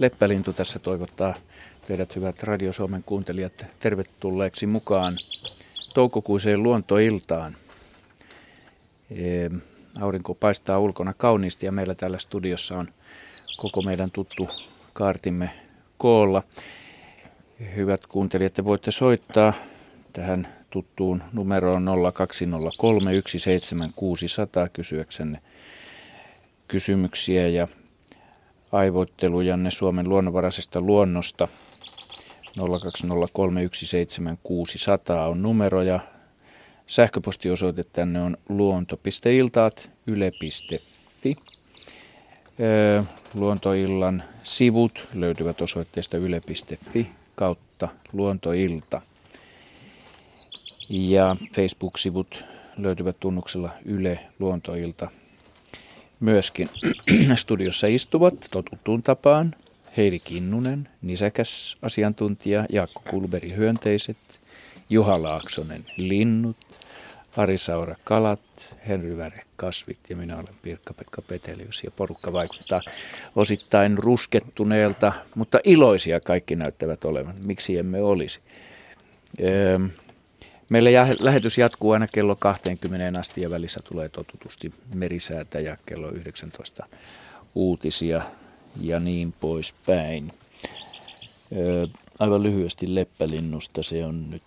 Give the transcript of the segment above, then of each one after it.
Leppälintu tässä toivottaa teidät hyvät Radio Suomen kuuntelijat tervetulleeksi mukaan toukokuiseen luontoiltaan. Aurinko paistaa ulkona kauniisti ja meillä täällä studiossa on koko meidän tuttu kaartimme koolla. Hyvät kuuntelijat, te voitte soittaa tähän tuttuun numeroon 0203 17600 kysyäksenne kysymyksiä ja aivoittelujanne Suomen luonnonvaraisesta luonnosta. 020317600 on numero ja sähköpostiosoite tänne on luonto.iltaat yle.fi. Luontoillan sivut löytyvät osoitteesta yle.fi kautta luontoilta. Ja Facebook-sivut löytyvät tunnuksella Yle Luontoilta myöskin. Studiossa istuvat totuttuun tapaan Heidi Kinnunen, nisäkäs asiantuntija, Jaakko Kulberi hyönteiset, Juha Laaksonen linnut, Ari Saura kalat, Henry Väre kasvit ja minä olen Pirkka-Pekka Petelius ja porukka vaikuttaa osittain ruskettuneelta, mutta iloisia kaikki näyttävät olevan. Miksi emme olisi? Öö, Meillä lähetys jatkuu aina kello 20 asti ja välissä tulee totutusti merisäätä ja kello 19 uutisia ja niin poispäin. Öö, aivan lyhyesti leppälinnusta, se on nyt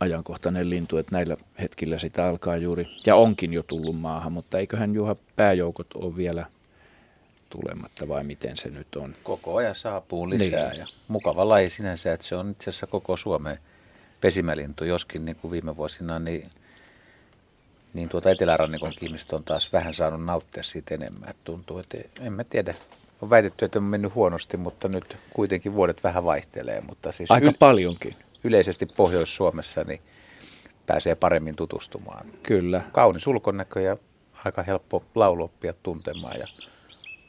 ajankohtainen lintu, että näillä hetkillä sitä alkaa juuri, ja onkin jo tullut maahan, mutta eiköhän Juha pääjoukot ole vielä tulematta vai miten se nyt on? Koko ajan saapuu lisää niin. ja mukava laji sinänsä, että se on itse asiassa koko Suomeen pesimälintu, joskin niin kuin viime vuosina, niin, niin tuota etelärannikon ihmiset on taas vähän saanut nauttia siitä enemmän. Että tuntuu, että en mä tiedä. On väitetty, että on mennyt huonosti, mutta nyt kuitenkin vuodet vähän vaihtelee. Mutta siis Aika yl- paljonkin. Yleisesti Pohjois-Suomessa niin pääsee paremmin tutustumaan. Kyllä. Kaunis ulkonäkö ja aika helppo laulu oppia tuntemaan ja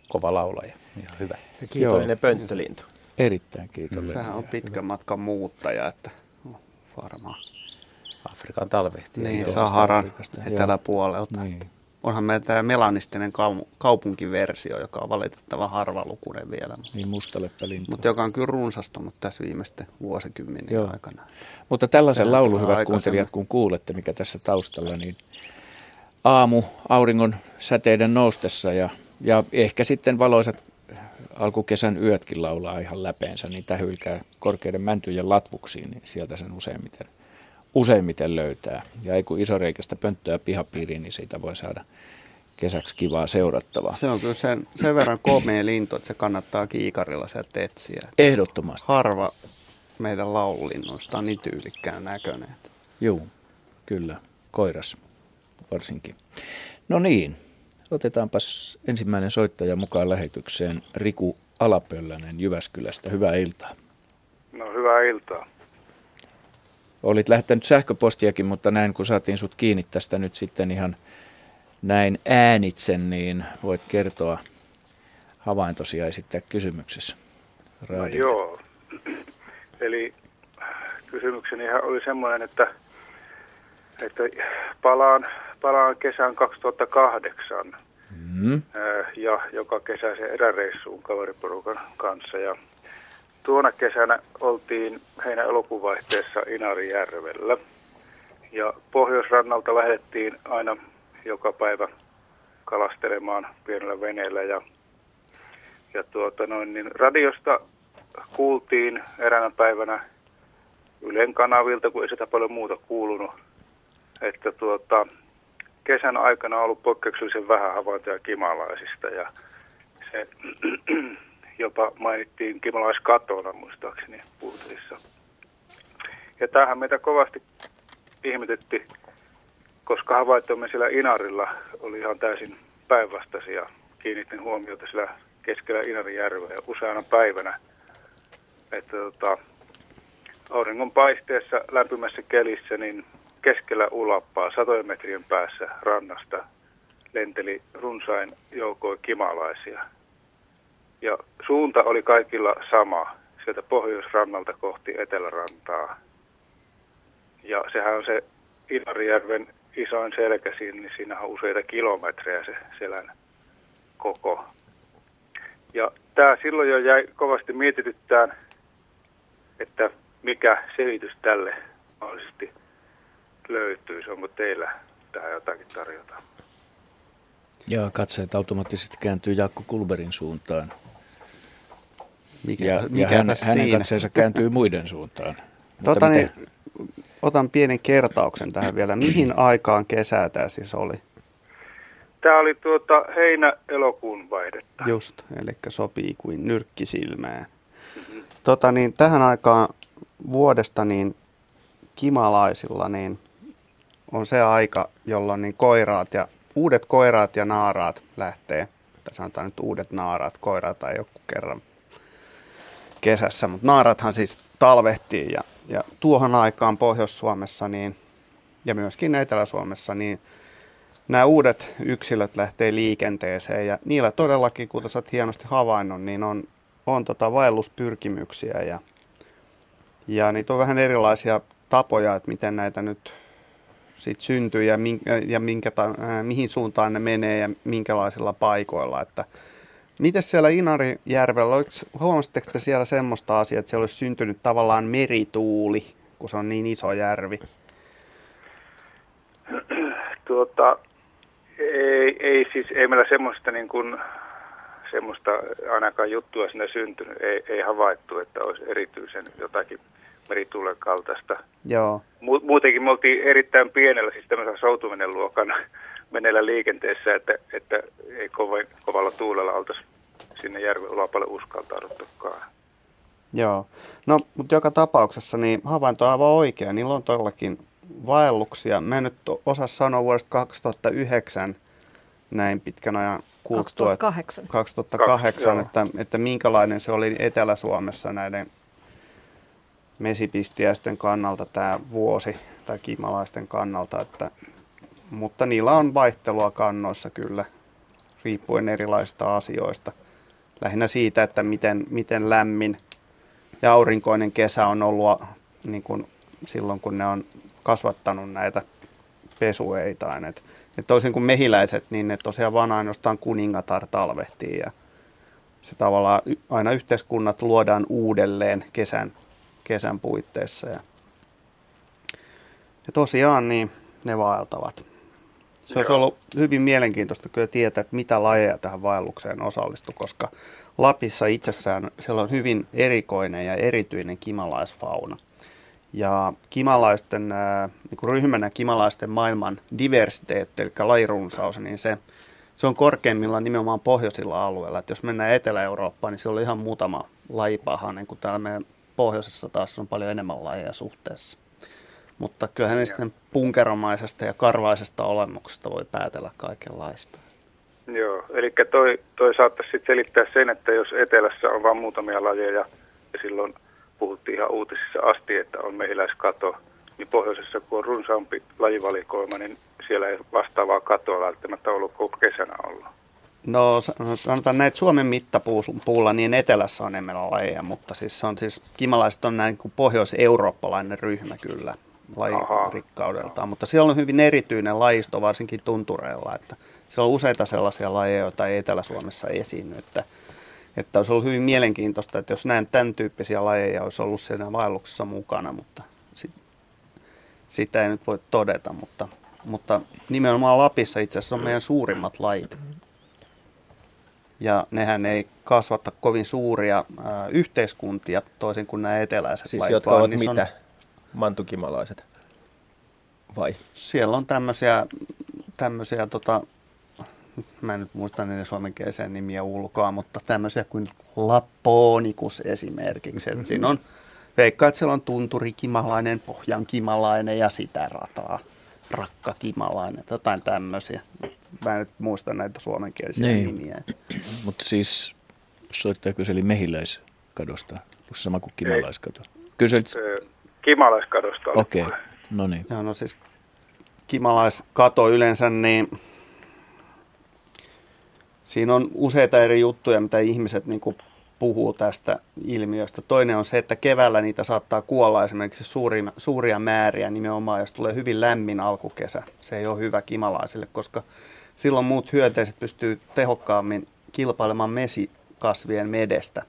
kova laulaja. Ihan hyvä. Ja kiitollinen pönttölintu. Erittäin kiitollinen. Sehän on pitkän matkan muuttaja, että varmaan. Afrikan talvehti. Niin, Saharan eteläpuolelta. Niin. Onhan meillä tämä melanistinen kaupunkiversio, joka on valitettavan harvalukuinen vielä. Niin mustaleppälintu. Mutta joka on kyllä runsastunut tässä viimeisten vuosikymmenien Joo. aikana. Mutta tällaisen laulu, hyvät kuuntelijat, kun kuulette, mikä tässä taustalla, niin aamu auringon säteiden noustessa ja, ja ehkä sitten valoisat alkukesän yötkin laulaa ihan läpeensä, niin tähylkää korkeiden mäntyjen latvuksiin, niin sieltä sen useimmiten, useimmiten löytää. Ja ei kun isoreikästä pönttöä pihapiiriin, niin siitä voi saada kesäksi kivaa seurattavaa. Se on kyllä sen, sen verran komea lintu, että se kannattaa kiikarilla sieltä etsiä. Ehdottomasti. Harva meidän laululinnuista on niin tyylikkään näköinen. Joo, kyllä. Koiras varsinkin. No niin, Otetaanpas ensimmäinen soittaja mukaan lähetykseen, Riku Alapöllänen Jyväskylästä. Hyvää iltaa. No hyvää iltaa. Olit lähettänyt sähköpostiakin, mutta näin kun saatiin sut kiinni tästä nyt sitten ihan näin äänitsen, niin voit kertoa havaintosi ja esittää kysymyksessä. No joo. Eli kysymykseni oli semmoinen, että, että palaan palaan kesän 2008 mm. ja joka kesä se eräreissuun kaveriporukan kanssa. Ja tuona kesänä oltiin heinä elokuvaihteessa Inarijärvellä. Ja pohjoisrannalta lähdettiin aina joka päivä kalastelemaan pienellä veneellä. Ja, ja tuota noin, niin radiosta kuultiin eräänä päivänä Ylen kanavilta, kun ei sitä paljon muuta kuulunut, että tuota, kesän aikana on ollut poikkeuksellisen vähän havaintoja kimalaisista ja se jopa mainittiin kimalaiskatona muistaakseni puutteissa. Ja tämähän meitä kovasti ihmetytti, koska havaintomme siellä Inarilla oli ihan täysin päinvastaisia. Kiinnitin huomiota sillä keskellä Inarijärveä useana päivänä, että tota, auringon paisteessa lämpimässä kelissä niin keskellä ulappaa satojen metrien päässä rannasta lenteli runsain joukoin kimalaisia. Ja suunta oli kaikilla sama, sieltä pohjoisrannalta kohti etelärantaa. Ja sehän on se Inarijärven isoin selkä siinä, niin siinä on useita kilometrejä se selän koko. Ja tämä silloin jo jäi kovasti mietityttään, että mikä selitys tälle mahdollisesti löytyisi. Onko teillä tähän jotakin tarjota? Joo, katseet automaattisesti kääntyy Jaakko Kulberin suuntaan. Mikä, ja, mikä ja hän, hänen katseensa kääntyy muiden suuntaan. Tota niin, otan pienen kertauksen tähän vielä. Mihin aikaan kesää tämä siis oli? Tämä oli tuota heinä-elokuun vaihdetta. Just, eli sopii kuin nyrkki silmään. Mm-hmm. Tota niin, tähän aikaan vuodesta niin kimalaisilla niin on se aika, jolloin niin koiraat ja uudet koiraat ja naaraat lähtee, tai sanotaan nyt uudet naaraat, koiraat tai joku kerran kesässä, mutta naarathan siis talvehtii ja, ja tuohon aikaan Pohjois-Suomessa niin, ja myöskin Etelä-Suomessa niin nämä uudet yksilöt lähtee liikenteeseen. Ja niillä todellakin, kuten oot hienosti havainnut, niin on, on tota vaelluspyrkimyksiä ja, ja niitä on vähän erilaisia tapoja, että miten näitä nyt sit syntyy ja, minkä, ja minkä, äh, mihin suuntaan ne menee ja minkälaisilla paikoilla. Että Miten siellä Inarijärvellä, huomasitteko te siellä semmoista asiaa, että siellä olisi syntynyt tavallaan merituuli, kun se on niin iso järvi? Tuota, ei, ei siis, ei meillä semmoista niin kuin, semmoista ainakaan juttua sinne syntynyt. Ei, ei havaittu, että olisi erityisen jotakin merituulen kaltaista. Joo. Mu- muutenkin me oltiin erittäin pienellä, siis tämmöisellä soutuminen luokana meneillä liikenteessä, että, että ei kovin, kovalla tuulella oltaisi sinne järven ulapalle uskaltauduttukaan. Joo, no mutta joka tapauksessa niin havainto on aivan oikea. Niillä on todellakin vaelluksia. Mä en nyt osaa sanoa vuodesta 2009 näin pitkän ajan kuluttua. 2008. 2008, että, että minkälainen se oli Etelä-Suomessa näiden mesipistiäisten kannalta tämä vuosi tai kimalaisten kannalta, että, mutta niillä on vaihtelua kannoissa kyllä, riippuen erilaisista asioista. Lähinnä siitä, että miten, miten lämmin ja aurinkoinen kesä on ollut niin kuin silloin, kun ne on kasvattanut näitä pesueitaan. Et, et toisin kuin mehiläiset, niin ne tosiaan vaan ainoastaan kuningatar talvehtii ja se tavallaan aina yhteiskunnat luodaan uudelleen kesän kesän puitteissa. Ja, ja tosiaan niin ne vaeltavat. Se olisi ollut hyvin mielenkiintoista kyllä tietää, että mitä lajeja tähän vaellukseen osallistui, koska Lapissa itsessään siellä on hyvin erikoinen ja erityinen kimalaisfauna. Ja kimalaisten, niin kuin ryhmänä kimalaisten maailman diversiteetti, eli lajirunsaus, niin se, se on korkeimmillaan nimenomaan pohjoisilla alueilla. Et jos mennään Etelä-Eurooppaan, niin se on ihan muutama lajipaha, niin kuin täällä meidän pohjoisessa taas on paljon enemmän lajeja suhteessa. Mutta kyllähän sitten punkeromaisesta ja karvaisesta olemuksesta voi päätellä kaikenlaista. Joo, eli toi, toi saattaisi sitten selittää sen, että jos etelässä on vain muutamia lajeja, ja silloin puhuttiin ihan uutisissa asti, että on mehiläiskato, niin pohjoisessa kun on runsaampi lajivalikoima, niin siellä ei vastaavaa katoa välttämättä ollut koko kesänä ollut. No sanotaan näin, että Suomen mittapuulla niin etelässä on enemmän lajeja, mutta siis se on siis, kimalaiset on näin kuin pohjois-eurooppalainen ryhmä kyllä lajirikkaudeltaan, mutta siellä on hyvin erityinen lajisto, varsinkin tuntureilla, että siellä on useita sellaisia lajeja, joita ei Etelä-Suomessa esiinny, että, että olisi ollut hyvin mielenkiintoista, että jos näin tämän tyyppisiä lajeja olisi ollut siinä vaelluksessa mukana, mutta sit, sitä ei nyt voi todeta, mutta, mutta nimenomaan Lapissa itse asiassa on meidän suurimmat lajit ja nehän ei kasvatta kovin suuria ä, yhteiskuntia toisin kuin nämä eteläiset siis lajit. jotka ovat mitä? On, Mantukimalaiset vai? Siellä on tämmöisiä, tämmöisiä tota, mä en nyt muista niiden suomenkielisen nimiä ulkoa, mutta tämmöisiä kuin Lappoonikus esimerkiksi. Mm-hmm. Siinä on, veikkaa, että siellä on tunturikimalainen, pohjankimalainen ja sitä rataa, rakkakimalainen, jotain tämmöisiä mä en nyt muista näitä suomenkielisiä niin. nimiä. Mutta siis soittaja kyseli mehiläiskadosta, sama kuin kimalaiskato. Kyselit... Kimalaiskadosta Okei, okay. no niin. Joo, no siis kimalaiskato yleensä, niin siinä on useita eri juttuja, mitä ihmiset niin kuin puhuu tästä ilmiöstä. Toinen on se, että keväällä niitä saattaa kuolla esimerkiksi suuria, suuria määriä nimenomaan, jos tulee hyvin lämmin alkukesä. Se ei ole hyvä kimalaisille, koska silloin muut hyönteiset pystyy tehokkaammin kilpailemaan mesi, kasvien medestä.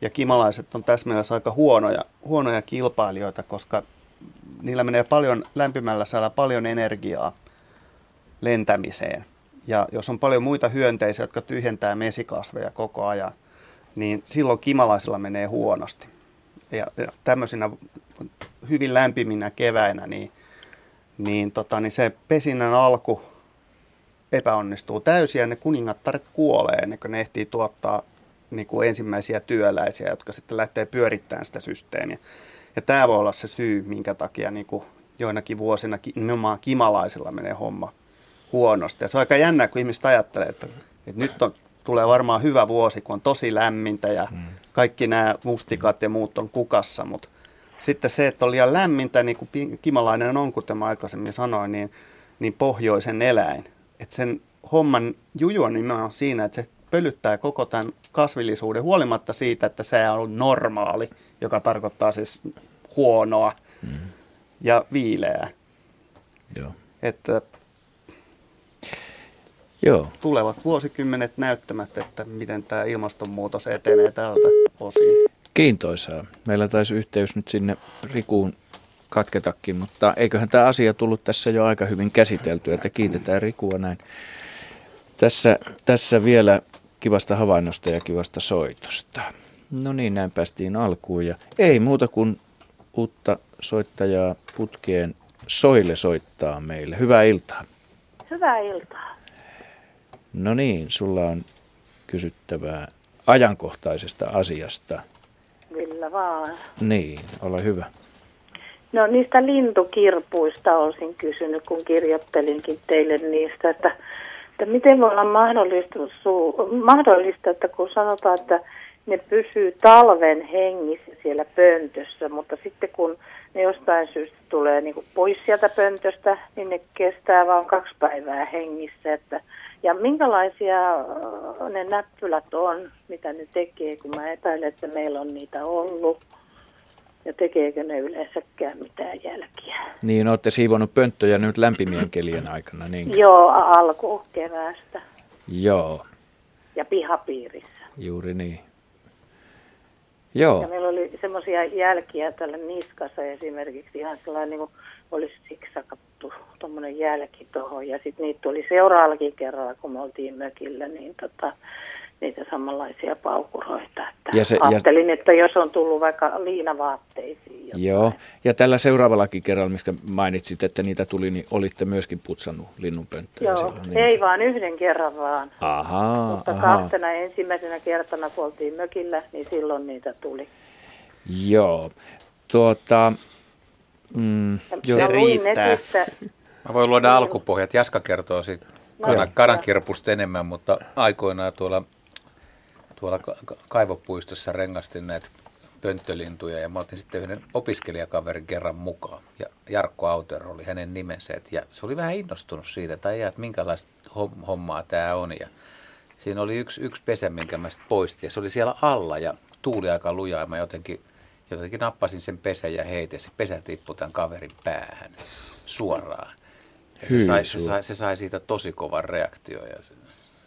Ja kimalaiset on tässä mielessä aika huonoja, huonoja kilpailijoita, koska niillä menee paljon lämpimällä säällä paljon energiaa lentämiseen. Ja jos on paljon muita hyönteisiä, jotka tyhjentää mesikasveja koko ajan, niin silloin kimalaisilla menee huonosti. Ja, ja tämmöisinä hyvin lämpiminä keväinä, niin, niin, tota, niin se pesinnän alku epäonnistuu täysin ja ne kuningattaret kuolee ennen kuin ne ehtii tuottaa niin kuin ensimmäisiä työläisiä, jotka sitten lähtee pyörittämään sitä systeemiä. Ja tämä voi olla se syy, minkä takia niin kuin joinakin vuosina nimenomaan kimalaisilla menee homma huonosti. Ja se on aika jännä, kun ihmiset ajattelee, että, että nyt on, tulee varmaan hyvä vuosi, kun on tosi lämmintä ja mm. kaikki nämä mustikat ja muut on kukassa, mutta sitten se, että on liian lämmintä, niin kuin kimalainen on, kuten mä aikaisemmin sanoin, niin, niin pohjoisen eläin. Että sen homman juju on nimenomaan siinä, että se pölyttää koko tämän kasvillisuuden huolimatta siitä, että se on normaali, joka tarkoittaa siis huonoa mm. ja viileää. Joo. Että Joo. tulevat vuosikymmenet näyttämät, että miten tämä ilmastonmuutos etenee tältä osin. Kiintoisaa. Meillä taisi yhteys nyt sinne Rikuun katketakin, mutta eiköhän tämä asia tullut tässä jo aika hyvin käsitelty, että kiitetään Rikua näin. Tässä, tässä vielä kivasta havainnosta ja kivasta soitosta. No niin, näin päästiin alkuun ja ei muuta kuin uutta soittajaa putkeen Soile soittaa meille. Hyvää iltaa. Hyvää iltaa. No niin, sulla on kysyttävää ajankohtaisesta asiasta. Kyllä vaan. Niin, ole hyvä. No niistä lintukirpuista olisin kysynyt, kun kirjoittelinkin teille niistä, että, että miten voi olla mahdollista, mahdollista, että kun sanotaan, että ne pysyy talven hengissä siellä pöntössä, mutta sitten kun ne jostain syystä tulee niin pois sieltä pöntöstä, niin ne kestää vain kaksi päivää hengissä. Että, ja minkälaisia äh, ne näppylät on, mitä ne tekee, kun mä epäilen, että meillä on niitä ollut. Ja tekeekö ne yleensäkään mitään jälkiä? Niin, olette siivonut pönttöjä nyt lämpimien kelien aikana, niin? Joo, alku keväästä. Joo. Ja pihapiirissä. Juuri niin. Joo. Ja meillä oli semmoisia jälkiä tällä niskassa esimerkiksi ihan sellainen niin kuin olisi siksakattu tuommoinen jälki tuohon. Ja sitten niitä tuli seuraavallakin kerralla, kun me oltiin mökillä, niin tota, niitä samanlaisia paukuroita. Että ja se, ajattelin, ja... että jos on tullut vaikka liinavaatteisiin. Jotain. Joo, ja tällä seuraavallakin kerralla, missä mainitsit, että niitä tuli, niin olitte myöskin putsannut linnunpönttöjä Joo, silloin, niin... ei vaan yhden kerran vaan. Ahaa, Mutta aha. kahtena ensimmäisenä kertana, kun oltiin mökillä, niin silloin niitä tuli. Joo, tuota... Mm, jo. Se riittää. Netistä, Mä voin luoda alkupohjat. Jaska kertoo siitä no, kanankirpusta enemmän, mutta aikoinaan tuolla, tuolla kaivopuistossa rengastin näitä pönttölintuja ja mä otin sitten yhden opiskelijakaverin kerran mukaan. Ja Jarkko Auter oli hänen nimensä. Et, ja se oli vähän innostunut siitä, että, ajat, että minkälaista hommaa tämä on. Ja siinä oli yksi, yksi pesä, minkä mä sitten poistin ja se oli siellä alla ja tuuli aika lujaa ja mä jotenkin, jotenkin nappasin sen pesän ja heitin ja se pesä tippui tämän kaverin päähän suoraan. Ja se, sai, se, sai, se sai siitä tosi kovan reaktio ja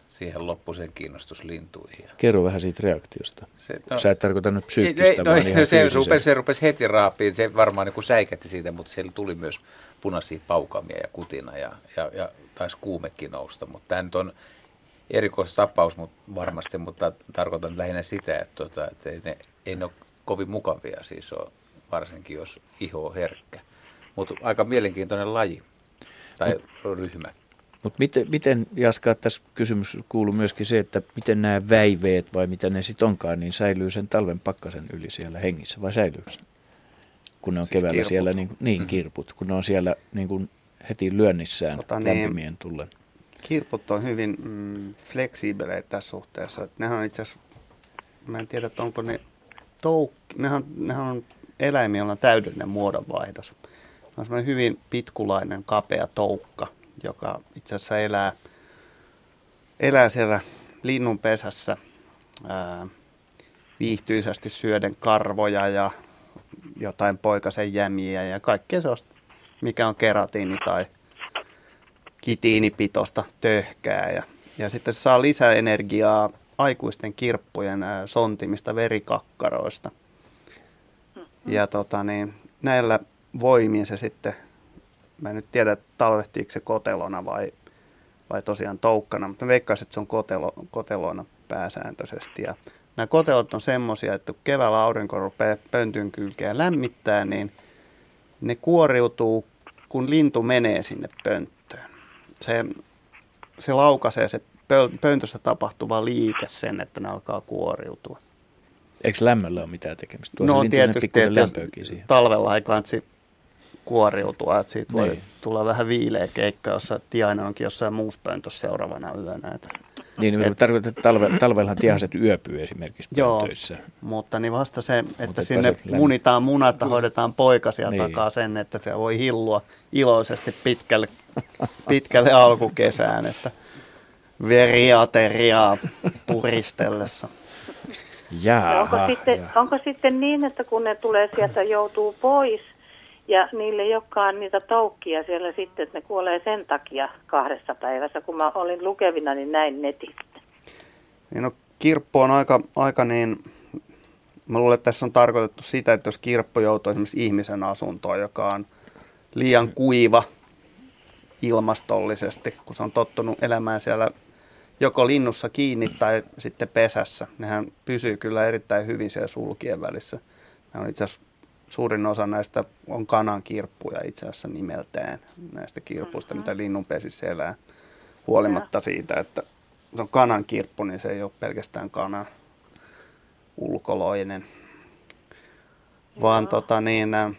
siihen loppui sen kiinnostus lintuihin. Kerro vähän siitä reaktiosta. Se, no, Sä et tarkoita nyt psyykkistä, no, vaan no, se, rupesi, se rupesi heti raapiin, se varmaan niin säikätti siitä, mutta siellä tuli myös punaisia paukamia ja kutina ja, ja, ja taisi kuumekin nousta. Mutta tämä nyt on erikoistapaus mutta varmasti, mutta tarkoitan lähinnä sitä, että, tota, että ei, ne, ei ne ole kovin mukavia siis ole, varsinkin jos iho on herkkä. Mutta aika mielenkiintoinen laji tai Mut, ryhmä. Mutta miten, miten, Jaska, tässä kysymys kuuluu myöskin se, että miten nämä väiveet vai mitä ne sitten onkaan, niin säilyy sen talven pakkasen yli siellä hengissä vai säilyy se? Kun ne on siis keväällä kirput. siellä, niin, niin mm. kirput, kun ne on siellä niin kuin heti lyönnissään tota, niin, lämpimien niin, tullen. Kirput on hyvin mm, fleksiibeleitä tässä suhteessa. Että nehän on itse asiassa, mä en tiedä, että onko ne touk- nehän, nehän on eläimiä, joilla on täydellinen muodonvaihdos on semmoinen hyvin pitkulainen, kapea toukka, joka itse asiassa elää, elää siellä linnun pesässä ää, viihtyisästi syöden karvoja ja jotain poikasen jämiä ja kaikkea sellaista, mikä on keratiini tai kitiinipitoista töhkää. Ja, ja sitten se saa lisää energiaa aikuisten kirppujen sontimista verikakkaroista. Ja tota, niin, näillä voimin se sitten, mä en nyt tiedä, talvehtiiko se kotelona vai, vai tosiaan toukkana, mutta veikkaisin, että se on kotelo, kotelona pääsääntöisesti. Ja nämä kotelot on semmoisia, että kun keväällä aurinko rupeaa pöntyn kylkeä lämmittää, niin ne kuoriutuu, kun lintu menee sinne pönttöön. Se, se laukaisee se pöntössä tapahtuva liike sen, että ne alkaa kuoriutua. Eikö lämmöllä ole mitään tekemistä? Tuo no tietysti, että siihen. talvella ei kansi kuoriutua, että siitä voi Niin. tulla vähän viileä keikka, jossa tiaina onkin jossain muussa pöntössä seuraavana yönä. Että. Niin, niin Et- tarkoitan, että talve, talvellahan tiaset yöpyy esimerkiksi Joo. pöntöissä. Mutta niin vasta se, että että sinne se munitaan munat ja hoidetaan poikasia Niin. takaa sen, että se voi hillua iloisesti pitkälle, pitkälle alkukesään, että veriateriaa puristellessa. Jaaha, No onko, sitten, jaha. onko sitten niin, että kun ne tulee sieltä, joutuu pois ja niille ei olekaan niitä toukkia siellä sitten, että ne kuolee sen takia kahdessa päivässä, kun mä olin lukevina, niin näin netistä. Niin no, kirppu on aika, aika niin, mä luulen, että tässä on tarkoitettu sitä, että jos kirppu joutuu esimerkiksi ihmisen asuntoon, joka on liian kuiva ilmastollisesti, kun se on tottunut elämään siellä joko linnussa kiinni tai sitten pesässä. Nehän pysyy kyllä erittäin hyvin siellä sulkien välissä. Ne on itse asiassa suurin osa näistä on kanan kirppuja itse asiassa nimeltään, näistä kirpuista, mitä linnun pesissä elää, huolimatta siitä, että se on kanan kirppu, niin se ei ole pelkästään kanan ulkoloinen, vaan tota niin, äh,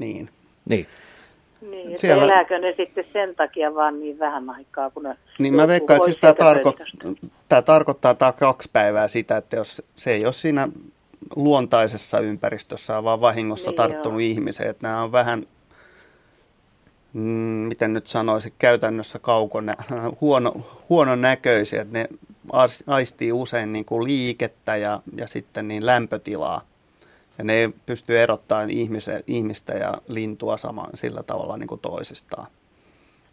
niin. Niin. Niin, että Siellä- elääkö ne sitten sen takia vaan niin vähän aikaa, kun ne Niin mä veikkaan, että siis tämä, tarko- tämä tarkoittaa tämä kaksi päivää sitä, että jos se ei ole siinä luontaisessa ympäristössä, vaan vahingossa Niin, tarttunut joo. ihmiseen, että nämä on vähän, mm, miten nyt sanoisi, käytännössä kaukona, huono, huonon näköisiä, että ne aistii usein niin kuin liikettä ja, ja sitten niin lämpötilaa. Ja ne ei pysty erottamaan ihmisen, ihmistä ja lintua samaan sillä tavalla niin kuin toisistaan.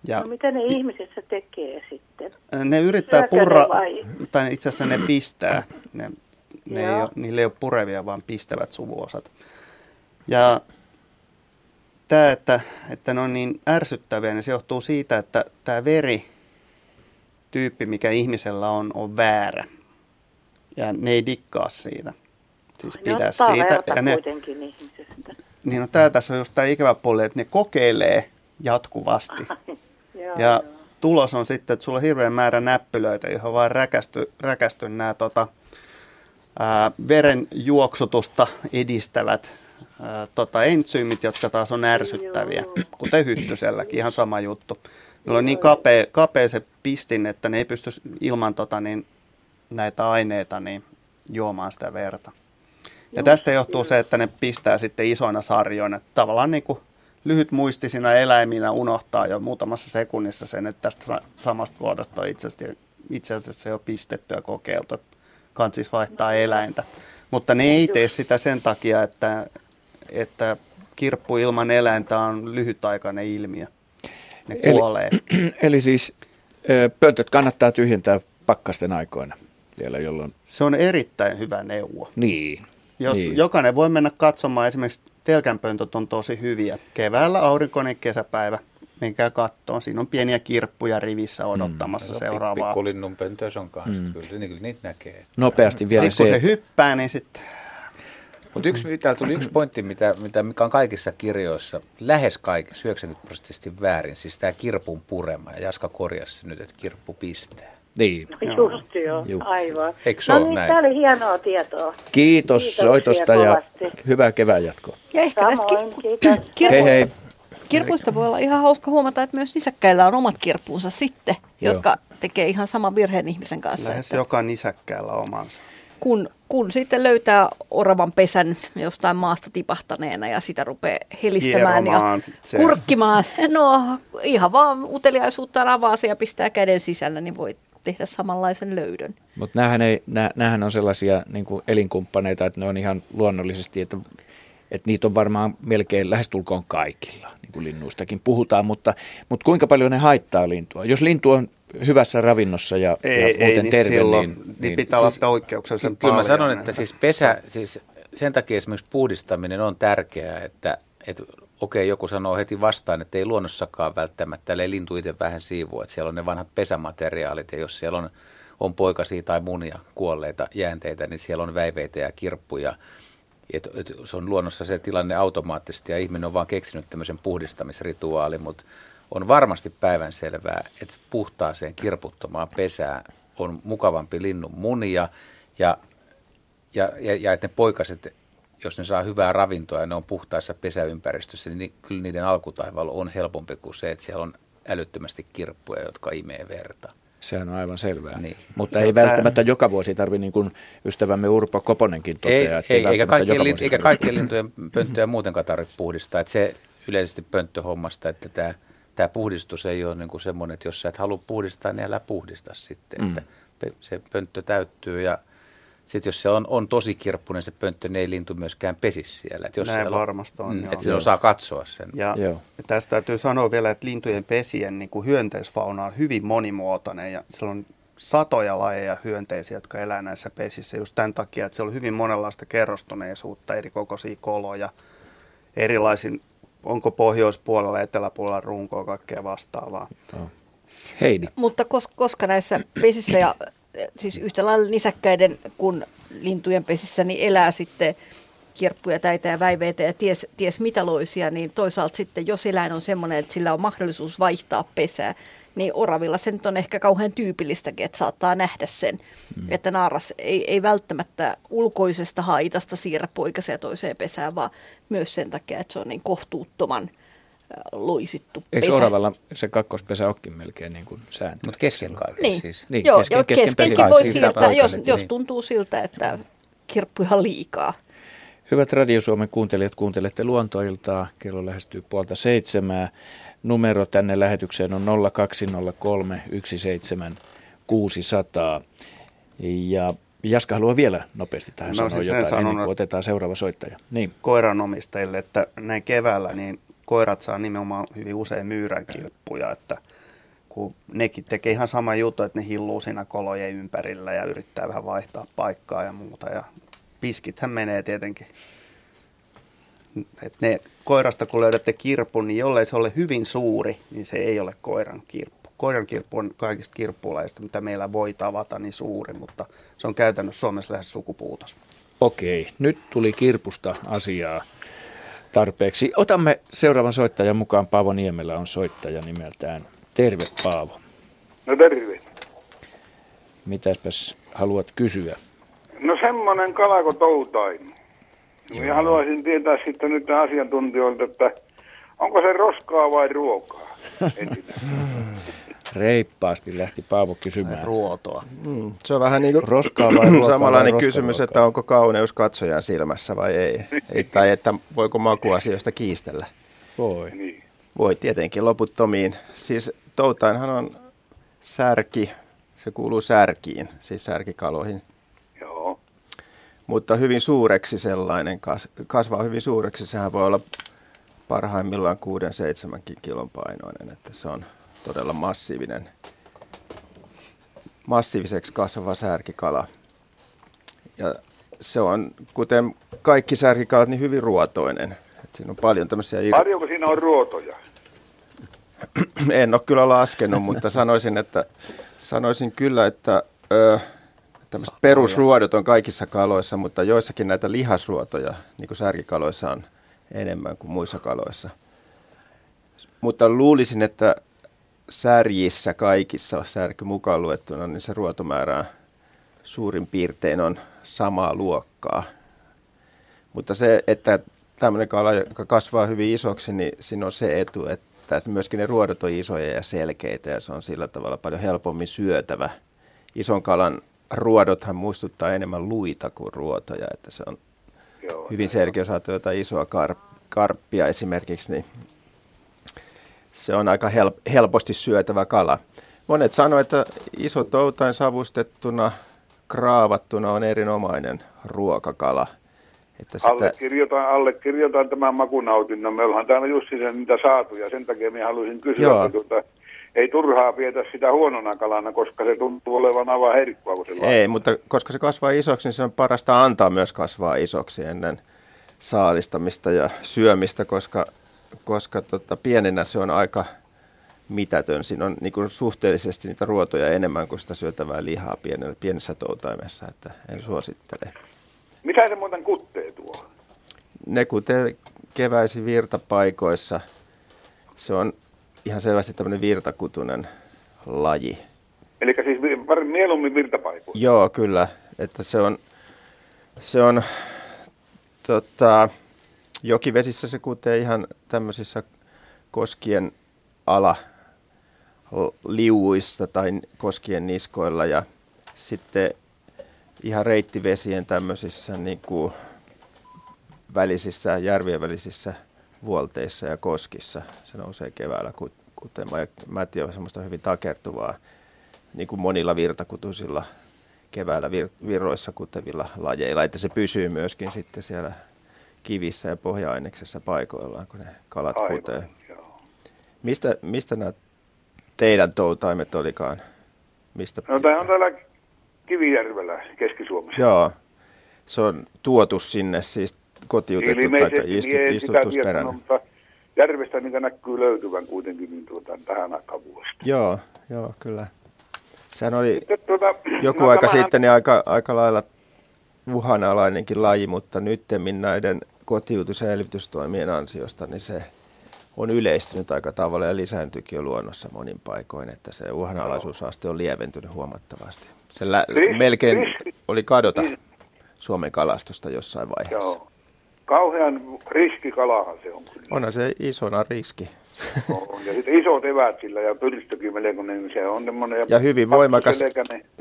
Ja No mitä ne ihmisissä tekee sitten? ne yrittää Syökö purra, vai? tai itse asiassa ne pistää. Ne, ne ei ole, niillä ei ole purevia, vaan pistävät suvuosat. Ja tämä, että, että ne on niin ärsyttäviä, niin se johtuu siitä, että tämä veri tyyppi, mikä ihmisellä on, on väärä. Ja ne ei dikkaa siitä. Siis pidä ottaa siitä. Ja ne, kuitenkin ihmisestä. niin no, tämä tässä on just tämä ikävä puoli, että ne kokeilee jatkuvasti. Joo, Ja joo. tulos on sitten, että sulla on hirveän määrä näppylöitä, johon vaan räkästy, räkästy nämä tota, ää, veren juoksutusta edistävät ää, tota, entsyymit, jotka taas on ärsyttäviä, Joo. kuten hyttyselläkin, ihan sama juttu. Niillä on niin kapea, kapea se pistin, että ne ei pysty ilman tota, niin, näitä aineita niin, juomaan sitä verta. Ja tästä johtuu se, että ne pistää sitten isoina sarjoina. Tavallaan niin kuin lyhytmuistisina eläiminä unohtaa jo muutamassa sekunnissa sen, että tästä sa- samasta vuodesta on itse asiassa, itse asiassa jo pistetty ja kokeiltu. Kansis vaihtaa eläintä. Mutta ne ei tee sitä sen takia, että, että kirppu ilman eläintä on lyhytaikainen ilmiö. Ne Eli- kuolee. Eli siis ö, pöntöt kannattaa tyhjentää pakkasten aikoina vielä, jolloin... Se on erittäin hyvä neuvo. Niin. Jos niin. jokainen voi mennä katsomaan, esimerkiksi telkänpöntöt on tosi hyviä. Keväällä aurinkoinen kesäpäivä, menkää kattoon. Siinä on pieniä kirppuja rivissä odottamassa mm. seuraavaa. Pikkulinnun pöntöissä on kanssa. Mm. Kyllä, niin, kyllä niitä näkee. Nopeasti vielä Sitten kun se, se hyppää, niin sitten Mutta yksi, täällä tuli yksi pointti, mitä, mitä, mikä on kaikissa kirjoissa, lähes kaikissa, 90 prosenttisesti väärin, siis tämä kirpun purema. Ja Jaska korjasi nyt, että kirppu pistää. Niin. No Just joo, aivan. Eikö no niin, näin? tämä oli hienoa tietoa. Kiitos Kiitoksia soitosta ja kovasti. hyvää kevään jatkoa. Ja ehkä Samoin, kiitos. kirpusta, Hei hei. kirpuista voi olla ihan hauska huomata, että myös nisäkkäillä on omat kirppuunsa sitten, Joo. jotka tekee ihan saman virheen ihmisen kanssa. lähes Että joka nisäkkäällä omansa. kun, kun sitten löytää oravan pesän jostain maasta tipahtaneena ja sitä rupeaa helistämään ja Hieromaan itseänsä. kurkkimaan, no ihan vaan uteliaisuuttaan avaa se ja pistää käden sisällä, niin voi tehdä samanlaisen löydön. Mutta näähän, ei, nää, näähän on sellaisia niin kuin elinkumppaneita, että ne on ihan luonnollisesti, että että niitä on varmaan melkein lähestulkoon kaikilla, niin kuin linnuistakin puhutaan, mutta, mutta kuinka paljon ne haittaa lintua? Jos lintu on hyvässä ravinnossa ja, Ei, ja ei, muuten niin terve, silloin, niin, niin, niin pitää olla poikkeuksellisen Kyllä mä sanon, näitä. että siis pesä, siis sen takia esimerkiksi puhdistaminen on tärkeää, että, että okei, joku sanoo heti vastaan, että ei luonnossakaan välttämättä, ellei lintu itse vähän siivua, että siellä on ne vanhat pesämateriaalit. Ja jos siellä on, on poikasia tai munia kuolleita jäänteitä, niin siellä on väiveitä ja kirppuja. Et, et, se on luonnossa se tilanne automaattisesti ja ihminen on vaan keksinyt tämmöisen puhdistamisrituaalin, mutta on varmasti päivänselvää, että puhtaaseen kirputtomaan pesään on mukavampi linnun munia. Ja, ja, ja, ja että ne poikaset, jos ne saa hyvää ravintoa ja ne on puhtaassa pesäympäristössä, niin ni- kyllä niiden alkutaivaalla on helpompi kuin se, että siellä on älyttömästi kirppuja, jotka imee verta. sehän on aivan selvää. Niin. Mutta ei välttämättä joka vuosi tarvitse, niin kuin ystävämme Urpo Koponenkin toteaa, Ei, että ei, eikä, kaikkien, joka lin, vuosi eikä kaikkien lintujen pönttöjä muutenkaan tarvitse puhdistaa. Että se yleisesti pönttöhommasta, että tämä, tämä puhdistus ei ole niin kuin semmoinen, että jos sä et halua puhdistaa, niin älä puhdista sitten. Mm. Että se pönttö täyttyy ja sitten jos se on, on tosi kirppunen se pönttö, niin ei lintu myöskään pesi siellä. Että jos Näin siellä varmasti on, mm, että silloin saa katsoa sen. Ja, Joo. ja tästä täytyy sanoa vielä, että lintujen pesien niin kuin hyönteisfauna on hyvin monimuotoinen ja siellä on satoja lajeja hyönteisiä, jotka elää näissä pesissä just tämän takia, että siellä on hyvin monenlaista kerrostuneisuutta, eri kokoisia koloja, erilaisin, onko pohjoispuolella, eteläpuolella runkoa, kaikkea vastaavaa. Heidi. Mutta kos, koska näissä pesissä ja siis yhtä lailla nisäkkäiden kuin lintujen pesissä niin elää sitten kirppuja, täitä ja väiveitä ja ties, ties mitä loisia, niin toisaalta sitten jos eläin on semmoinen, että sillä on mahdollisuus vaihtaa pesää, niin oravilla se nyt on ehkä kauhean tyypillistäkin, että saattaa nähdä sen, mm. että naaras ei, ei välttämättä ulkoisesta haitasta siirrä poikasia toiseen pesään, vaan myös sen takia, että se on niin kohtuuttoman loisittu Eikö pesä. oravalla se kakkospesä olekin melkein niin kuin sääntö? Mutta kesken kaiken Niin, siis. Niin, niin joo, kesken- kesken, kesken keskenkin voi siirtää, jos, poikaset, jos niin. tuntuu siltä, että kirppuja liikaa. Hyvät Radio Suomen kuuntelijat, kuuntelette luontoiltaa. Kello lähestyy puolta seitsemää. Numero tänne lähetykseen on 0203 17600. Ja Jaska haluaa vielä nopeasti tähän No sanoa siis jotain sanon, ennen kuin otetaan seuraava soittaja. Niin, koiranomistajille, että näin keväällä niin koirat saa nimenomaan hyvin usein myyränkilppuja, että kun nekin tekee ihan sama juttu, että ne hilluu siinä kolojen ympärillä ja yrittää vähän vaihtaa paikkaa ja muuta. Ja piskithän menee tietenkin. Et ne, koirasta kun löydätte kirpun, niin jollei se ole hyvin suuri, niin se ei ole koiran kirppu. Koiran kirppu on kaikista kirppulaista, mitä meillä voi tavata, niin suuri, mutta se on käytännössä Suomessa lähes sukupuutos. okei. Nyt tuli kirpusta asiaa tarpeeksi. Otamme seuraavan soittajan mukaan. Paavo Niemelä on soittaja nimeltään. Terve Paavo. No terve. Mitäspäs haluat kysyä? No semmoinen kala kuin toutain. Minä haluaisin tietää sitten nyt asiantuntijoilta, että onko se roskaa vai ruokaa? Reippaasti lähti Paavo kysymään. Ruotoa. Mm, se on vähän niin kuin Roskaa vai ruokaa samanlainen vai kysymys, roskaruokaa? että onko kauneus katsojan silmässä vai ei. ei. Tai että voiko makuasioista kiistellä. Voi. Niin. Voi tietenkin loputtomiin. Siis toutainhan on särki, se kuuluu särkiin, siis särkikaloihin. Joo. Mutta hyvin suureksi sellainen, kas- kasvaa hyvin suureksi. Sehän voi olla parhaimmillaan 6-7 kilon painoinen, että se on todella massiivinen, massiiviseksi kasvava särkikala. Ja se on, kuten kaikki särkikalat, niin hyvin ruotoinen. Et siinä on paljon tämmöisiä ir- Paljonko siinä on ruotoja? en ole kyllä laskenut, mutta sanoisin, että, sanoisin kyllä, että ö, tämmöiset perusruodot on kaikissa kaloissa, mutta joissakin näitä lihasruotoja, niin kuin särkikaloissa on enemmän kuin muissa kaloissa. Mutta luulisin, että särjissä kaikissa, särky mukaan luettuna, niin se ruotomäärä suurin piirtein on samaa luokkaa. Mutta se, että tämmöinen kala, joka kasvaa hyvin isoksi, niin siinä on se etu, että myöskin ne ruodot on isoja ja selkeitä ja se on sillä tavalla paljon helpommin syötävä. Ison kalan ruodothan muistuttaa enemmän luita kuin ruotoja, että se on Joo. hyvin selkeä, jos jotain isoa kar- karppia esimerkiksi, niin se on aika hel- helposti syötävä kala. Monet sanoo, että iso toutain savustettuna, kraavattuna on erinomainen ruokakala. Että sitä, allekirjoitan, allekirjoitan tämän makunautinnon. Me ollaan täällä just sen niitä saatu ja sen takia minä haluaisin kysyä, Joo. että tuota, ei turhaa pietä sitä huonona kalana, koska se tuntuu olevan aivan herkkua, kun se ei, mutta koska se kasvaa isoksi, niin se on parasta antaa myös kasvaa isoksi ennen saalistamista ja syömistä, koska, koska tota, pienenä se on aika mitätön. Siinä on niin kuin suhteellisesti niitä ruotoja enemmän kuin sitä syötävää lihaa pienellä, pienessä toutaimessa, että en suosittele. Mitä se muuten kuttee tuo? Ne kutee keväisin virtapaikoissa. Se on ihan selvästi tämmöinen virtakutunen laji. Eli siis mieluummin virtapaikoilla. Joo, kyllä. Että se on, se on tota, jokivesissä se kutee ihan tämmöisissä koskien ala liuuista tai koskien niskoilla ja sitten ihan reittivesien tämmöisissä niin kuin välisissä, järvien välisissä vuolteissa ja koskissa. Se nousee keväällä kut- kutemaan. Ja mäti on semmoista hyvin takertuvaa, niin kuin monilla virtakutuisilla keväällä vir- virroissa kutevilla lajeilla, että se pysyy myöskin sitten siellä kivissä ja pohja-aineksessa paikoillaan, kun ne kalat Aivan, kutee. joo. Mistä, mistä nämä teidän toutaimet olikaan? Mistä? No tämä on täällä Kivijärvellä Keski-Suomessa. Joo, se on tuotu sinne, siis kotiutettu tai istu, istutusperäinen. mutta järvestä niitä näkyy löytyvän kuitenkin niin tuota, tähän aikaan vuodesta. Joo, joo, kyllä. Sehän oli Sitten tuota, joku no aika tämähän- sitten niin aika, aika lailla uhanalainenkin laji, mutta nyttemmin näiden kotiutus- ja elvytystoimien ansiosta, niin se on yleistynyt aika tavalla ja lisääntyykin jo luonnossa monin paikoin, että se uhanalaisuusaste on lieventynyt huomattavasti. Se lä- Ris- melkein ris- oli kadota ris- Suomen kalastusta jossain vaiheessa. Joo. Kauhean riskikalahan se on kyllä. Onhan se isona riski. On. Ja sitten isot evät sillä ja pyrstökin melkoinen, niin se on semmoinen. Ja hyvin voimakas,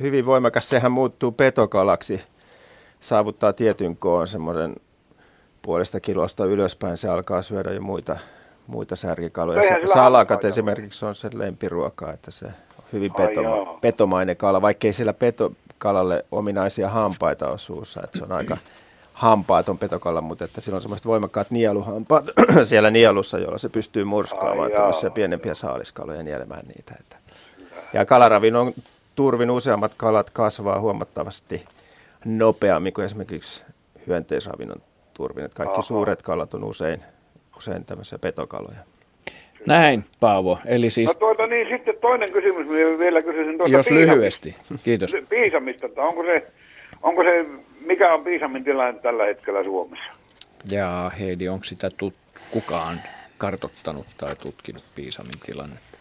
hyvin voimakas, sehän muuttuu petokalaksi, saavuttaa tietyn koon semmoinen puolesta kilosta ylöspäin, se alkaa syödä jo muita, muita särkikaloja. Sa- sillä Salakat esimerkiksi on sen lempiruoka, että se on hyvin petoma- petomainen kala, vaikkei sillä petokalalle ominaisia hampaita ole suussa, että se on aika hampaaton petokala, mutta että sillä on semmoiset voimakkaat nieluhampaat siellä nielussa, jolla se pystyy murskaamaan tämmöisiä pienempiä saaliskaloja ja nielemään niitä. Että. Ja kalaravinnon turvin useammat kalat kasvaa huomattavasti nopeammin kuin esimerkiksi hyönteisravinnon turvin. Että kaikki Aha. suuret kalat on usein, usein tämmöisiä petokaloja. Näin, Paavo. Eli siis, No tuota niin, sitten toinen kysymys, minä vielä kysyisin tuota jos piisamista. lyhyesti. Kiitos. Piisamista, että onko se, onko se, mikä on piisamin tilanne tällä hetkellä Suomessa? Ja Heidi, onko sitä tut- kukaan kartottanut tai tutkinut Piisamin tilannetta?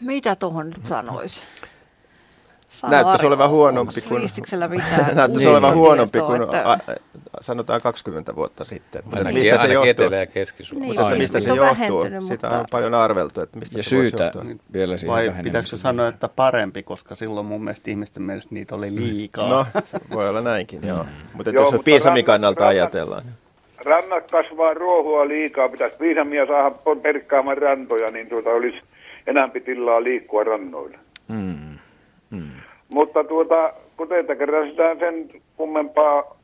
Mitä tuohon nyt sanoisi? Näyttäisi olevan huonompi kuin- Näyttäisi Niin. olevan huonompi kuin että- a, sanotaan 20 vuotta sitten. Mutta Ainakin, mistä se johtuu? Etelä- ja Keski-Suomessa. Niin, Mutta mistä se on johtuu? Sitä mutta- on paljon arveltu, että mistä Ja se voisi syytä johtua. vielä siihen Vai pitäisikö sanoa, että parempi, koska silloin mun mielestä ihmisten mielestä niitä oli liikaa. No, voi olla näinkin, joo. Mutta Joo, jos mutta Piisamin rannat- kannalta rannat- ajatellaan. Rannat kasvaa ruohua liikaa, pitäisi piisamia saada perkkaamaan rantoja, niin tuota olisi enämpi tilaa liikkua rannoilla. Mm. Mm. Mutta tuota, kun teitä kerran sitä sen kummempaa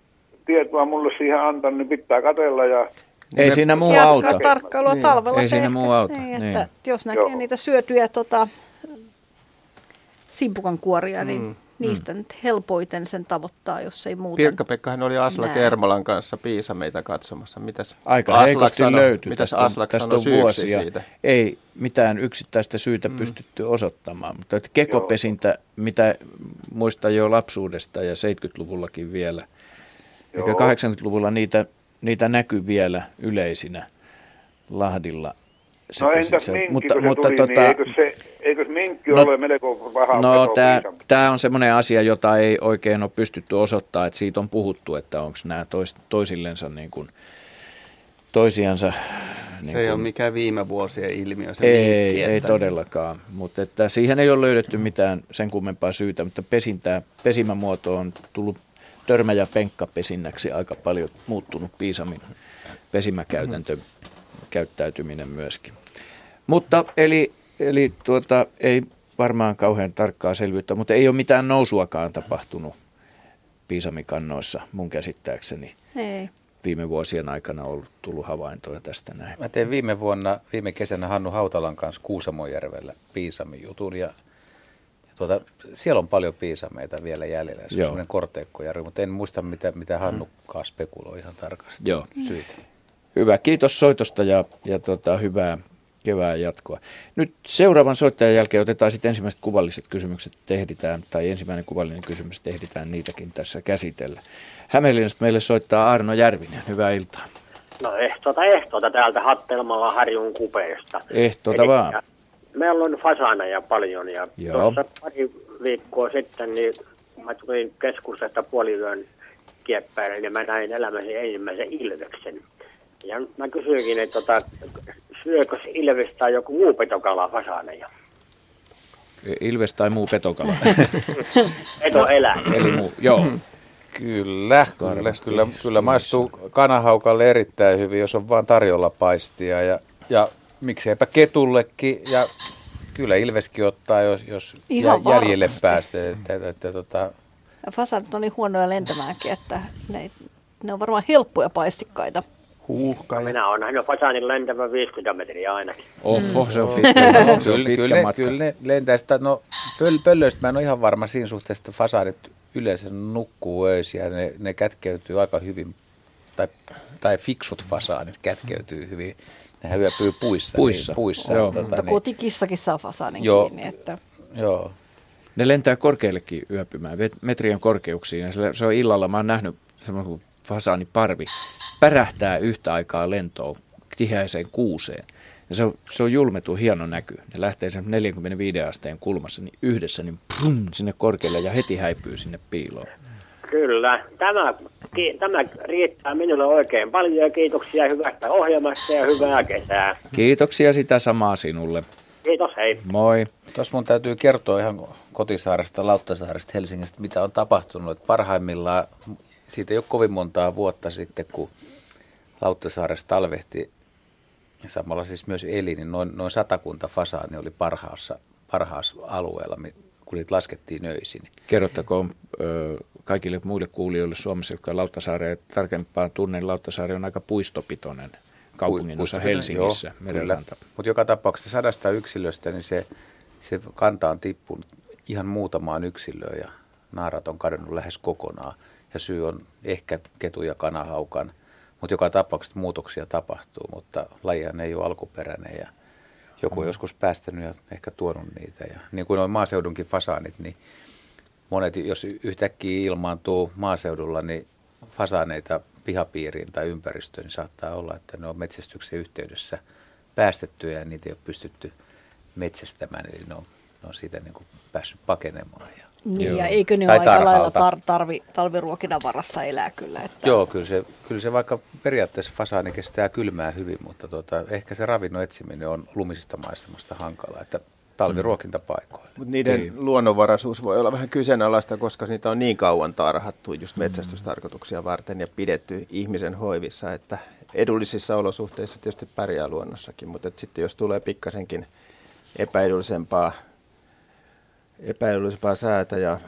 tietoa mulle siihen antaa, niin pitää katella ja Ei siinä muu Jatka auta. tarkkailua Niin. talvella. Ei se siinä ehkä- muu auta, Niin, niin. että jos näkee Joo. niitä syötyjä tota, simpukan kuoria, niin Mm. Niistä nyt helpoiten sen tavoittaa, jos ei muuten. Pirkka-Pekkahan oli Asla Näin. Kermalan kanssa Piisameita katsomassa. Mitäs Aika Aslak heikosti sanoi- löytyy. Mitäs Tästä Aslak tästä sanoi on vuosia. siitä? Ei mitään yksittäistä syytä pystytty osoittamaan, mutta että kekopesintä, mitä muistan jo lapsuudesta ja 70-luvullakin vielä, eikä Joo. 80-luvulla niitä, niitä näkyy vielä yleisinä Lahdilla. No sekä entäs se- minkki, mutta, kun se mutta tuli, tota, niin eikös, se, eikös minkki No- ole melko paha No tämä, on semmoinen asia, jota ei oikein ole pystytty osoittamaan, että siitä on puhuttu, että onko nämä tois, toisillensa niin kuin, toisiansa... Niin se ei kuin, ole mikään viime vuosien ilmiö, se ei, vinkki, ei että todellakaan, mutta että siihen ei ole löydetty mitään sen kummempaa syytä, mutta pesintää, pesimämuoto on tullut törmä- ja penkkapesinnäksi aika paljon muuttunut Piisamin pesimäkäytäntö, käyttäytyminen myöskin. Mutta eli, eli tuota, ei varmaan kauhean tarkkaa selvyyttä, mutta ei ole mitään nousuakaan tapahtunut piisamikannoissa mun käsittääkseni Ei. viime vuosien aikana ollut tullut havaintoja tästä näin. Mä tein viime vuonna, viime kesänä Hannu Hautalan kanssa Kuusamojärvellä piisamijutun ja, ja tuota, siellä on paljon piisameita vielä jäljellä. Se on semmoinen korteikkojärvi, mutta en muista mitä, mitä Hannu kanssa spekuloi ihan tarkasti. Joo. Syitä. Hyvä, kiitos soitosta ja, ja tota, hyvää kevään jatkoa. Nyt seuraavan soittajan jälkeen otetaan sitten ensimmäiset kuvalliset kysymykset tehditään, tai ensimmäinen kuvallinen kysymys tehditään niitäkin tässä käsitellä. Hämeenlinnasta meille soittaa Arno Järvinen. Hyvää iltaa. No ehtoota, ehtoota täältä Hattelmalla Harjun kupeesta. Ehtoota Elikkä vaan. Meillä on fasaneja paljon ja Joo. tuossa pari viikkoa sitten niin mä tulin keskustasta puoliyön kieppäille, niin mä näin elämäni ensimmäisen ilveksen. Ja mä kysyinkin, että tota, syökö ilves tai joku muu petokala fasaneja? Ilves tai muu petokala. Eto elää. Eli muu, joo. Kyllä, kyllä, kyllä, kyllä maistuu kanahaukalle erittäin hyvin, jos on vaan tarjolla paistia ja, ja mikseipä ketullekin ja kyllä Ilveskin ottaa, jos, jos Ihan jä- jäljelle varmasti. pääsee. Että, että, että, tota, fasanit on niin huonoja lentämäänkin, että ne, ne on varmaan helppoja paistikkaita. Huuhka ja Minä olen nähnyt fasanin lentävän 50 metriä ainakin. Oho, se on pitkä, se on pitkä kyllä, matka. kyllä ne lentää sitä, no pöl, pöllöistä mä en ole ihan varma siinä suhteessa, että fasaanit yleensä nukkuu öisin ja ne, ne kätkeytyy aika hyvin, tai, tai fiksut fasaanit kätkeytyy hyvin. Nehän yöpyy puissa. Puissa, Niin, puissa joo. Tota, Mutta niin, kotikissakin saa fasanin Joo. kiinni. Että joo. Ne lentää korkeillekin yöpymään, metrien korkeuksiin. Ja se- se on illalla, mä oon nähnyt semmoinen fasaaniparvi, pärähtää yhtä aikaa lentoon tiheäiseen kuuseen. Ja se on, se on julmetu hieno näky. Ne lähtee sen 45 asteen kulmassa niin yhdessä niin prum, sinne korkealle ja heti häipyy sinne piiloon. Kyllä. Tämä, ki, tämä riittää minulle oikein paljon ja kiitoksia hyvästä ohjelmasta ja hyvää kesää. Kiitoksia sitä samaa sinulle. Kiitos, hei. Moi. Tuossa mun täytyy kertoa ihan kotisaaresta, Lauttasaaresta, Helsingistä, mitä on tapahtunut. Parhaimmillaan, siitä ei ole kovin montaa vuotta sitten, kun Lauttasaaressa talvehti ja samalla siis myös eli, niin noin, noin satakunta fasaani oli parhaassa, parhaassa alueella, kun niitä laskettiin öisin. Kerrottakoon ö, kaikille muille kuulijoille Suomessa, jotka Lauttasaarea tarkempaa tunnen, Lauttasaari on aika puistopitoinen kaupungin osa Helsingissä. Mutta joka tapauksessa sadasta yksilöstä, niin se, se kanta on tippunut ihan muutamaan yksilöön ja naarat on kadonnut lähes kokonaan. Ja syy on ehkä ketu ja kanahaukan, mutta joka tapauksessa muutoksia tapahtuu, mutta lajihan ei ole alkuperäinen ja joku on joskus päästänyt ja ehkä tuonut niitä. Ja niin kuin noin maaseudunkin fasaanit, niin monet, jos yhtäkkiä ilmaantuu maaseudulla, niin fasaaneita pihapiiriin tai ympäristöön, niin saattaa olla, että ne on metsästyksen yhteydessä päästettyjä ja niitä ei ole pystytty metsästämään, eli ne on, ne on siitä niin kuin päässyt pakenemaan. Ja, niin, Joo. ja eikö ne Tai ole aika lailla tar- tarvi, talviruokinnan varassa elää kyllä. Että Joo, kyllä se, kyllä se vaikka periaatteessa fasaani kestää kylmää hyvin, mutta tota, ehkä se ravinnon etsiminen on lumisista maisemasta hankalaa, että talviruokintapaikoilla. Mutta niiden Niin. luonnonvaraisuus voi olla vähän kyseenalaista, koska niitä on niin kauan tarhattu just metsästystarkoituksia varten ja pidetty ihmisen hoivissa, että edullisissa olosuhteissa tietysti pärjää luonnossakin, mutta et sitten jos tulee pikkasenkin epäedullisempaa, epäedullisempaa säätä ja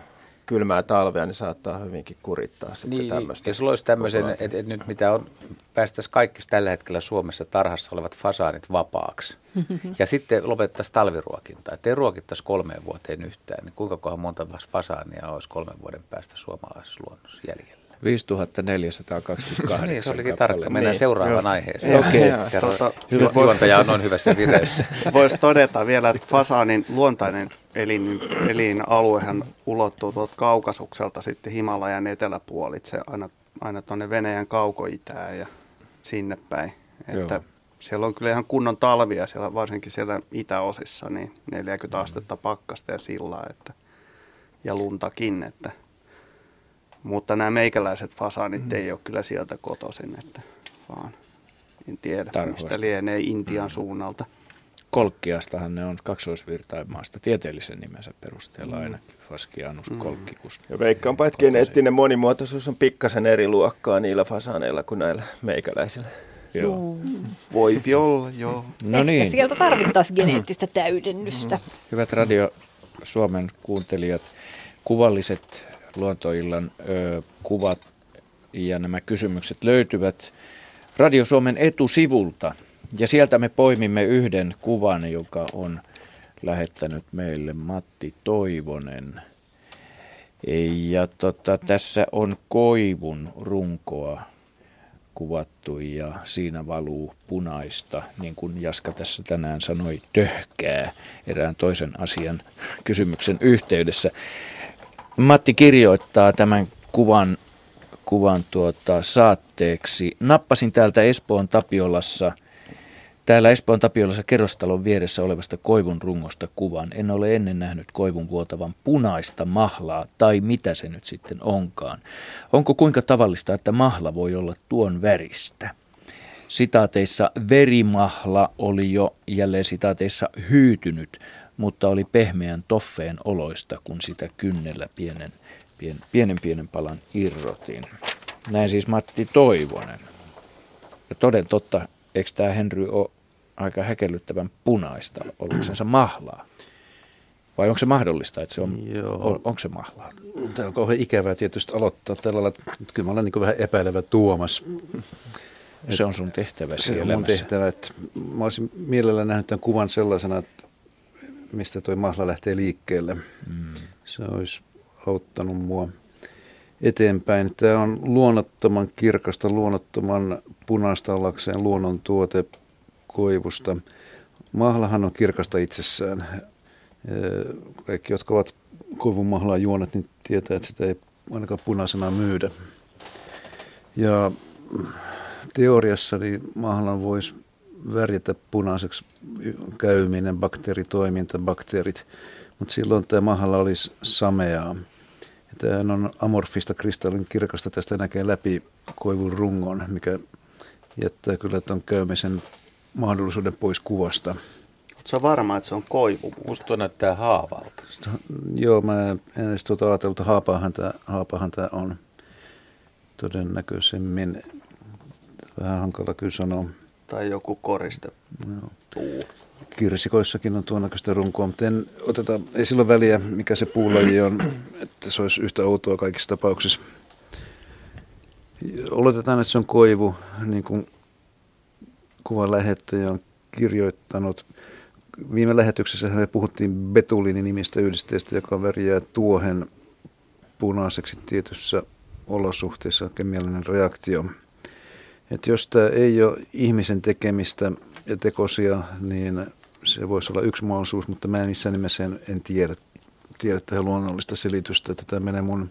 kylmää talvea, niin saattaa hyvinkin kurittaa sitten Niin, tämmöistä. jos loisi tämmöisen, että et nyt mitä on, päästäisiin kaikki tällä hetkellä Suomessa tarhassa olevat fasaanit vapaaksi. ja sitten lopettaisiin talviruokintaa, ettei ruokittaisi kolmeen vuoteen yhtään, niin kuinka kohan monta fasaania olisi kolmen vuoden päästä suomalaisessa luonnossa jäljellä? 5428 niin, se olikin tarkka. Mennään Niin. seuraavaan Joo. aiheeseen. Okei. Joo, Kerro, tota, Hyvä. Juontaja on noin hyvässä vireessä. Voisi todeta vielä, että fasaanin luontainen elin, elinaluehan ulottuu tuolta kaukasukselta sitten Himalajan eteläpuolitse aina, aina tuonne Venäjän kaukoitään ja sinne päin. Että Joo. siellä on kyllä ihan kunnon talvia siellä, varsinkin siellä itäosissa, niin 40 astetta pakkasta ja sillaa, että, ja luntakin. Että, mutta nämä meikäläiset fasaanit mm. ei ole kyllä sieltä kotoisin, että vaan en tiedä, Tarhoista. mistä lienee Intian suunnalta. Kolkkiastahan ne on kaksoisvirtaimaasta tieteellisen nimensä perusteella ainakin. Faskianus kolkkikus. Ja veikkaanpa, että geneettinen monimuotoisuus on pikkasen eri luokkaa niillä fasaaneilla kuin näillä meikäläisillä. Joo. Voi olla, joo. No Ehkä niin, sieltä tarvittaisiin geneettistä täydennystä. hyvät Radio Suomen kuuntelijat, kuvalliset luontoillan ö, kuvat ja nämä kysymykset löytyvät Radio Suomen etusivulta. Ja sieltä me poimimme yhden kuvan, joka on lähettänyt meille Matti Toivonen. Ja tota, tässä on koivun runkoa kuvattu ja siinä valuu punaista, niin kuin Jaska tässä tänään sanoi, töhkää erään toisen asian kysymyksen yhteydessä. Matti kirjoittaa tämän kuvan, kuvan tuota, saatteeksi. Nappasin täältä Espoon Tapiolassa – Täällä Espoon Tapiolassa kerrostalon vieressä olevasta koivun rungosta kuvan. En ole ennen nähnyt koivun vuotavan punaista mahlaa, tai mitä se nyt sitten onkaan. Onko kuinka tavallista, että mahla voi olla tuon väristä? Sitaateissa verimahla oli jo jälleen sitaateissa hyytynyt, mutta oli pehmeän toffeen oloista, kun sitä kynnellä pienen, pien, pienen pienen palan irrotin. Näin siis Matti Toivonen. Ja toden totta, eikö tämä Henry ole aika häkellyttävän punaista oluksensa mahlaa? Vai onko se mahdollista, että se on, Joo. on onko se mahlaa? Tämä on kauhean ikävää tietysti aloittaa tällä lailla. Kyllä mä olen niin vähän epäilevä Tuomas. Se on sun tehtävä Se on mun tehtävä. Että mä olisin mielellään nähnyt tämän kuvan sellaisena, että mistä tuo mahla lähtee liikkeelle. Mm. Se olisi auttanut mua eteenpäin. Tämä on luonnottoman kirkasta, luonnottoman punaista ollakseen luonnon tuote koivusta. Mahlahan on kirkasta itsessään. Kaikki, jotka ovat koivun mahlaa juonet, niin tietää, että sitä ei ainakaan punaisena myydä. Ja teoriassa niin mahlan voisi värjätä punaiseksi käyminen, bakteeritoiminta, bakteerit, mutta silloin tämä mahla olisi sameaa. Tämä on amorfista kristallin kirkasta, tästä näkee läpi koivun rungon, mikä jättää kyllä tuon käymisen mahdollisuuden pois kuvasta. Se on varma, että se on koivu. Musta näyttää haavalta. Joo, mä en edes tuota ajatellut, että haapaahan tämä, haapaahan tämä on todennäköisemmin. Vähän hankala kyllä sanoa. Tai joku koriste. Joo. Puu. Kirsikoissakin on tuon näköistä runkoa, mutta en oteta, ei silloin väliä, mikä se puulaji on, että se olisi yhtä outoa kaikissa tapauksissa. Oletetaan, että se on koivu, niin kuin kuvan lähettäjä on kirjoittanut. Viime lähetyksessä me puhuttiin betulinin nimistä yhdisteestä, joka värjää tuohen punaiseksi tietyssä olosuhteissa, kemiallinen reaktio. Että jos tämä ei ole ihmisen tekemistä ja tekosia, niin se voisi olla yksi mahdollisuus, mutta mä en missään nimessä en, en tiedä, tiedä tähän luonnollista selitystä, että tämä menee mun,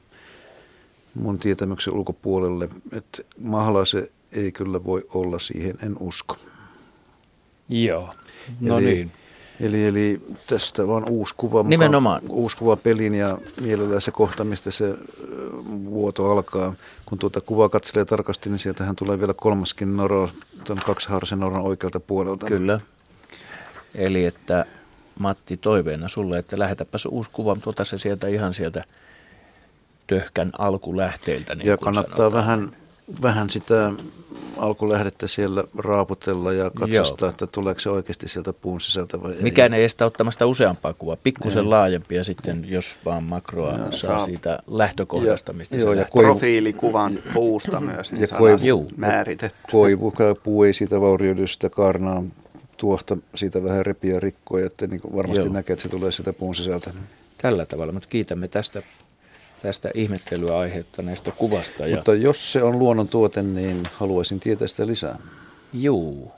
mun tietämyksen ulkopuolelle. Että mahla se ei kyllä voi olla siihen, en usko. Joo, no eli, niin. Eli, eli tästä vaan uusi kuva, mukaan, Nimenomaan. uusi kuva pelin ja mielellään se kohta, mistä se vuoto alkaa. Kun tuota kuvaa katselee tarkasti, niin sieltähän tulee vielä kolmaskin noro, tuon kaksihaarisen noron oikealta puolelta. Kyllä. Eli että Matti toiveena sulle, että lähetäpäs uusi kuva, tuota se sieltä ihan sieltä töhkän alkulähteiltä. Niin ja kannattaa sanotaan. vähän, vähän sitä alkulähdettä siellä raaputella ja katsostaa, Joo. että tuleeko se oikeasti sieltä puun sisältä vai Mikään ei estä ottamasta useampaa kuvaa, pikkusen ei. laajempi ja sitten jos vaan makroa ja, saa, saa siitä lähtökohdasta, mistä ja, se ja koivu, profiilikuvan puusta myös, niin ja koivu, määritetty. Koivu, puu ei siitä vaurioidu sitä karnaa tuohta siitä vähän repiä rikkoa, että niin varmasti Joo. näkee, että se tulee sitä puun sisältä. Tällä tavalla, mutta kiitämme tästä tästä ihmettelyä aiheuttaneesta kuvasta. Mutta ja... jos se on luonnon tuote, niin haluaisin tietää sitä lisää. Juu.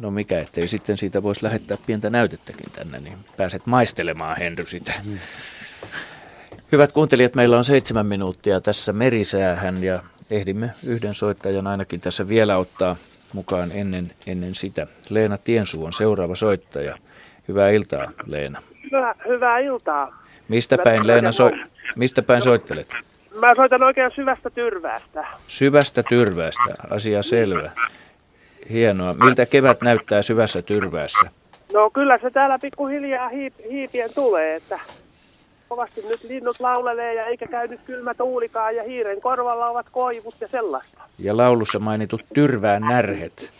No mikä, ettei sitten siitä voisi lähettää pientä näytettäkin tänne, niin pääset maistelemaan Henry sitä. Mm. Hyvät kuuntelijat, meillä on seitsemän minuuttia tässä merisäähän ja ehdimme yhden soittajan ainakin tässä vielä ottaa mukaan ennen, ennen sitä. Leena Tiensu on seuraava soittaja. Hyvää iltaa, Leena. Hyvää, hyvää iltaa. Mistä päin, Leena, so, mistä päin soittelet? Mä soitan oikein syvästä tyrväästä. Syvästä tyrväästä, asia selvä. Hienoa. Miltä kevät näyttää syvässä tyrväässä? No kyllä se täällä pikkuhiljaa hiip, hiipien tulee, että kovasti nyt linnut laulelee ja eikä käynyt kylmä tuulikaan ja hiiren korvalla ovat koivut ja sellaista. Ja laulussa mainitut tyrvään närhet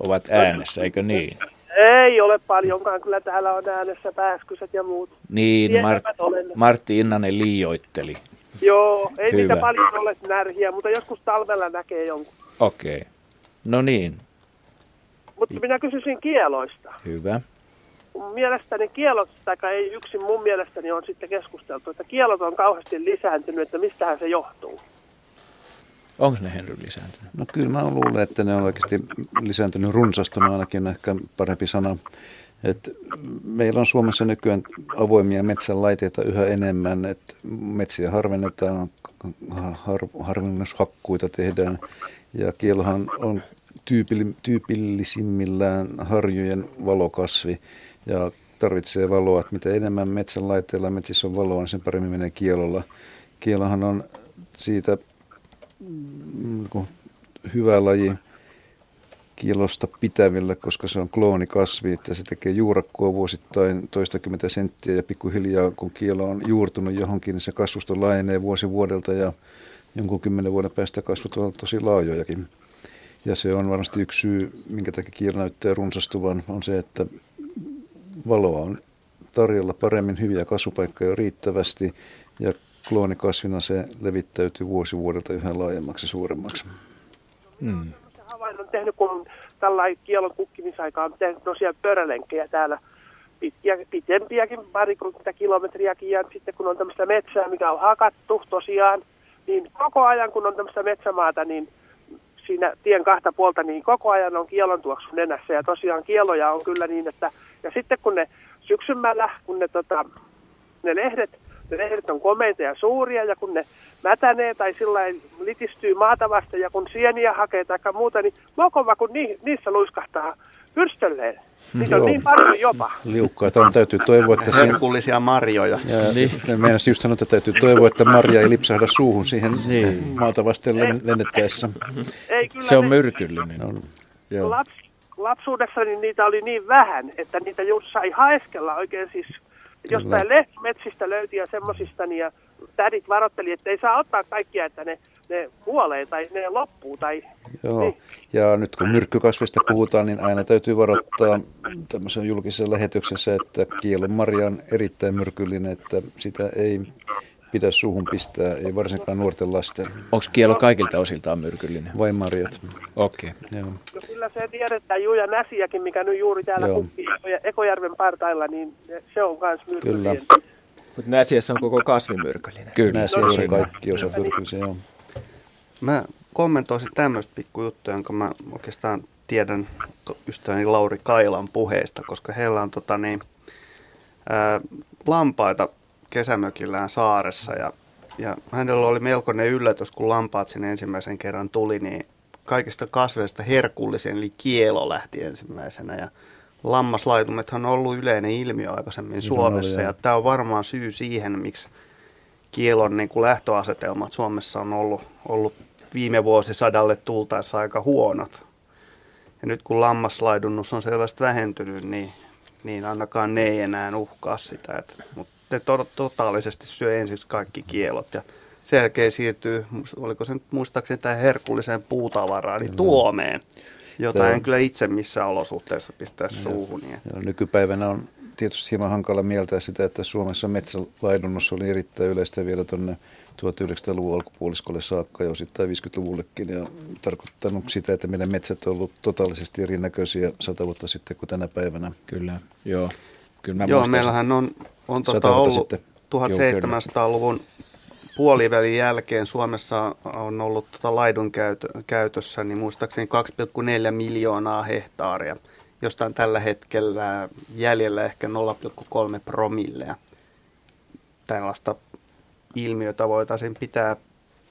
ovat äänessä, eikö niin? Ei ole paljonkaan, kyllä täällä on äänessä pääskyset ja muut. Niin, Mart- Martti Innanen liioitteli. Joo, ei Hyvä. niitä paljon ole närhiä, mutta joskus talvella näkee jonkun. Okei. Okay. No niin, Mutta minä kysyisin kieloista. hyvä. Mielestäni kielot, tai ei yksin mun mielestäni on sitten keskusteltu, että kielot on kauheasti lisääntynyt, että mistähän se johtuu. Onko ne Henry lisääntynyt? No kyllä mä luulen, että ne on oikeasti lisääntynyt runsastumaan ainakin ehkä parempi sana. Et meillä on Suomessa nykyään avoimia metsänlaiteita yhä enemmän, että metsiä harvennetaan, har, harvennushakkuita tehdään ja kiellohan on tyypilli, tyypillisimmillään harjujen valokasvi ja tarvitsee valoa. Että mitä enemmän metsänlaitteilla metsissä on valoa, niin sen paremmin menee kielolla. Kielohan on siitä hyvä laji kielosta pitäville, koska se on kloonikasvi, että se tekee juurakkoa vuosittain toistakymmentä senttiä ja pikkuhiljaa kun kielo on juurtunut johonkin, niin se kasvusto laajenee vuosi vuodelta ja jonkun kymmenen vuoden päästä kasvut ovat tosi laajojakin. Ja se on varmasti yksi syy, minkä takia kielo näyttää runsastuvan, on se, että valoa on tarjolla paremmin, hyviä kasvupaikkoja riittävästi ja kloonikasvina se levittäytyy vuosi vuodelta yhä laajemmaksi ja suuremmaksi. Mm. havainnon tehnyt, kun tällä kielon kukkimisaikaa on tehnyt tosiaan pörälenkkejä täällä pitkiä, pitempiäkin, parikymmentä kilometriäkin, ja sitten kun on tämmöistä metsää, mikä on hakattu tosiaan, niin koko ajan kun on tämmöistä metsämaata, niin siinä tien kahta puolta, niin koko ajan on kielon tuoksu nenässä, ja tosiaan kieloja on kyllä niin, että, ja sitten kun ne syksymällä, kun ne, tota, ne lehdet, lehdet on komeita ja suuria, ja kun ne mätänee tai sillä litistyy maata vasten, ja kun sieniä hakee tai muuta, niin mokoma, kun ni, niissä luiskahtaa pyrstölleen. Niitä on Joo. niin paljon jopa. Liukkaita on, täytyy toivoa, että siinä... Herkullisia marjoja. Ja niin. Meidän just sanoa, että täytyy toivoa, että Marja ei lipsahda suuhun siihen Niin. maata vasten len- lennettäessä. Ei, kyllä Se on ne- myrkyllinen. No, Joo. Laps, lapsuudessani niitä oli niin vähän, että niitä just sai haeskella oikein siis jostain lehtimetsistä löyti ja semmosista, niin ja tädit varotteli, että ei saa ottaa kaikkia, että ne, ne kuolee tai ne loppuu. Tai, Joo. Niin. Ja nyt kun myrkkykasvista puhutaan, niin aina täytyy varoittaa tämmöisen julkisessa lähetyksessä, että kielon marja on erittäin myrkyllinen, että sitä ei pidä suuhun pistää, ei varsinkaan nuorten lasten, Onko kielo kaikilta osiltaan myrkyllinen? vain marjat. Okei. Joo. no kyllä se tiedetään, Juja Näsiäkin, mikä nyt juuri täällä Joo. kukkii Eko- Ekojärven partailla, niin se on myös myrkyllinen. Kyllä. Mutta näsiessä on koko kasvi myrkyllinen. Kyllä. Nämä juuri siellä näin. kaikki osa myrkyllisiä, joo. Mä kommentoisin tämmöistä pikkujuttua, jonka mä oikeastaan tiedän ystäväni Lauri Kailan puheesta, koska heillä on tota niin, ää, lampaita kesämökillään saaressa ja, ja hänellä oli melkoinen yllätys, kun lampaat sinne ensimmäisen kerran tuli, niin kaikista kasveista herkullisen, eli kielo lähti ensimmäisenä ja lammaslaitumethan on ollut yleinen ilmiö aikaisemmin Niin Suomessa ja tämä on varmaan syy siihen, miksi kielon niin kuin lähtöasetelmat Suomessa on ollut, ollut viime vuosisadalle tultaessa aika huonot. Ja nyt kun lammaslaidunnus on selvästi vähentynyt, niin, niin ainakaan ne ei enää uhkaa sitä. Et, mutta ne to- totaalisesti syö ensiksi kaikki kielot ja sen jälkeen siirtyy, oliko se nyt muistaakseni tähän herkulliseen puutavaraan, niin tuomeen, jota Tämä- en kyllä itse missään olosuhteissa pistää suuhun. Niin. Ja nykypäivänä on tietysti hieman hankala mieltää sitä, että Suomessa metsälaidunnus oli erittäin yleistä vielä tuonne 1900-luvun alkupuoliskolle saakka ja osittain 50-luvullekin ja tarkoittanut sitä, että meidän metsät on ollut totaalisesti erinäköisiä sata vuotta sitten kuin tänä päivänä. Kyllä, joo. Kyllä mä Joo, meillähän on, on tota ollut sitten. 1700-luvun puolivälin jälkeen Suomessa on ollut tota laidun käytö, käytössä, niin muistaakseni 2,4 miljoonaa hehtaaria, josta on tällä hetkellä jäljellä ehkä 0,3 promillea. Tällaista ilmiötä voitaisiin pitää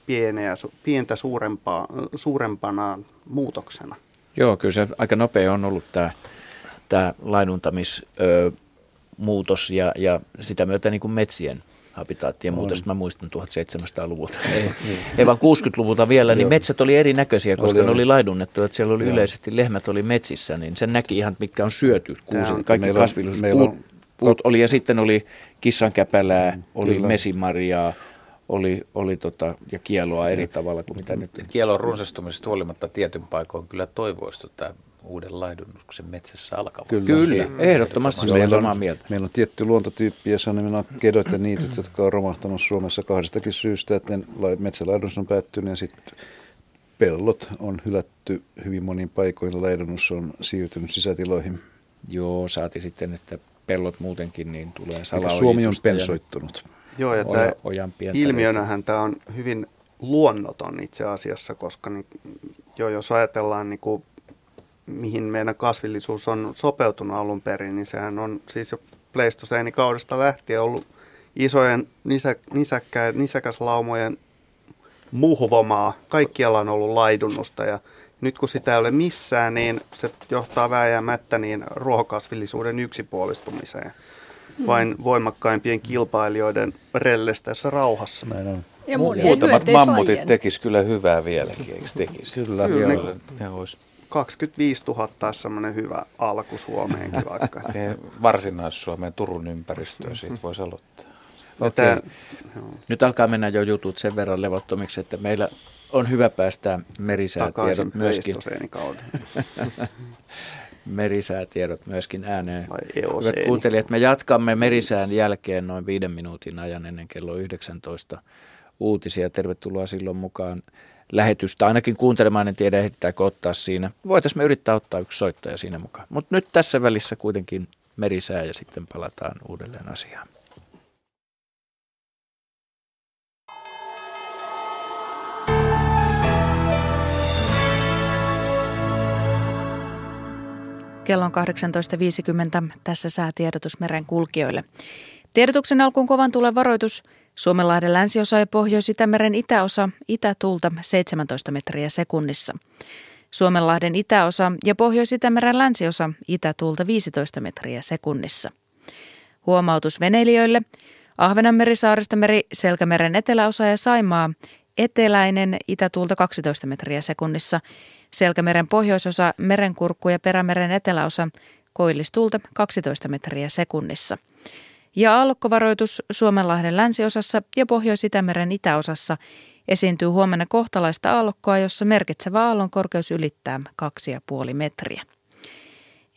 pieniä, su- pientä suurempaa, suurempana muutoksena. Joo, kyllä se aika nopea on ollut tämä, tämä lainuntamismuutos ja, ja sitä myötä niin kuin metsien habitaattien muutos. Mä muistan 1700-luvulta, ei, ei vaan 60-luvulta vielä, niin metsät oli erinäköisiä, koska Oli, ne oli. laidunnettu, että siellä oli Joo. yleisesti lehmät oli metsissä, niin sen näki ihan, mitkä on syöty, kuusit, kaikki kasvillisuus, meillä on- puut oli ja sitten oli kissankäpälää, oli Kyllä. mesimarjaa, oli, oli tota, ja kieloa eri tavalla kuin mitä nyt. Kielon runsastumisesta huolimatta tietyn paikoin kyllä toivoisi tota uuden laidunnuksen metsässä alkavat. Kyllä, Kyllä ehdottomasti meillä on, samaa mieltä. Meillä on tietty luontotyyppi, ja se on nimenomaan kedot ja niityt, jotka on romahtanut Suomessa kahdestakin syystä, että metsälaidunnos on päättynyt ja sitten pellot on hylätty hyvin monin paikoin, laidunnus on siirtynyt sisätiloihin. Joo, saati sitten, että pellot muutenkin niin tulee salaojitusta. Suomi on pensoittunut. Joo, ja tämä ilmiönähän tämä on hyvin luonnoton itse asiassa, koska niin, jo jos ajatellaan niin kuin, mihin meidän kasvillisuus on sopeutunut alun perin, niin sehän on siis jo Pleistoseenikaudesta lähtien ollut isojen nisä, nisäkkä, nisäkäslaumojen muhvomaa. Kaikkialla on ollut laidunnusta ja nyt kun sitä ei ole missään, niin se johtaa vääjäämättä niin ruohokasvillisuuden yksipuolistumiseen. Hmm. Vain voimakkaimpien kilpailijoiden rellestäessä rauhassa. Näin on. Ja Mu- muutamat mammutit tekis kyllä hyvää vieläkin, eikö tekisi? Kyllä, kyllä ne, ne olisi 25 000 olisi semmoinen hyvä alku Suomeenkin vaikka. Se varsinais-Suomeen Turun ympäristöä siitä voisi aloittaa. Okay. Tämä, Nyt alkaa mennä jo jutut sen verran levottomiksi, että meillä on hyvä päästä merisäätiedot myöskin. merisäätiedot myöskin ääneen. Hyvät kuuntelijat, me jatkamme merisään jälkeen noin viiden minuutin ajan ennen kello 19 uutisia. Tervetuloa silloin mukaan lähetystä. Ainakin kuuntelemaan en tiedä, ehditäänkö ottaa siinä. Voitaisiin me yrittää ottaa yksi soittaja siinä mukaan. Mutta nyt tässä välissä kuitenkin merisää ja sitten palataan uudelleen asiaan. Kello on 18.50. Tässä säätiedotus meren kulkijoille. Tiedotuksen alkuun kovan tulee varoitus. Suomenlahden länsiosa ja Pohjois-Itämeren itäosa itätulta 17 metriä sekunnissa. Suomenlahden itäosa ja Pohjois-Itämeren länsiosa itätulta 15 metriä sekunnissa. Huomautus veneilijöille. Ahvenanmeri, Saaristomeri, Selkämeren eteläosa ja Saimaa eteläinen itätuulta 12 metriä sekunnissa – Selkämeren pohjoisosa, merenkurkku ja perämeren eteläosa koillistulta 12 metriä sekunnissa. Ja aallokkovaroitus Suomenlahden länsiosassa ja Pohjois-Itämeren itäosassa esiintyy huomenna kohtalaista aallokkoa, jossa merkitsevä aallon korkeus ylittää 2,5 metriä.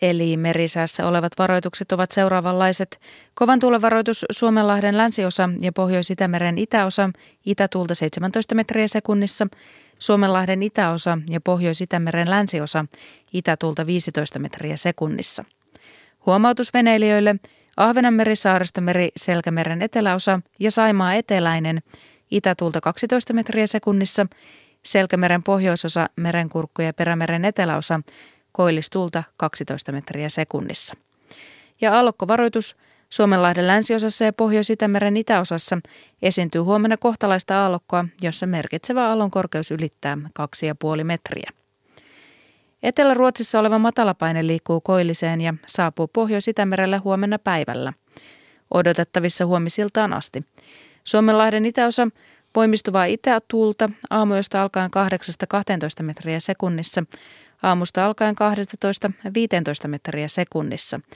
Eli merisäässä olevat varoitukset ovat seuraavanlaiset. Kovan tuulen varoitus Suomenlahden länsiosa ja Pohjois-Itämeren itäosa, itätuulta 17 metriä sekunnissa – Suomenlahden itäosa ja Pohjois-Itämeren länsiosa itätulta 15 metriä sekunnissa. Huomautus veneilijöille Ahvenanmeri, Saaristomeri, Selkämeren eteläosa ja Saimaa eteläinen itätulta 12 metriä sekunnissa, Selkämeren pohjoisosa, merenkurkku ja perämeren eteläosa koillistulta 12 metriä sekunnissa. Ja aallokkovaroitus Suomenlahden länsiosassa ja Pohjois-Itämeren itäosassa esiintyy huomenna kohtalaista aallokkoa, jossa merkitsevä aallon korkeus ylittää 2,5 metriä. Etelä-Ruotsissa oleva matalapaine liikkuu koilliseen ja saapuu Pohjois-Itämerelle huomenna päivällä. Odotettavissa huomisiltaan asti. Suomenlahden itäosa voimistuvaa itätuulta aamuista alkaen 8-12 metriä sekunnissa, aamusta alkaen 12-15 metriä sekunnissa –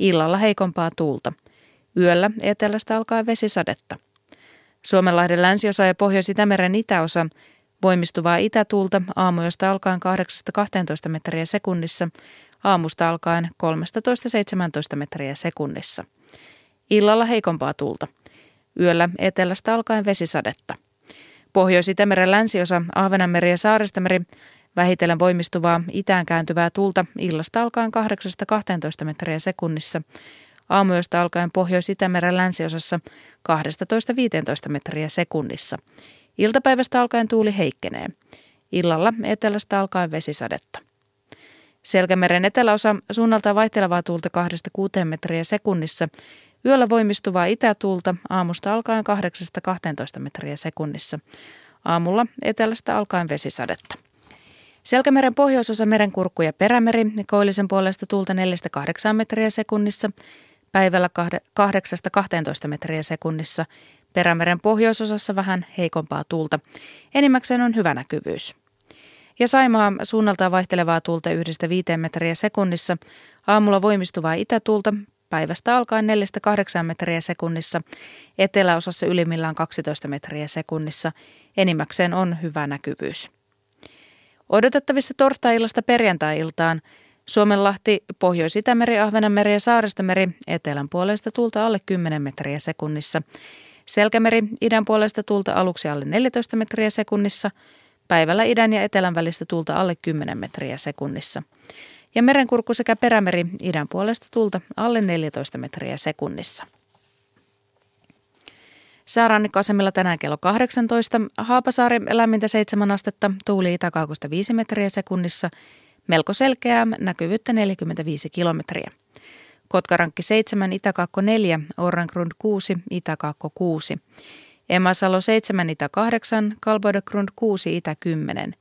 Illalla heikompaa tuulta. Yöllä etelästä alkaa vesisadetta. Suomenlahden länsiosa ja Pohjois-Itämeren itäosa voimistuvaa itätuulta aamuista alkaen 8-12 metriä sekunnissa, aamusta alkaen 13-17 metriä sekunnissa. Illalla heikompaa tuulta. Yöllä etelästä alkaen vesisadetta. Pohjois-Itämeren länsiosa, Ahvenanmeri ja Saaristomeri Vähitellen voimistuvaa itään kääntyvää tulta illasta alkaen 8-12 metriä sekunnissa, aamuyöstä alkaen Pohjois-Itämeren länsiosassa 12-15 metriä sekunnissa. Iltapäivästä alkaen tuuli heikkenee. Illalla etelästä alkaen vesisadetta. Selkämeren eteläosa suunnalta vaihtelevaa tuulta 2-6 metriä sekunnissa, yöllä voimistuvaa itätuulta aamusta alkaen 8-12 metriä sekunnissa. Aamulla etelästä alkaen vesisadetta. Selkämeren pohjoisosa merenkurkku ja perämeri, koillisen puolesta tulta 4-8 metriä sekunnissa, päivällä 8-12 metriä sekunnissa, perämeren pohjoisosassa vähän heikompaa tuulta. Enimmäkseen on hyvä näkyvyys. Ja Saimaa suunnaltaan vaihtelevaa tuulta 1-5 metriä sekunnissa, aamulla voimistuvaa itätuulta, päivästä alkaen 4-8 metriä sekunnissa, eteläosassa ylimmillään 12 metriä sekunnissa, enimmäkseen on hyvä näkyvyys. Odotettavissa torstai-illasta perjantai-iltaan Suomenlahti, Pohjois-Itämeri, Ahvenanmeri ja Saaristomeri etelän puolesta tulta alle 10 metriä sekunnissa. Selkämeri, idän puolesta tulta aluksi alle 14 metriä sekunnissa. Päivällä idän ja etelän välistä tulta alle 10 metriä sekunnissa. Ja merenkurkku sekä perämeri idän puolesta tulta alle 14 metriä sekunnissa. Säärannikkoasemilla tänään kello 18. Haapasaari lämmintä 7 astetta, tuuli itäkaukosta 5 metriä sekunnissa. Melko selkeää, näkyvyyttä 45 kilometriä. Kotkarankki 7, Itäkaakko 4, Orrangrund 6, Itäkaakko 6. Emasalo 7, Itä 8, Kalbodegrund 6, Itä 10.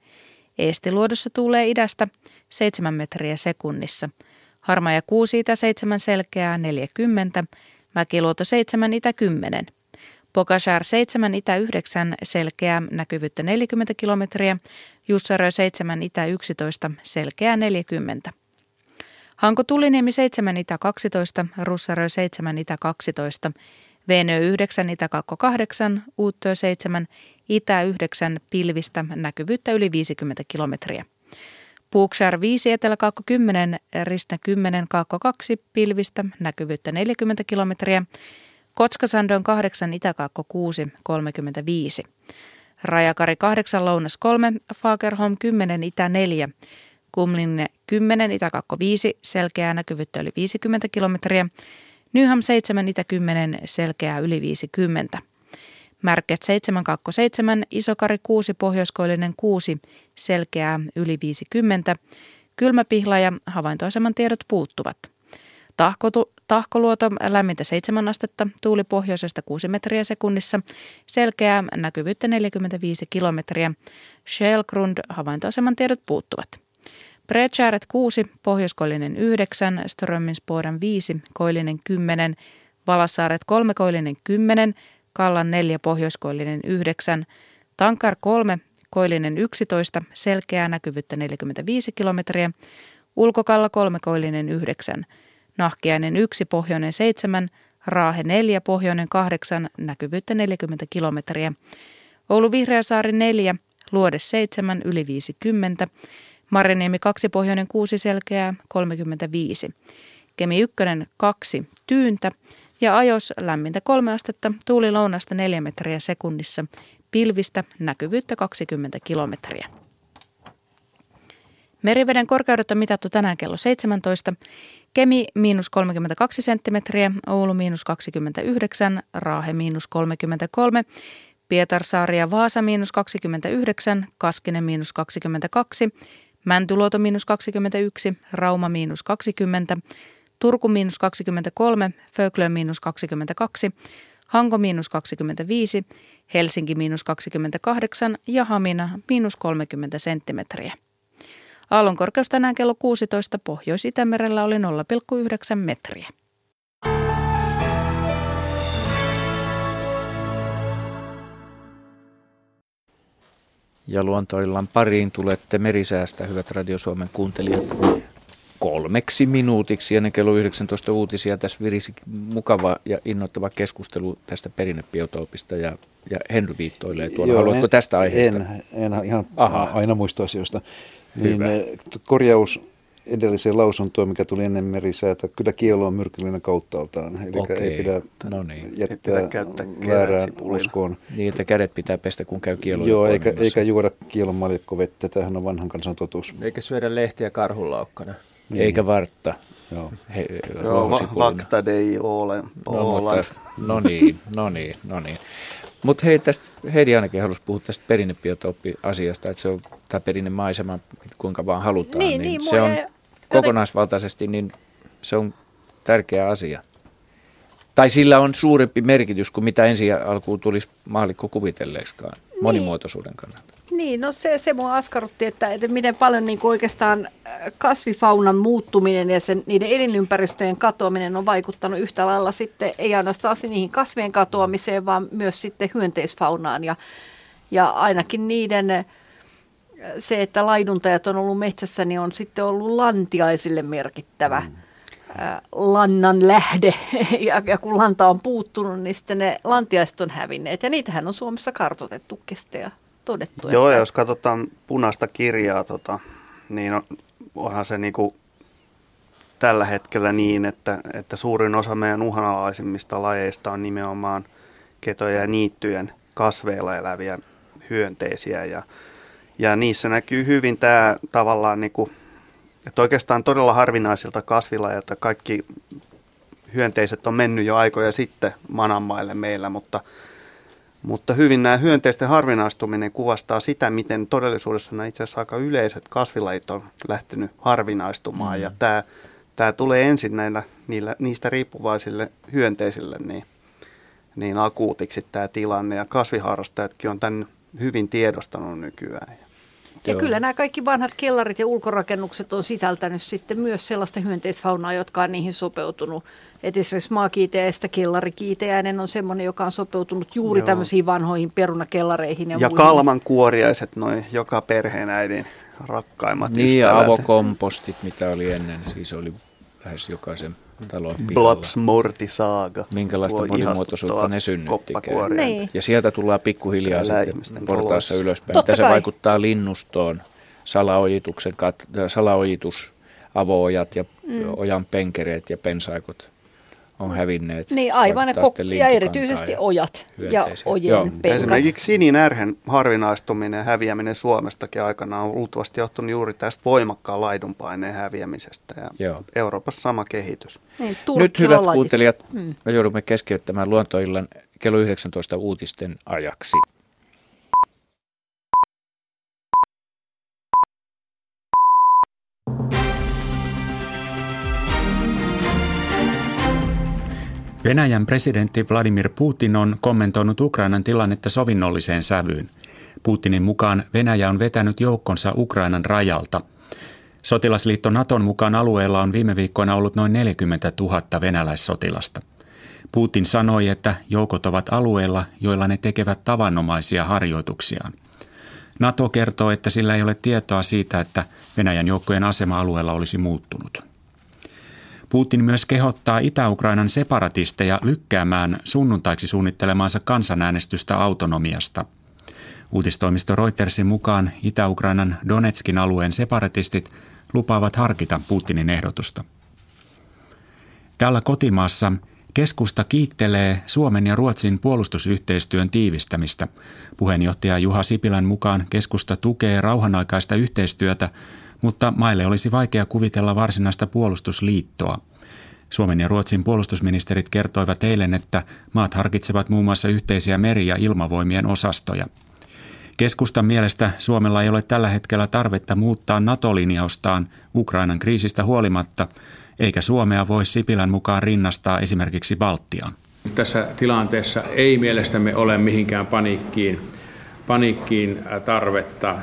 Eestiluodossa tuulee idästä 7 metriä sekunnissa. Harmaja 6, Itä 7 selkeää 40, Mäkiluoto 7, Itä 10. Pokashar 7 itä 9 selkeää näkyvyyttä 40 kilometriä, Jussarö 7 itä 11 selkeää 40. Hanko Tuliniemi 7 itä 12, Russarö 7 itä 12, Venö 9 itä 8, Uuttöö 7 itä 9 pilvistä näkyvyyttä yli 50 kilometriä. Puukshar 5 etelä 10, Ristna 10 2 pilvistä näkyvyyttä 40 kilometriä. Kotskasandon 8, Itäkaakko 6, 35. Rajakari 8, Lounas 3, Fagerholm 10, Itä 4. Kumlinne 10, Itäkaakko 5, selkeää näkyvyyttä yli 50 kilometriä. Nyham 7, Itä 10, selkeää yli 50. Märket 727, Isokari 6, Pohjoiskoillinen 6, selkeää yli 50. Kylmäpihla ja havaintoaseman tiedot puuttuvat. Tahkotu, tahkoluoto lämmintä 7 astetta, tuuli pohjoisesta 6 metriä sekunnissa, selkeää näkyvyyttä 45 kilometriä. Shellgrund havaintoaseman tiedot puuttuvat. Breckäret 6, pohjoiskoillinen 9, Strömmingsboden 5, koillinen 10, Valassaaret 3, koillinen 10, Kallan 4, pohjoiskoillinen 9, Tankar 3, koillinen 11, selkeää näkyvyyttä 45 kilometriä, Ulkokalla 3, koillinen 9, Nahkiainen 1, pohjoinen 7, Raahe 4, pohjoinen 8, näkyvyyttä 40 kilometriä. Oulu Vihreäsaari 4, Luode 7, yli 50. Marjaniemi 2, pohjoinen 6, selkeää 35. Kemi 1, 2, tyyntä. Ja ajos lämmintä 3 astetta, tuuli lounasta 4 metriä sekunnissa. Pilvistä näkyvyyttä 20 kilometriä. Meriveden korkeudet on mitattu tänään kello 17. Kemi miinus 32 senttimetriä, Oulu miinus 29, Raahe miinus 33, Pietarsaari ja Vaasa miinus 29, Kaskinen miinus 22, Mäntyluoto miinus 21, Rauma miinus 20, Turku miinus 23, Föglö miinus 22, Hanko miinus 25, Helsinki miinus 28 ja Hamina miinus 30 senttimetriä. Aallon korkeus tänään kello 16 Pohjois-Itämerellä oli 0,9 metriä. Ja luontoillan pariin tulette merisäästä, hyvät Radio Suomen kuuntelijat, kolmeksi minuutiksi ennen kello 19 uutisia. Tässä virisi mukava ja innoittava keskustelu tästä perinnebiotoopista ja, ja Henry viittoilee tuolla. Joo, Haluatko en, tästä aiheesta? En, en ihan Aha. aina muista asioista. Niin, korjaus edelliseen lausuntoon, mikä tuli ennen merisäätä, kyllä kielo on myrkyllinen kauttaaltaan. Eli Okei. ei pidä no niin. jättää Ei pidä käyttää väärään uskoon. Niin, että kädet pitää pestä, kun käy kieloja Joo, eikä, eikä juoda kielon maljakkovettä. Tämähän on vanhan kansan totuus. Eikä syödä lehtiä karhunlaukkana. Niin. Eikä vartta. Joo. He, Joo, vakta dei ole No, mutta, no niin, no niin, no niin. Mutta hei, tästä, Heidi ainakin halusi puhua tästä perinnebiotooppi-asiasta, että se on tämä perinnemaisema, kuinka vaan halutaan. Niin, niin, se mua on jäi kokonaisvaltaisesti, niin se on tärkeä asia. Tai sillä on suurempi merkitys kuin mitä ensi alkuun tulisi maalikko kuvitelleeksikaan monimuotoisuuden kannalta. Niin, no se, se mua askarrutti, että, että miten paljon niin oikeastaan äh, kasvifaunan muuttuminen ja sen, niiden elinympäristöjen katoaminen on vaikuttanut yhtä lailla sitten, ei ainoastaan niihin kasvien katoamiseen, vaan myös sitten hyönteisfaunaan. Ja, ja ainakin niiden, äh, se, että laiduntajat on ollut metsässä, niin on sitten ollut lantiaisille merkittävä mm. lannan lähde. Ja, ja kun lanta on puuttunut, niin sitten ne lantiaiset on hävinneet. Ja niitähän on Suomessa kartoitettu kesteä todettu. Joo, ja että, jos katsotaan punaista kirjaa, tota, niin on, onhan se niinku tällä hetkellä niin, että, että suurin osa meidän uhanalaisimmista lajeista on nimenomaan ketoja ja niittyjen kasveilla eläviä hyönteisiä ja, ja niissä näkyy hyvin tämä tavallaan niin kuin, että oikeastaan todella harvinaisilta kasvilajilta kaikki hyönteiset on mennyt jo aikoja sitten mananmaille meillä, mutta, mutta hyvin nämä hyönteisten harvinaistuminen kuvastaa sitä, miten todellisuudessa nämä itse asiassa aika yleiset kasvilajit on lähtenyt harvinaistumaan mm. ja tämä, tämä tulee ensin näillä, niillä, niistä riippuvaisille hyönteisille niin, niin akuutiksi tämä tilanne ja kasviharrastajatkin on tämän hyvin tiedostanut nykyään. Ja Joo. kyllä nämä kaikki vanhat kellarit ja ulkorakennukset on sisältänyt sitten myös sellaista hyönteisfaunaa, jotka on niihin sopeutunut. Et esimerkiksi maakiiteäistä kellarikiiteäinen on semmoinen, joka on sopeutunut juuri Joo. tämmöisiin vanhoihin perunakellareihin. Ja, ja kalmankuoriaiset, noin joka perheen äidin rakkaimmat niin, ystävät. ja avokompostit, mitä oli ennen, siis oli lähes jokaisen talon pihalla. Blaps Morti Saaga. Minkälaista monimuotoisuutta ne synnyttikään. Niin. Ja sieltä tullaan pikkuhiljaa Kyllä sitten portaassa ylöspäin. Totta Mitä kai. se vaikuttaa linnustoon, salaojituksen, salaojitus, avoojat ja mm. ojan penkereet ja pensaikot on hävinneet. Niin aivan, ne kok- ja erityisesti ja ojat ja ojien Joo. penkat. Esimerkiksi sininärhen harvinaistuminen ja häviäminen Suomestakin aikana on luultavasti johtunut juuri tästä voimakkaan laidunpaineen häviämisestä ja Joo. Euroopassa sama kehitys. Niin, Nyt hyvät kuuntelijat, hmm. me joudumme keskeyttämään luontoillan kello 19 uutisten ajaksi. Venäjän presidentti Vladimir Putin on kommentoinut Ukrainan tilannetta sovinnolliseen sävyyn. Putinin mukaan Venäjä on vetänyt joukkonsa Ukrainan rajalta. Sotilasliitto Naton mukaan alueella on viime viikkoina ollut noin 40 000 venäläissotilasta. Putin sanoi, että joukot ovat alueella, joilla ne tekevät tavanomaisia harjoituksiaan. NATO kertoo, että sillä ei ole tietoa siitä, että Venäjän joukkojen asema alueella olisi muuttunut. Putin myös kehottaa Itä-Ukrainan separatisteja lykkäämään sunnuntaiksi suunnittelemaansa kansanäänestystä autonomiasta. Uutistoimisto Reutersin mukaan Itä-Ukrainan Donetskin alueen separatistit lupaavat harkita Putinin ehdotusta. Tällä kotimaassa keskusta kiittelee Suomen ja Ruotsin puolustusyhteistyön tiivistämistä. Puheenjohtaja Juha Sipilän mukaan keskusta tukee rauhanaikaista yhteistyötä, mutta maille olisi vaikea kuvitella varsinaista puolustusliittoa. Suomen ja Ruotsin puolustusministerit kertoivat eilen, että maat harkitsevat muun muassa yhteisiä meri- ja ilmavoimien osastoja. Keskustan mielestä Suomella ei ole tällä hetkellä tarvetta muuttaa NATO-linjaustaan Ukrainan kriisistä huolimatta, eikä Suomea voi Sipilän mukaan rinnastaa esimerkiksi Baltiaan. Tässä tilanteessa ei mielestämme ole mihinkään paniikkiin, paniikkiin tarvetta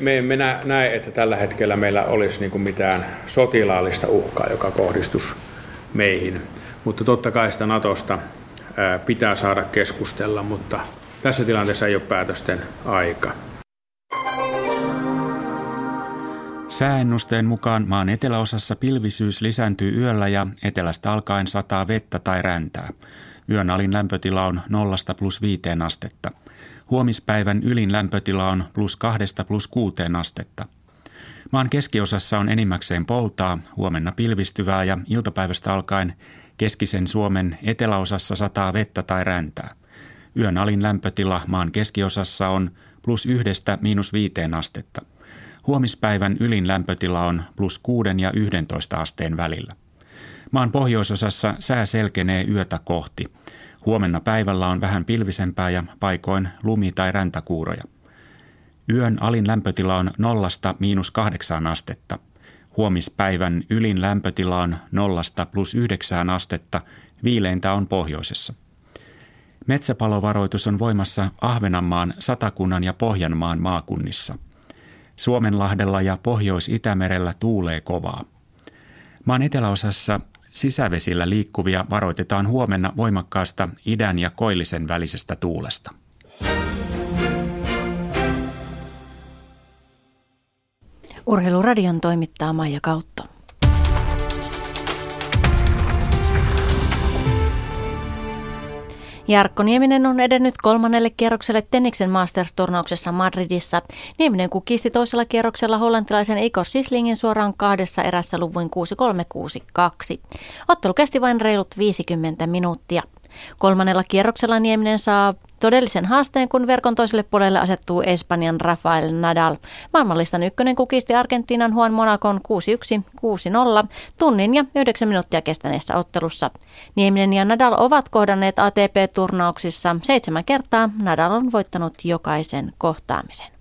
me emme näe, että tällä hetkellä meillä olisi niin kuin mitään sotilaallista uhkaa, joka kohdistus meihin. Mutta totta kai sitä Natosta pitää saada keskustella, mutta tässä tilanteessa ei ole päätösten aika. Sääennusteen mukaan maan eteläosassa pilvisyys lisääntyy yöllä ja etelästä alkaen sataa vettä tai räntää. Yön alin lämpötila on nollasta plus viiteen astetta. Huomispäivän ylin lämpötila on plus kahdesta plus kuuteen astetta. Maan keskiosassa on enimmäkseen poutaa, huomenna pilvistyvää ja iltapäivästä alkaen keskisen Suomen eteläosassa sataa vettä tai räntää. Yön alin lämpötila maan keskiosassa on plus yhdestä miinus viiteen astetta. Huomispäivän ylin lämpötila on plus kuuden ja yhdentoista asteen välillä. Maan pohjoisosassa sää selkenee yötä kohti. Huomenna päivällä on vähän pilvisempää ja paikoin lumi- tai räntäkuuroja. Yön alin lämpötila on nollasta miinus kahdeksaan astetta. Huomispäivän ylin lämpötila on nollasta plus yhdeksään astetta, viileintä on pohjoisessa. Metsäpalovaroitus on voimassa Ahvenanmaan, Satakunnan ja Pohjanmaan maakunnissa. Suomenlahdella ja Pohjois-Itämerellä tuulee kovaa. Maan eteläosassa Sisävesillä liikkuvia varoitetaan huomenna voimakkaasta idän ja koillisen välisestä tuulesta. Urheiluradion toimittaa Maija Kautto. Jarkko Nieminen on edennyt kolmannelle kierrokselle Tenniksen Masters-turnauksessa Madridissa. Nieminen kukisti toisella kierroksella hollantilaisen Igor Sislingin suoraan kahdessa erässä luvuin 6-3-6-2. Ottelu kesti vain reilut 50 minuuttia. Kolmannella kierroksella Nieminen saa todellisen haasteen, kun verkon toiselle puolelle asettuu Espanjan Rafael Nadal. Maailmanlistan ykkönen kukisti Argentiinan Juan Monacon 6-1, 6-0 tunnin ja 9 minuuttia kestäneessä ottelussa. Nieminen ja Nadal ovat kohdanneet ATP-turnauksissa seitsemän kertaa. Nadal on voittanut jokaisen kohtaamisen.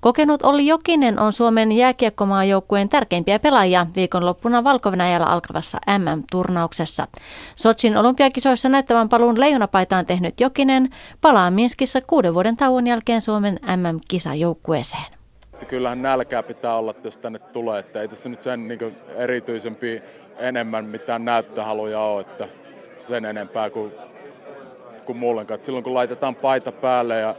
Kokenut Olli Jokinen on Suomen jääkiekkomaajoukkueen tärkeimpiä pelaajia viikonloppuna valko alkavassa MM-turnauksessa. Sotsin olympiakisoissa näyttävän paluun leijonapaitaan tehnyt Jokinen palaa Minskissä kuuden vuoden tauon jälkeen Suomen MM-kisajoukkueeseen. Kyllähän nälkää pitää olla, jos tänne tulee. Että ei tässä nyt sen niin erityisempi enemmän mitään näyttöhaluja ole, että sen enempää kuin, kuin mullenkaan. Silloin kun laitetaan paita päälle ja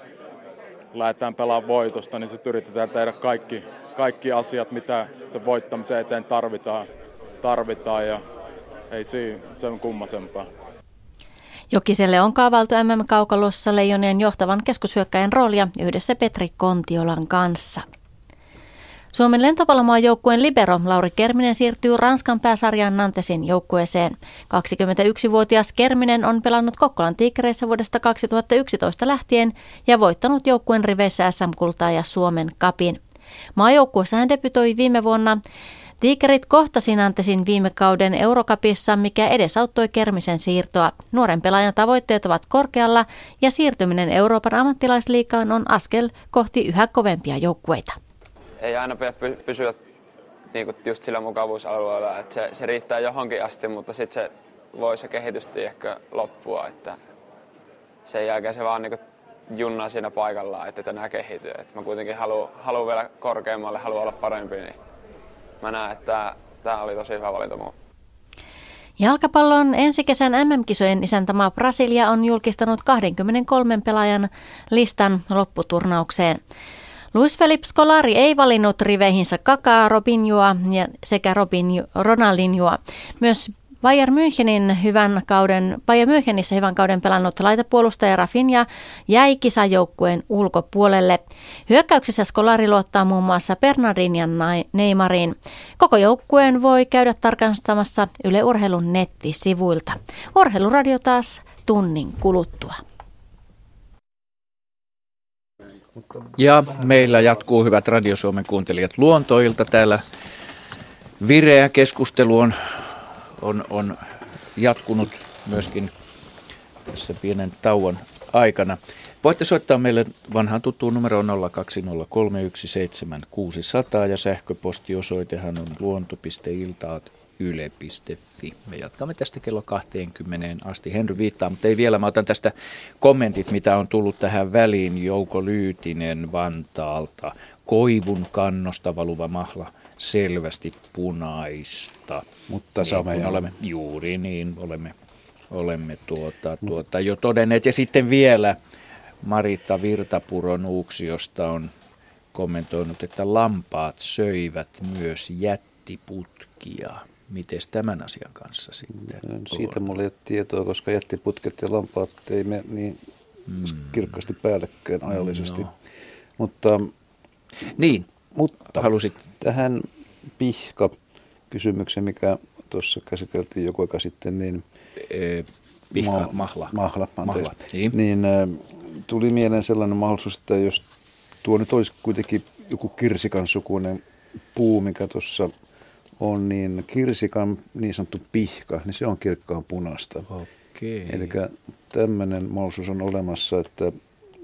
lähdetään pelaamaan voitosta, niin sitten yritetään tehdä kaikki, kaikki asiat, mitä se voittamisen eteen tarvitaan, tarvitaan ja ei siinä sen kummasempaa. Jokiselle on kaavailtu MM-kaukalossa leijonien johtavan keskushyökkäjän roolia yhdessä Petri Kontiolan kanssa. Suomen lentopallomaajoukkueen libero Lauri Kerminen siirtyy Ranskan pääsarjan Nantesin joukkueeseen. 21-vuotias Kerminen on pelannut Kokkolan tiikereissä vuodesta 2011 lähtien ja voittanut joukkueen riveissä SM-kultaa ja Suomen kapin. Maajoukkueessa hän debytoi viime vuonna. Tiikerit kohtasi Nantesin viime kauden Eurokapissa, mikä edesauttoi Kermisen siirtoa. Nuoren pelaajan tavoitteet ovat korkealla ja siirtyminen Euroopan ammattilaisliikaan on askel kohti yhä kovempia joukkueita ei aina pidä pysyä niin kuin just sillä mukavuusalueella, että se, se riittää johonkin asti, mutta sitten se voi se kehitys ehkä loppua, että sen jälkeen se vaan niin kuin junnaa siinä paikallaan, että enää kehity. Et mä kuitenkin haluan halu vielä korkeammalle, haluan olla parempi, niin mä näen, että tämä oli tosi hyvä valinta mun. Jalkapallon ensi kesän MM-kisojen isäntämaa Brasilia on julkistanut 23 pelaajan listan lopputurnaukseen. Luis Felipe Scolari ei valinnut riveihinsä Kakaa, Robinjoa ja sekä Robin, Ronaldinjoa. Myös Bayern Münchenin hyvän kauden, Bayern Münchenissä hyvän kauden pelannut laitapuolustaja Rafinha jäi kisajoukkueen ulkopuolelle. Hyökkäyksessä Skolari luottaa muun muassa Bernardin ja Neymarin. Koko joukkueen voi käydä tarkastamassa Yle Urheilun nettisivuilta. Urheiluradio taas tunnin kuluttua. Ja meillä jatkuu hyvät Radio Suomen kuuntelijat luontoilta. Täällä vireä keskustelu on, on, on jatkunut myöskin tässä pienen tauon aikana. Voitte soittaa meille vanhaan tuttuun numeroon 020317600 ja sähköpostiosoitehan on luonto.iltaat yle.fi. Me jatkamme tästä kello 20 asti. Henry viittaa, mutta ei vielä. Mä otan tästä kommentit, mitä on tullut tähän väliin. Jouko Lyytinen Vantaalta. Koivun kannosta valuva mahla selvästi punaista. Mutta niin, olemme, juuri niin, olemme, olemme tuota, tuota, jo todenneet. Ja sitten vielä Marita Virtapuron Uuksiosta on kommentoinut, että lampaat söivät myös jättiputkia. Miten tämän asian kanssa sitten? Siitä on? mulla ei ole tietoa, koska jättiputket ja lampaat ei mene niin mm. kirkkaasti päällekkäin ajallisesti. No. Mutta, niin, mutta halusit tähän pihka-kysymykseen, mikä tuossa käsiteltiin joku aika sitten, niin e, pihka, ma- mahla. Mahla, mahla. Niin. niin tuli mieleen sellainen mahdollisuus, että jos tuo nyt olisi kuitenkin joku kirsikan sukuinen puu, mikä tuossa on niin kirsikan niin sanottu pihka, niin se on kirkkaan punaista. Eli tämmöinen mahdollisuus on olemassa, että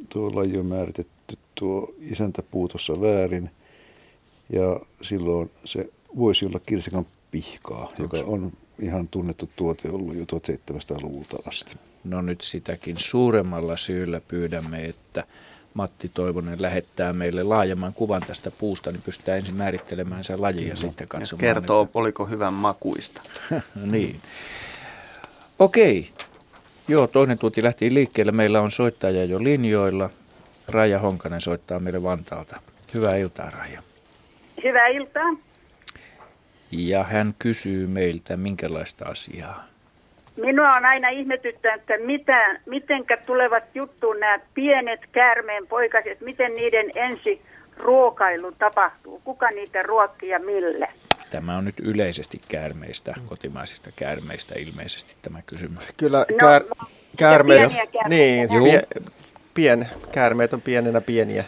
tuo laji on määritetty tuo isäntäpuu tuossa väärin ja silloin se voisi olla kirsikan pihkaa, Onks? joka on ihan tunnettu tuote ollut jo 1700-luvulta asti. No nyt sitäkin suuremmalla syyllä pyydämme, että Matti Toivonen lähettää meille laajemman kuvan tästä puusta, niin pystytään ensin määrittelemään sen lajin ja no, sitten katsomaan. Ja kertoo, että... oliko hyvän makuista. niin. Okei. Joo, toinen tuuti lähti liikkeelle. Meillä on soittaja jo linjoilla. Raija Honkanen soittaa meille Vantaalta. Hyvää iltaa, Raija. Hyvää iltaa. Ja hän kysyy meiltä, minkälaista asiaa? Minua on aina ihmetyttänyt, että mitä, mitenkä tulevat juttuun nämä pienet käärmeen poikaset, miten niiden ensi ruokailu tapahtuu, kuka niitä ruokkii ja millä. Tämä on nyt yleisesti käärmeistä, kotimaisista käärmeistä ilmeisesti tämä kysymys. Kyllä No, käär, käärmeet, on, pieniä käärmeitä niin, Juu. pie, pien, käärmeet on pienenä pieniä.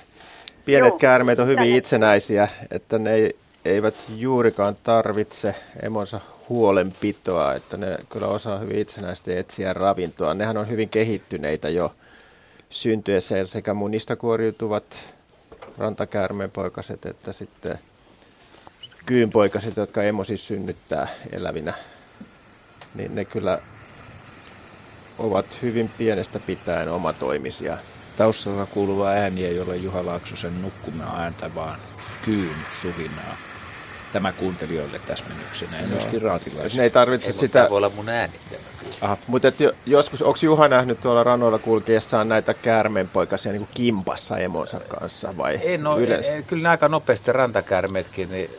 Pienet Joo, käärmeet on hyvin itsenäisiä, että ne ei, eivät juurikaan tarvitse emonsa huolenpitoa, että ne kyllä osaa hyvin itsenäisesti etsiä ravintoa. Nehän on hyvin kehittyneitä jo syntyessä ja sekä munista kuoriutuvat rantakäärmeen poikaset että sitten kyynpoikaset, jotka emo siis synnyttää elävinä, niin ne kyllä ovat hyvin pienestä pitäen omatoimisia. Taustalla kuuluva ääni ei ole Juha Laaksosen nukkumaa ääntä, vaan kyyn suhinaa. Tämä kuuntelijoille täsmennyksenä ja myöskin raatilaisille. Ne ei tarvitse Ei, sitä... tämä voi olla mun ääni. Aha, mutta et jo, joskus, onko Juha nähnyt tuolla ranoilla kulkiessaan näitä käärmeenpoikasia niin kuin kimpassa emonsa kanssa vai Ei, no, yleensä? ei, kyllä ne aika nopeasti rantakäärmeetkin, niin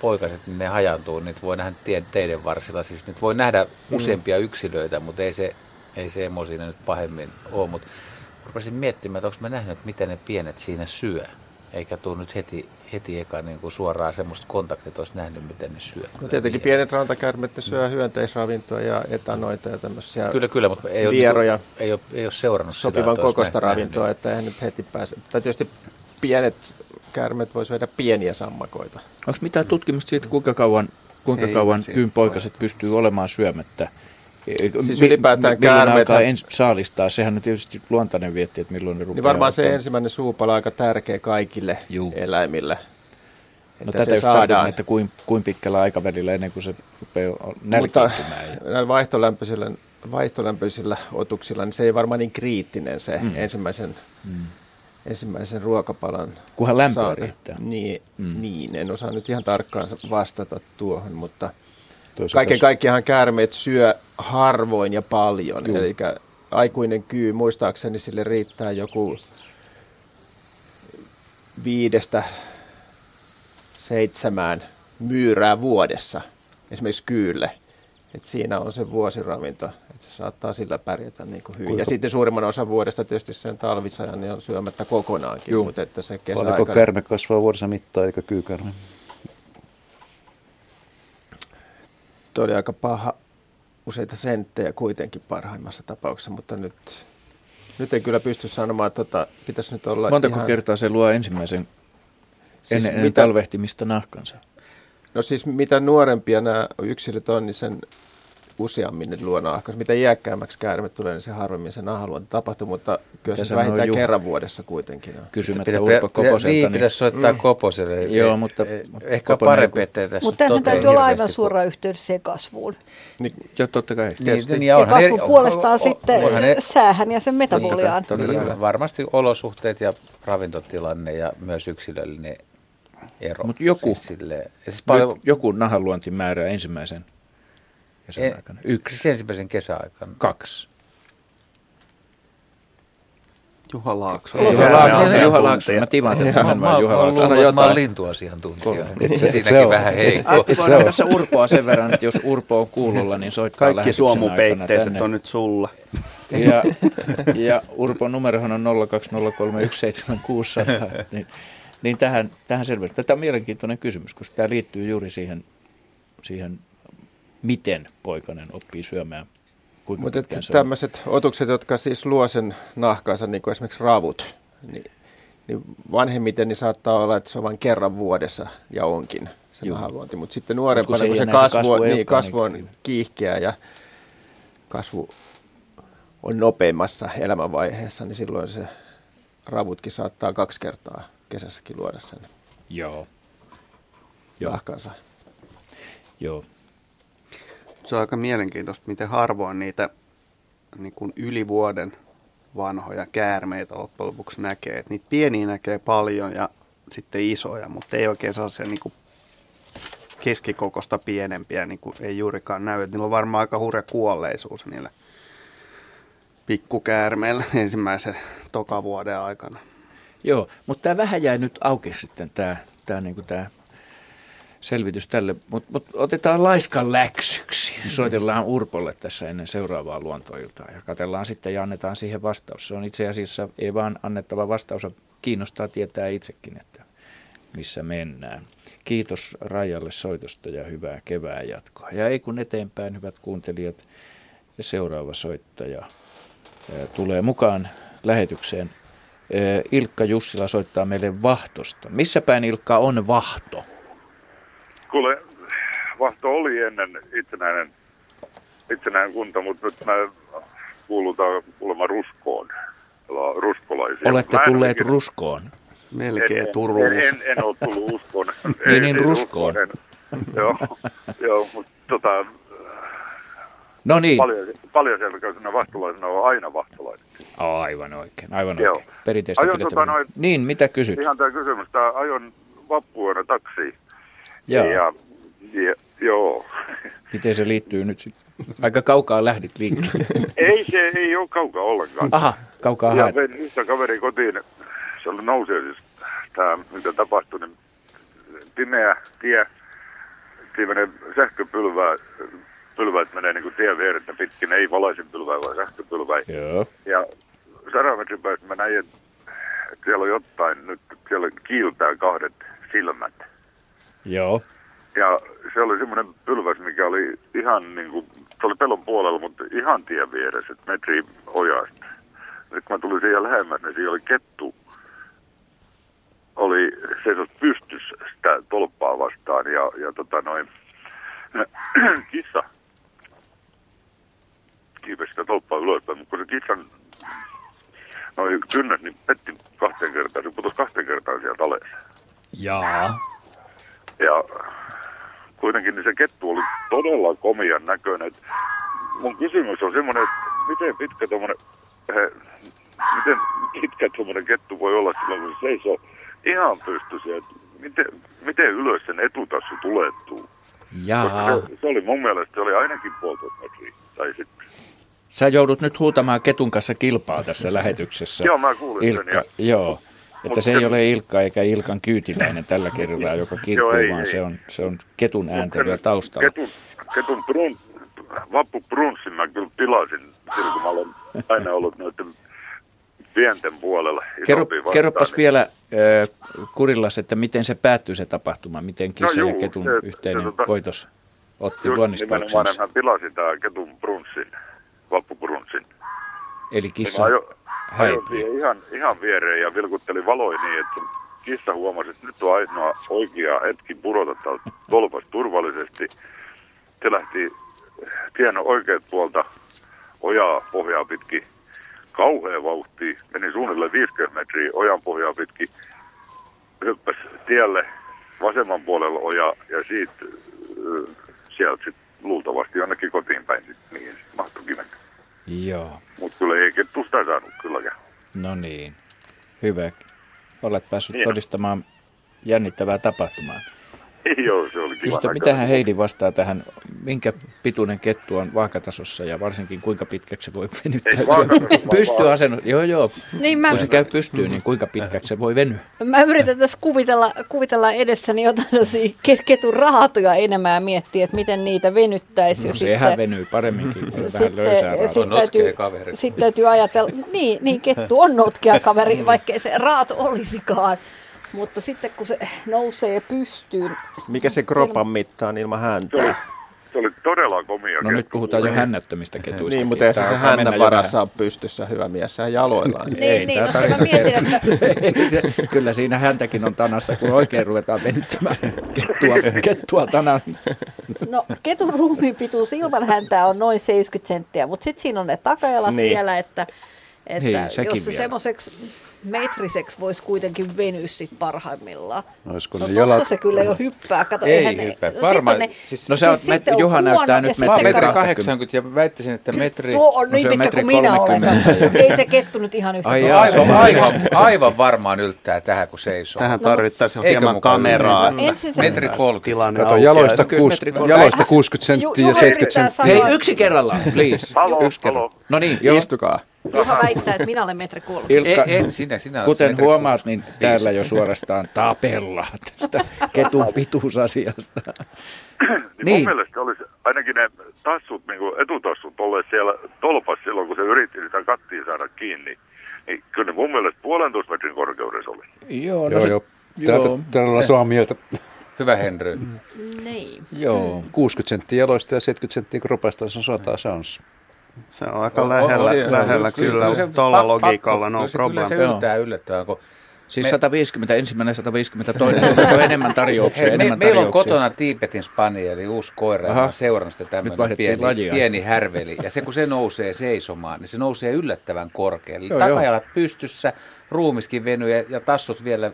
poikaset, niin ne hajantuu, niitä voi nähdä tien, teiden varsilla. Siis niitä voi nähdä useampia yksilöitä, mutta ei se, ei se emo siinä nyt pahemmin ole. Mutta rupesin miettimään, että onko mä nähnyt, että miten ne pienet siinä syö. Eikä tule nyt heti, heti eka niin kuin suoraan semmoista kontaktia, että olisi nähnyt, miten ne syö. No tietenkin pienet rantakäärmeet ne syö hyönteisravintoa ja etanoita ja tämmöisiä Kyllä, kyllä, mutta ei ole, vieroja. niinku- ei ole, ei ole seurannut sitä, sopivan kokoista nä- ravintoa, nähnyt. että eihän nyt heti pääse. Tai tietysti pienet käärmeet voi syödä pieniä sammakoita. Onko mitään tutkimusta siitä, kuinka kauan, kuinka Ei kauan kyynpoikaset pystyy olemaan syömättä? Siis ylipäätään alkaa ens saalistaa? Sehän on tietysti luontainen vietti, että milloin ne rupeaa. Niin varmaan se alkaa- ensimmäinen suupala on aika tärkeä kaikille Juu. eläimille. No tätä just saadaan. että kuin, kuin pitkällä aikavälillä ennen kuin se rupeaa Mutta nälkiintymään. ja- näillä vaihtolämpöisillä, vaihtolämpöisillä otuksilla, niin se ei varmaan niin kriittinen se Mm. mm. ensimmäisen, Mm. mm. ensimmäisen ruokapalan Kunhan lämpöä saada. riittää. Niin, mm. niin, en osaa nyt ihan tarkkaan vastata tuohon, mutta Toisaalta kaiken kaikkiaan käärmeet syö harvoin ja paljon. Juu. Eli aikuinen kyy, muistaakseni sille riittää joku viidestä seitsemään myyrää vuodessa, esimerkiksi kyylle. Et siinä on se vuosiravinto, että se saattaa sillä pärjätä niin kuin hyvin. Kuinka- Ja sitten suurimman osan vuodesta tietysti sen talvisajan niin on syömättä kokonaankin, Juu. mutta että se Paljonko kesäaikana... kärme kasvaa vuodessa mittaan eikä kyykärme? Tuo oli aika paha, useita senttejä kuitenkin parhaimmassa tapauksessa, mutta nyt, nyt en kyllä pysty sanomaan, että tota, pitäisi nyt olla Montako ihan... kertaa se luo ensimmäisen Siis ennen, ennen mitä- talvehtimista nahkansa? No siis mitä nuorempia nämä yksilöt on, niin sen useammin ne luo nahkas. Mitä iäkkäämmäksi käärme tulee, niin se harvemmin se nahaluonti tapahtuu, mutta kyllä Mitä se vähintään Juha? kerran vuodessa kuitenkin on. Kysymättä Pitä- Urpo pitä- Koposelta. Niin, pitäisi soittaa Koposelle. Joo, mutta, Eh, mutta ehkä Koponen parempi, ettei tässä Mutta tämähän toteen täytyy olla aivan suoraan yhteydessä siihen kasvuun. Niin, joo, totta kai. Niin, niin, Ja onhan kasvu eri- puolestaan on- sitten onhan ne- säähän ja sen metaboliaan. Niin, varmasti olosuhteet ja ravintotilanne ja myös yksilöllinen ero. Mutta joku, Siis silleen, ja siis paljon, joku nahanluonti määrää ensimmäisen kesän En- aikana. Yksi. Siis ensimmäisen kesäaikana. Kaksi. Juha Laakso. Juha Laakso, Juha Laakso. Mä tivaan tätä Mä, mä, Juha Laakso. Sano että mä oon jotain. lintuasiantuntija. Itse- Siinäkin vähän heikko. Aktivoidaan tässä Urpoa sen verran, että jos Urpo on kuulolla, niin soittaa Kaikki lähetyksen aikana suomupeitteiset on nyt sulla. Ja, ja Urpon numerohan on 020317600. niin, niin tähän, tähän selvästi. Tämä on mielenkiintoinen kysymys, koska tämä liittyy juuri siihen, siihen miten poikainen oppii syömään. Mutta tämmöiset otukset, jotka siis luo sen nahkansa, niin kuin esimerkiksi ravut, niin, niin vanhemmiten niin saattaa olla, että se on vain kerran vuodessa ja onkin se nahaluonti. Mutta sitten nuorempana, kun kun se enää se kasvu, kasvu ei niin, kasvu on niin- kiihkeä ja kasvu on nopeimmassa elämänvaiheessa, niin silloin se ravutkin saattaa kaksi kertaa kesässäkin luoda sen Joo. Joo. nahkansa. Joo. Se on aika mielenkiintoista, miten harvoin niitä niin kuin yli vuoden vanhoja käärmeitä loppujen lopuksi näkee. Et niitä pieniä näkee paljon ja sitten isoja, mutta ei oikein sellaisia niin kuin keskikokosta pienempiä niin kuin ei juurikaan näy. Et niillä on varmaan aika hurja kuolleisuus niillä pikkukäärmeillä ensimmäisen toka vuoden aikana. Joo, mutta tämä vähän jäi nyt auki sitten tämä, tämä, niin tämä selvitys tälle, mutta mut otetaan laiskan läksyksi. Soitellaan Urpolle tässä ennen seuraavaa luontoiltaa ja katellaan sitten ja annetaan siihen vastaus. Se on itse asiassa ei vaan annettava vastaus, kiinnostaa tietää itsekin, että missä mennään. Kiitos Rajalle soitosta ja hyvää kevään jatkoa. Ja ei kun eteenpäin, hyvät kuuntelijat, ja seuraava soittaja tulee mukaan lähetykseen. Ilkka Jussila soittaa meille Vahtosta. Missä päin Ilkka on Vahto? Kuule, Vahto oli ennen itsenäinen, itsenäinen kunta, mutta nyt mä kuulutaan kuulemma Ruskoon, ruskolaisia. Olette tulleet Ruskoon? Melkein Turuus. En, en, en ole tullut uskoon. niin, niin Ruskoon. joo, joo mutta tota, No niin. Paljon, paljon selkäisenä vastulaisena on aina vahtulainen. Aivan oikein, aivan Joo. oikein. Perinteistä ajon, tota noin, Niin, mitä kysyt? Ihan tämä kysymys. Tämä ajon vappuona taksiin. Joo. Ja, ja, joo. Miten se liittyy nyt sitten? Aika kaukaa lähdit liikkeelle. ei se ei ole kaukaa ollenkaan. Aha, kaukaa Ja vein yhtä kaveri kotiin. Se oli nousee siis tämä, mitä tapahtui, niin pimeä tie, siinä sähköpylvää, pylväät menee niin kuin tien vierettä pitkin, ei valaisinpylvää, vaan sähköpylvää. Joo. Ja sadan metrin päästä mä näin, että siellä on jotain, nyt siellä kiiltää kahdet silmät. Joo. Ja se oli semmoinen pylväs, mikä oli ihan niin kuin, se oli pelon puolella, mutta ihan tien vieressä, että metri ojasta. Nyt kun mä tulin siihen lähemmäs, niin siellä oli kettu, oli seisot pystyssä sitä tolppaa vastaan ja, ja tota noin, kissa kiipesi sitä tolppaa ylöspäin, mutta kun se kissan noin kynnät, niin petti kahteen kertaan, se putosi kahteen kertaan sieltä alas. Jaa. Ja kuitenkin niin se kettu oli todella komian näköinen. Mun kysymys on semmoinen, että miten pitkä tuommoinen, miten pitkä tuommoinen kettu voi olla silloin, kun se seisoo ihan pystyssä. Miten, miten ylös sen etutassu tulettuu? Jaa. Se, se, oli mun mielestä, se oli ainakin puolitoista metriä. Tai sitten Sä joudut nyt huutamaan ketun kanssa kilpaa tässä lähetyksessä. Joo, mä kuulin Ilkka, sen. Ja... Joo, että se ei ole Ilkka eikä Ilkan kyytiläinen tällä kertaa, joka kirkkuu, Joo, ei, vaan ei. Se, on, se on ketun ääntelyä taustalla. Ketun, ketun brun, vappu brunssin mä kyllä tilasin, silloin kun mä olen aina ollut noiden pienten puolella. Kerro, vastaan, kerropas niin- vielä äh, Kurillas, että miten se päättyi se tapahtuma, miten kissa No ja juu, ketun se- yhteinen se tota- koitos otti Just luonnispauksensa. nimenomaan mä tilasin tää ketun brunssin, vappubrunssin. Eli Niin kissa ajo, ajoin ihan, ihan viereen ja vilkuttelin valoi niin, että kissa huomasi, että nyt on ainoa oikea hetki pudota tolpasta turvallisesti. Se lähti tien oikeat puolta ojaa pohjaa pitkin kauhea vauhti. Meni suunnilleen 50 metriä ojan pohjaa pitkin. Hyppäsi tielle vasemman puolella oja ja siitä sieltä sitten luultavasti jonnekin kotiin päin mihin sit mahtuikin mennä. Joo, Mutta kyllä ei kettusta saanut kylläkään. no niin. Hyvä. Olet päässyt Niin. todistamaan jännittävää tapahtumaa. Joo, se oli kiva näköinen. mitähän Heidi vastaa tähän, minkä pituinen kettu on vaakatasossa ja varsinkin kuinka pitkäksi se voi venyttää. Vaan Pystyasennut, joo joo. Niin mä- Kun se käy pystyyn, niin kuinka pitkäksi se voi venyä? Mä yritän tässä kuvitella, kuvitella edessäni jotain ketun raatoja enemmän ja miettiä, että miten niitä venyttäisi. No ja sehän venyy paremminkin kuin vähän löysää sitten, täytyy, sit täytyy ajatella, niin, niin kettu on notkea kaveri, vaikkei se raato olisikaan. Mutta sitten kun se nousee pystyyn, Mikä se kropan mitta on ilman Se oli, häntää? se oli todella komia No nyt puhutaan jo hännättömistä ketuista. Niin, mutta ei se, se hännän varassa on pystyssä hyvä mies, sehän jaloillaan. Niin, niin, no mä mietin, että Kyllä siinä häntäkin on tanassa, kun oikein ruvetaan venyttämään kettua, kettua tanan. no, ketun ruumiin pituus ilman häntää on noin 70 senttiä, mutta sitten siinä on ne takajalat Niin. vielä, että, että Niin, sekin jos se semmoiseksi metriseksi voisi kuitenkin venyä sit parhaimmillaan. Olisiko No ne jalat? se kyllä jo hyppää. Kato, Ei eihän ne- hyppää. no Varmaan- sitten ne- siis- No se on, siis met, Juha huono näyttää ja nyt metri Metri 80. 80 ja väittäisin, että metri... Tuo on No niin on pitkä kuin minä olen. 30 Ei se kettu nyt ihan yhtä Ai Aivan, on aivan, aivan varmaan yltää tähän, kun seisoo. Tähän tarvittaisiin Eikö hieman kameraa. se- Metri 30. Tilanne Kato, jaloista, Kyllä kuus, metri kolme. jaloista 60 Ju- senttiä ja Juha 70 yrittää senttiä. Hei, yksi kerrallaan, please. Halo, halo. No niin. Istukaa. Juha väittää, että minä olen metri kolme. Ilkka, En- en, sinä- sinä kuten metri huomaat, niin täällä jo suorastaan tapellaan tästä ketun pituusasiasta. Niin, Niin. mun mielestä olisi ainakin ne tassut, niin kuin etutassut olleet siellä tolpas silloin, kun se yritti sitä kattia saada kiinni. Niin kyllä ne mun mielestä puolentoista metrin korkeudessa oli. Joo, no Joo, se- joo. joo. Täällä, samaa mieltä. Hyvä Henry. Niin. Joo. 60 senttiä jaloista ja 70 senttiä kropasta, se on sata, se on... Se on aika lähellä, lähellä kyllä, tuolla logiikalla, no problem. Kyllä se yltää yllättävää, kun Siis me- 150 ensimmäinen, 150 toinen. Enemmän tarjouksia? Hei, me, enemmän meillä on kotona Tiibetin spanieli, uusi koira, Aha. oon seurannut sitä tämmöinen pieni, lajia. pieni härveli. Ja se kun se nousee seisomaan, niin se nousee yllättävän korkealle. Eli Joo, takajalat pystyssä, ruumiskin venyy ja, ja tassut vielä.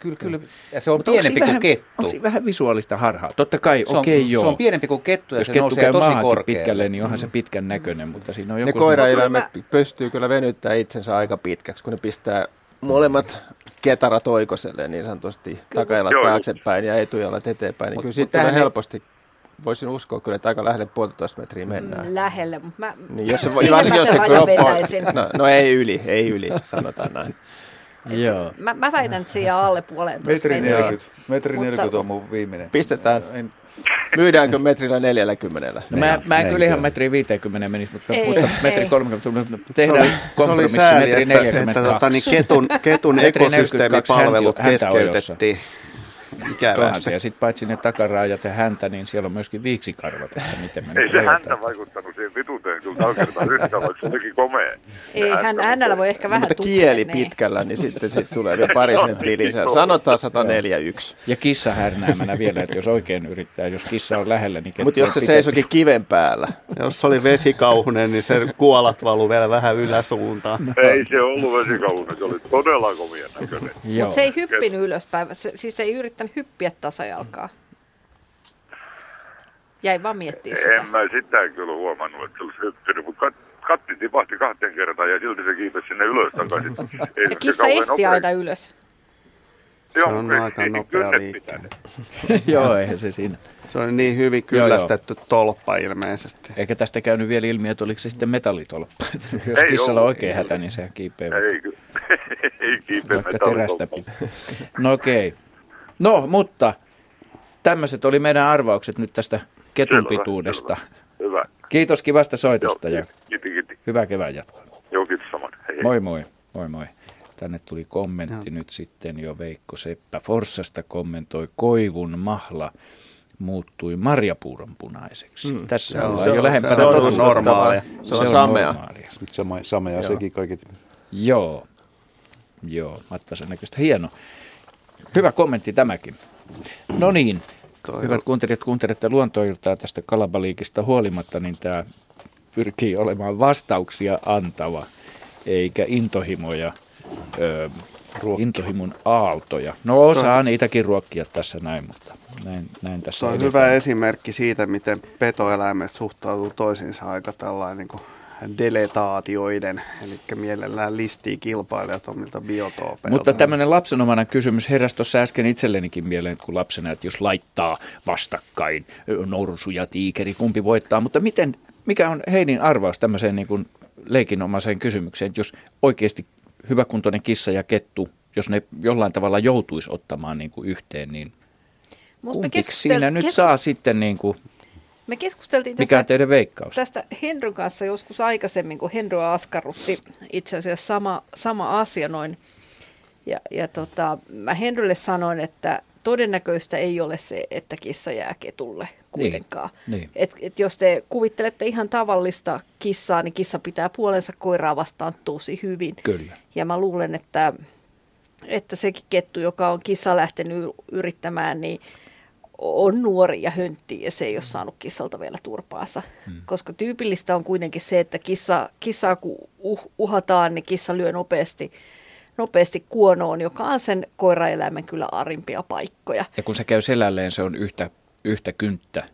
Kyllä, kyllä. Ja se on Mutta pienempi kuin vähän- kettu. Onko siinä vähän visuaalista harhaa? Totta kai, Se on- okei joo. se on pienempi kuin kettu ja Jos se kettu nousee tosi korkealle. pitkälle, niin onhan se pitkän näköinen, mutta siinä on Ne joku... koiraeläimet pystyy kyllä venyttämään itsensä aika pitkäksi, kun ne pistää molemmat ketarat oikoselle niin sanotusti takajalat joo. taaksepäin ja etujalat eteenpäin. Niin Mut- kyllä siitä tulee helposti, voisin uskoa kyllä, että aika lähelle puolitoista metriä mennään. Mm, Lähelle, mutta mä, Niin jos se voi, mä jos se vetäisin. no, no ei yli, ei yli, sanotaan näin. Joo. Mä, mä väitän, että jää alle puolentoista Metri metriä. 40. Metri Mutta- 40 on mun viimeinen. Pistetään. Myydäänkö metrillä 40? No mä, mä en kyllä ihan metri 50 menisi, mutta, Ei, mutta metri ei. 30, Se oli, tehdään se oli kompromissi sääli, metri että, 42. että tota, niin ketun, ketun Metri 42 ekosysteemipalvelut keskeytettiin Ikävästi. Ja sitten paitsi ne takaraajat ja häntä, niin siellä on myöskin viiksikarvat, että miten me Ei se häntä vaikuttanut siihen vituuteen kyllä tällä kertaa yhtään, vaikka se olikin komea. Ei, hän, hänellä voi ehkä vähän Mutta kieli niin. pitkällä, niin sitten sit tulee vielä pari senttiä lisää. Sanotaan 141. Ja kissa härnäämänä vielä, että jos oikein yrittää, jos kissa on lähellä, niin Mutta jos se seisokin kiven päällä. Jos oli vesikauhunen, niin se kuolat valu vielä vähän yläsuuntaan. Ei se ollut vesikauhunen, se oli todella komia näköinen. Mutta se ei hyppinyt ylöspäin, se, siis ei yrittänyt hyppiä tasajalkaa. Jäi vaan miettiä sitä. En mä sitä kyllä huomannut, että se olisi hyppinyt, mutta kat- katti tipahti kahteen kertaan ja silti se kiipesi sinne ylös takaisin. Ei Ja se kissa ehti aina ylös. Se Joo, on ei- aika nopea liikkeelle. Joo, eihän se siinä. Se on niin hyvin Joo, joo. kyllästetty tolppa ilmeisesti. Eikä tästä käynyt vielä ilmi, että oliko se sitten metallitolppa. Jos Ei kissalla on oikein hätä, niin se kiipee Ei, ei kiipeä vaikka terästä. No okei. No, mutta tämmöiset oli meidän arvaukset nyt tästä ketun Selvä, pituudesta. Hyvä. Kiitos kivasta soitosta ja Kiti, kiti. hyvää kevään jatkoa. Joo, kiitos samoin. Hei, hei. Moi moi. Moi moi. Tänne tuli kommentti nyt sitten jo Veikko Seppä Forssasta kommentoi Koivun mahla muuttui marjapuuron punaiseksi. Mm. Tässä Se on- se jo on- lähempänä se on totuutta. normaalia. Se on samea. normaalia. Nyt sama, samea Joo. sekin kaiket. Joo, joo, Mattasen näköistä. Hieno. Hyvä kommentti tämäkin. No niin, hyvät kuuntelijat, kuuntelette luontoiltaa tästä kalabaliikista huolimatta, niin tämä pyrkii olemaan vastauksia antava, eikä intohimoja, ö, intohimon aaltoja. No osaa niitäkin ruokkia tässä näin, mutta näin, näin tässä Se on edetään. hyvä esimerkki siitä, miten petoeläimet suhtautuu toisiinsa aika tällainen niin kuin deletaatioiden, eli mielellään listii kilpailijat omilta biotoopeilta. Mutta tämmöinen lapsenomainen kysymys heräsi tuossa äsken itsellenikin mieleen, kun lapsena, että jos laittaa vastakkain norsu ja tiikeri, kumpi voittaa. Mutta miten, mikä on Heinin arvaus tämmöiseen niin kuin leikinomaiseen kysymykseen, että jos oikeasti hyväkuntoinen kissa ja kettu, jos ne jollain tavalla joutuisi ottamaan niin kuin yhteen, niin Mut me kumpiksi keskustel- siinä nyt keskus- saa sitten, niin kuin, Me keskusteltiin mikä tästä, teidän veikkaus? tästä Henryn kanssa joskus aikaisemmin, kun Henry askarrutti itse asiassa sama, sama asia noin. Ja, ja tota, mä Henrylle sanoin, että todennäköistä ei ole se, että kissa jää ketulle kuitenkaan. Niin. Et, et jos te kuvittelette ihan tavallista kissaa, niin kissa pitää puolensa koiraa vastaan tosi hyvin. Kyllä. Ja mä luulen, että, että sekin kettu, joka on kissa lähtenyt yrittämään, niin on nuori ja höntti ja se ei ole saanut kissalta vielä turpaansa. Hmm. Koska tyypillistä on kuitenkin se, että kissa, kissaa kun uh, uhataan, niin kissa lyö nopeasti, nopeasti kuonoon, joka on sen koiraeläimen kyllä arimpia paikkoja. Ja kun se käy selälleen, se on yhtä, yhtä kynttä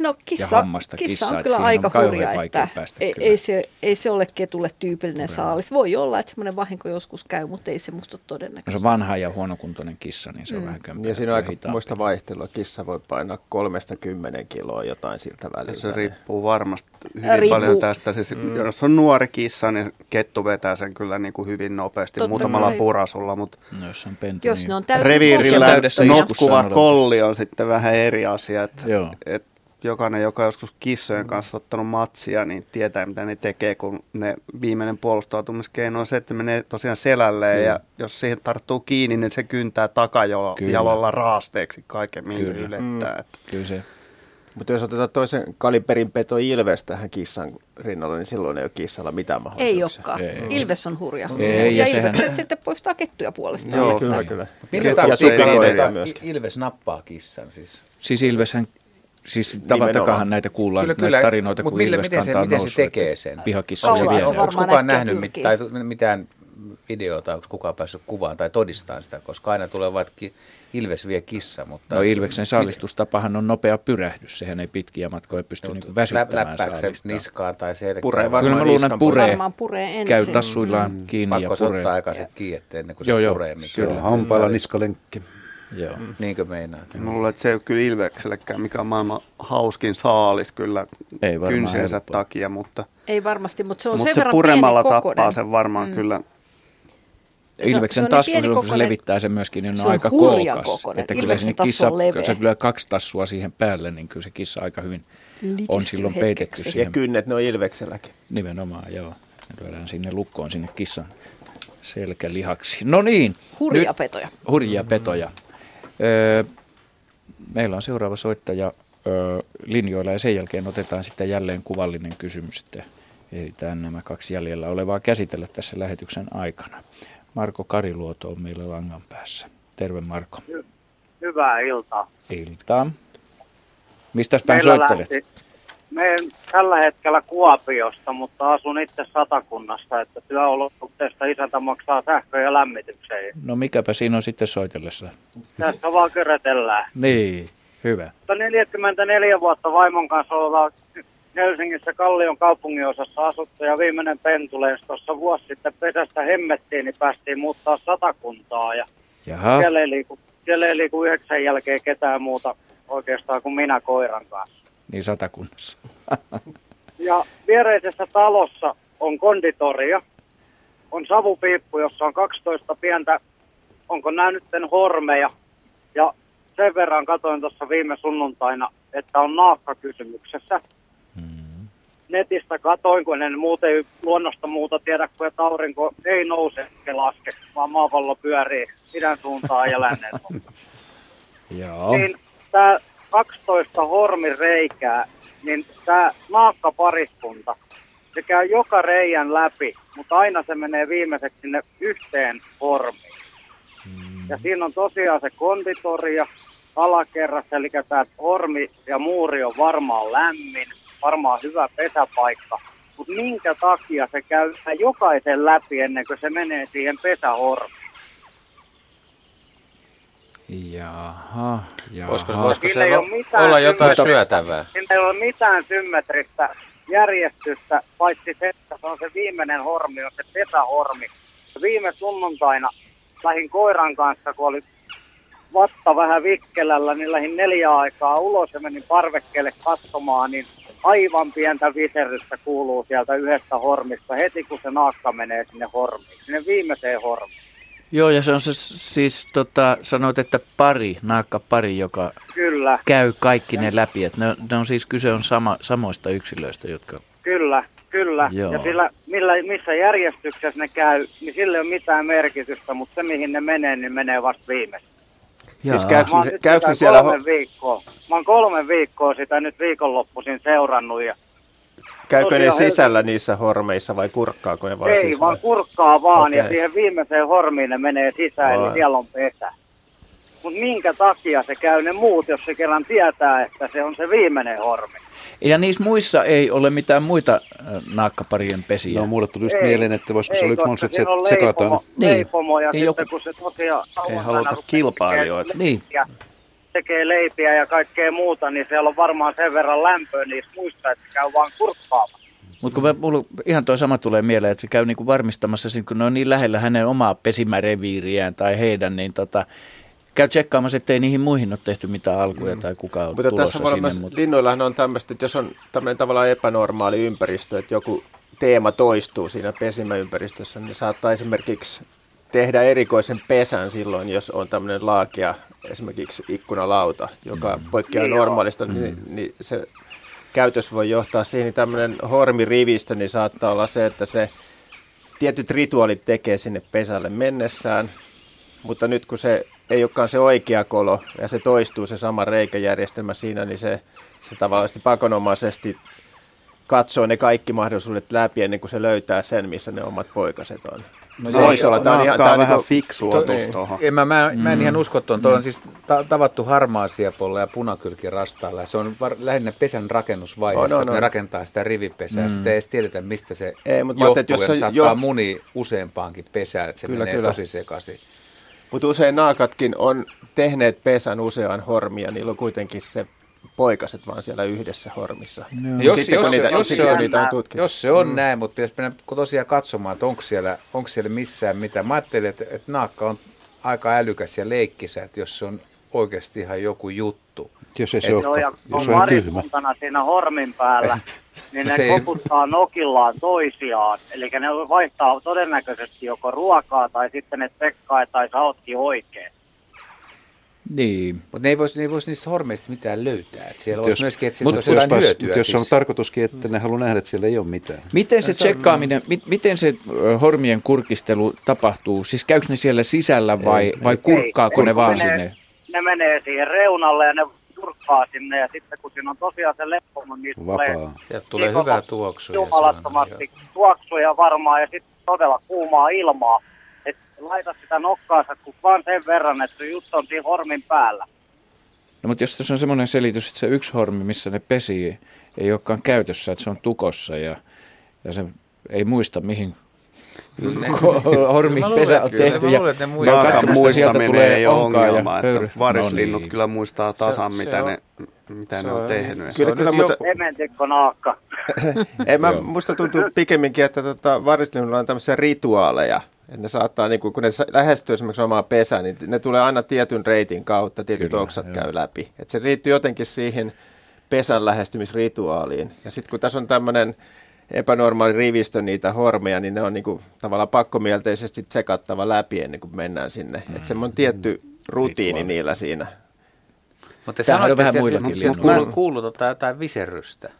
No ja kissa, hammasta kissa kissaa. on että kyllä aika on hurja, että päästä ei, kyllä. ei, se, ei se ole ketulle tyypillinen saalis. Voi olla, että semmoinen vahinko joskus käy, mutta ei se musta ole No todennäköistä. se on vanha ja huonokuntoinen kissa, niin se on Mm. vähän kömpelö. Ja siinä on aika hitaampi. muista vaihtelua. Kissa voi painaa kolmesta kymmenen kiloa jotain siltä väliltä. Se riippuu varmasti hyvin Riippuu. paljon tästä. Siis, Mm. Jos on nuori kissa, niin kettu vetää sen kyllä niin kuin hyvin nopeasti Totta muutamalla kai. purasulla, mutta No, jos on pentu, Jos niin... ne on täysin reviirillä notkuva kolli on sitten vähän eri asia. Että, Joo. et jokainen, joka on joskus kissojen kanssa ottanut matsia, niin tietää, mitä ne tekee, kun ne viimeinen puolustautumiskeino on se, että menee tosiaan selälleen, ja jos siihen tarttuu kiinni, niin se kyntää takajalolla raasteeksi kaiken, minkä Kyllä. ylettää. Mm. Että Kyllä se Mutta jos otetaan toisen kaliberin peto Ilves tähän kissan rinnalle, niin silloin ei ole kissalla mitään Ei mahdollisuuksia. olekaan. Ei. Ilves on hurja. Ei, ja ja sehän- Ilvekset sitten poistaa kettuja puolestaan. Joo, Kyllä, kyllä. Ja myöskin. Ilves nappaa kissan siis? Siis Ilveshän, siis tavatakahan näitä kuullaan, Kyllä, kyllä, kyllä. näitä tarinoita, Mut kun millä- miten se- miten se tekee sen? Pihakissa on on Onko kukaan nähnyt mit, tai mitään videota, onko kukaan päässyt kuvaan tai todistamaan sitä, koska aina tulee ki- Ilves vie kissa, mutta... No Ilveksen saalistustapahan on nopea pyrähdys, sehän ei pitkiä matkoja pysty niin väsyttämään läppääkö se saalistaan. niskaan tai selkään? Puree Kyllä varmaan mä luulen, että puree, Varmaan puree ensin. käy tassuillaan Mm. kiinni Pakko ja se puree. ottaa aikaiset kiinni, ennen kuin Joo, se joo, puree. Mikä kyllä. on. Hampailla niskalenkki. Joo. Niinkö meinaat? Mä luulen, että se ei ole kyllä Ilveksellekään, mikä on maailman hauskin saalis kyllä Ei varmaan kynsiensä helppoa. takia, mutta, Ei varmasti, mutta se on mutta sen se verran puremalla pieni tappaa sen varmaan Mm. kyllä. Se on- Ilveksen se on niin tassu, kun se kokoinen- levittää sen myöskin, niin se on, on aika kokoinen. Että kyllä tassu kissa, on leveä. kun se lyö kaksi tassua siihen päälle, niin kyllä se kissa aika hyvin on Litistyy silloin hetkeksi. peitetty Ja siihen. kynnet, ne on Ilvekselläkin. Nimenomaan, joo. Ne lyödään sinne lukkoon, sinne kissan selkälihaksi. No niin. Hurjia nyt- petoja. Hurjia petoja. Öö, meillä on seuraava soittaja öö, linjoilla ja sen jälkeen otetaan sitten jälleen kuvallinen kysymys, että ehditään nämä kaksi jäljellä olevaa käsitellä tässä lähetyksen aikana. Marko Kariluoto on meillä langan päässä. Terve Marko. Hyvää iltaa. Iltaa. Mistäs päin soittelet? lähti- Me tällä hetkellä Kuopiosta, mutta asun itse Satakunnassa, että työolosuhteista isäntä maksaa sähkö- ja lämmitykseen. No mikäpä siinä on sitten soitellessa? Tässä vaan körötellään. Niin, hyvä. Mutta 44 vuotta vaimon kanssa ollaan Helsingissä Kallion kaupunginosassa asuttu ja viimeinen pentuleens tuossa vuosi sitten pesästä hemmettiin, niin päästiin muuttaa satakuntaa ja Jaha. siellä ei, liiku, siellä ei liiku yhdeksän jälkeen ketään muuta oikeastaan kuin minä koiran kanssa. Niin satakunnassa. Ja viereisessä talossa on konditoria, on savupiippu, jossa on 12 pientä, onko nämä nyt hormeja. Ja sen verran katoin tuossa viime sunnuntaina, että on naakka kysymyksessä. Netistä katoin, kun en muuten luonnosta muuta tiedä, kuin että aurinko ei nouse eikä laske, vaan maapallo pyörii idän suuntaan ja lännen. Joo. Niin tämä 12 hormireikää, niin tämä naakkapariskunta, se käy joka reijän läpi, mutta aina se menee viimeiseksi sinne yhteen hormiin. Ja siinä on tosiaan se konditori ja alakerrassa, eli tämä hormi ja muuri on varmaan lämmin, varmaan hyvä pesäpaikka. Mutta minkä takia se käy jokaisen läpi ennen kuin se menee siihen pesähormiin? Jaha, jaha. Voisiko, voisiko se ole mitään olla jotain symmetristä- syötävää? Siinä ei ole mitään symmetristä järjestystä, paitsi se, että se on se viimeinen hormi, on se pesähormi. Viime sunnuntaina lähin koiran kanssa, kun oli vatta vähän vikkelällä, niin lähin neljä aikaa ulos ja menin parvekkeelle katsomaan, niin aivan pientä viserrystä kuuluu sieltä yhdestä hormista heti, kun se naakka menee sinne hormiin, sinne viimeiseen hormiin. Joo, ja se on se siis, tota, sanoit, että pari, naakka pari, joka Kyllä. käy kaikki ne läpi. Et ne, ne on siis kyse on sama, samoista yksilöistä, jotka... Kyllä, kyllä. Joo. Ja sillä, millä, missä järjestyksessä ne käy, niin sillä ei ole mitään merkitystä, mutta se mihin ne menee, niin menee vasta viimeistä. Siis Mä käykö oon ne- nyt käykö sitä siellä kolme viikkoa. Mä oon kolme viikkoa sitä nyt viikonloppuisin seurannut ja Käykö ne Tosiaan sisällä niissä hormeissa vai kurkkaako ne vaan ei sisällä? vaan kurkkaa vaan ja Okei. siihen viimeiseen hormiin ne menee sisään, Ai. eli siellä on pesä. Mutta minkä takia se käy ne muut, jos se kerran tietää, että se on se viimeinen hormi? Ja niissä muissa ei ole mitään muita äh, naakkaparien pesiä. No mulle tuli just Ei, mieleen, että voisiko se ei, olla yksi koska mahdollisuus, että siinä on se sekataan. leipomo, Niin. leipomo ja Ei sitten joku- kun se tosiaan Ei haluta kilpailijoita. Niin. Ja tekee leipiä ja kaikkea muuta, niin siellä on varmaan sen verran lämpöä niissä muissa, että käy vaan kurkkaamassa. Mutta kun mulla ihan toi sama tulee mieleen, että se käy niinku varmistamassa, sit kun ne on niin lähellä hänen omaa pesimäreviiriään tai heidän, niin tota, käy tsekkaamassa, ettei niihin muihin ole tehty mitään alkuja tai kuka on Mutta tulossa tässä sinne. Mutta linnoillahan on tämmöistä, että jos on tämmöinen tavallaan epänormaali ympäristö, että joku teema toistuu siinä pesimäympäristössä, niin saattaa esimerkiksi tehdä erikoisen pesän silloin, jos on tämmöinen laakea, esimerkiksi ikkunalauta, joka mm. poikkeaa Niin joo. normaalista, mm. niin, niin se käytös voi johtaa siihen, niin tämmöinen hormirivistö, niin saattaa olla se, että se tietyt rituaalit tekee sinne pesälle mennessään, mutta nyt kun se ei olekaan se oikea kolo ja se toistuu se sama reikäjärjestelmä siinä, niin se, se tavallaan pakonomaisesti katsoo ne kaikki mahdollisuudet läpi ennen kuin se löytää sen, missä ne omat poikaset on. No Voisi joo, olla, tää on ihan, tää on vähän niinku- fiksu otus tohon. En mä, mä, mä en Mm. ihan usko tuon. Tuo on siis ta- tavattu harmaa siepolla ja punakylki rastailla. Se on var- lähinnä pesän rakennusvaiheessa, On, on, että ne rakentaa sitä rivipesää. Mm. Mm. Sitten ei edes tiedetä, mistä se Ei, mutta johtuu. että jos se saattaa jo- muni useampaankin pesään, että se Kyllä, menee kyllä. tosi sekaisin. Mutta usein naakatkin on tehneet pesän useaan hormia, niillä on kuitenkin se poikaset vaan siellä yhdessä hormissa. Jos, Sitten jos, kun niitä, jos, se on, niitä on tutkittu. jos se on Mm. näin, mutta pitäisi mennä tosiaan katsomaan, että onko siellä, onko siellä missään mitään. Mä ajattelin, että, että naakka on aika älykäs ja leikkisä, että jos se on oikeasti ihan joku juttu. Jos ei se Et- ole, ja jos on on tyhmä. varikuntana siinä hormin päällä, niin ne Se ei- koputtaa nokillaan toisiaan. Eli ne vaihtaa todennäköisesti joko ruokaa tai sitten ne tsekkaa, tai sä ootkin oikein. Niin. Mutta ne ei voisi, ne ei voisi niistä hormeista mitään löytää. Et siellä Mut olisi myöskin, että mut olisi jospas- hyötyä. mut jos se on siis. tarkoituskin, että ne haluaa nähdä, että siellä ei ole mitään. Miten se tsekkaaminen, mi- miten se hormien kurkistelu tapahtuu? Siis käykö ne siellä sisällä vai, vai kurkkaako Ei, ne vaan menee, sinne? Ne menee siihen reunalle ja ne kurkkaa sinne ja sitten kun siinä on tosiaan se leppomo, niin tulee Vapaa. Sieltä tulee hyvää koko- tuoksua. ja se on jumalattomasti tuoksuja varmaan ja sitten todella kuumaa ilmaa. Et laita sitä nokkaansa kun vaan sen verran, että se just on siinä hormin päällä. No, mutta jos tässä on semmoinen selitys, että se yksi hormi, missä ne pesii, ei olekaan käytössä, että se on tukossa ja, ja se ei muista mihin luulen, pesä on kyllä, tehty. mä ja luulen, että ne muistaa. Naakan sieltä muistaminen tulee ei ole onkaa ja ongelma, että pöyry. varislinnut No niin. kyllä muistaa tasan, Se- mitä, se on- ne, mitä se ne on on- tehnyt. Kyllä, kyllä, mutta Dementikko naakka. ei, mä, musta tuntuu pikemminkin, että tota, varislinnuilla on tämmöisiä rituaaleja. Että ne saattaa, niin kun, kun ne lähestyy esimerkiksi omaa pesää, niin ne tulee aina tietyn reitin kautta, tietyt Kyllä, oksat joo. käy läpi. Et se liittyy jotenkin siihen pesän lähestymisrituaaliin. Ja sitten kun tässä on tämmöinen epänormaali rivistö niitä hormeja, niin ne on niin kuin, tavallaan pakkomielteisesti tsekattava läpi ennen kuin mennään sinne. Mm. Että semmoinen tietty rutiini Rituaali. niillä siinä. Mutta Tämähän on vähän muillakin linnuilla. kuuluu, kuuluu tota jotain viserrystä.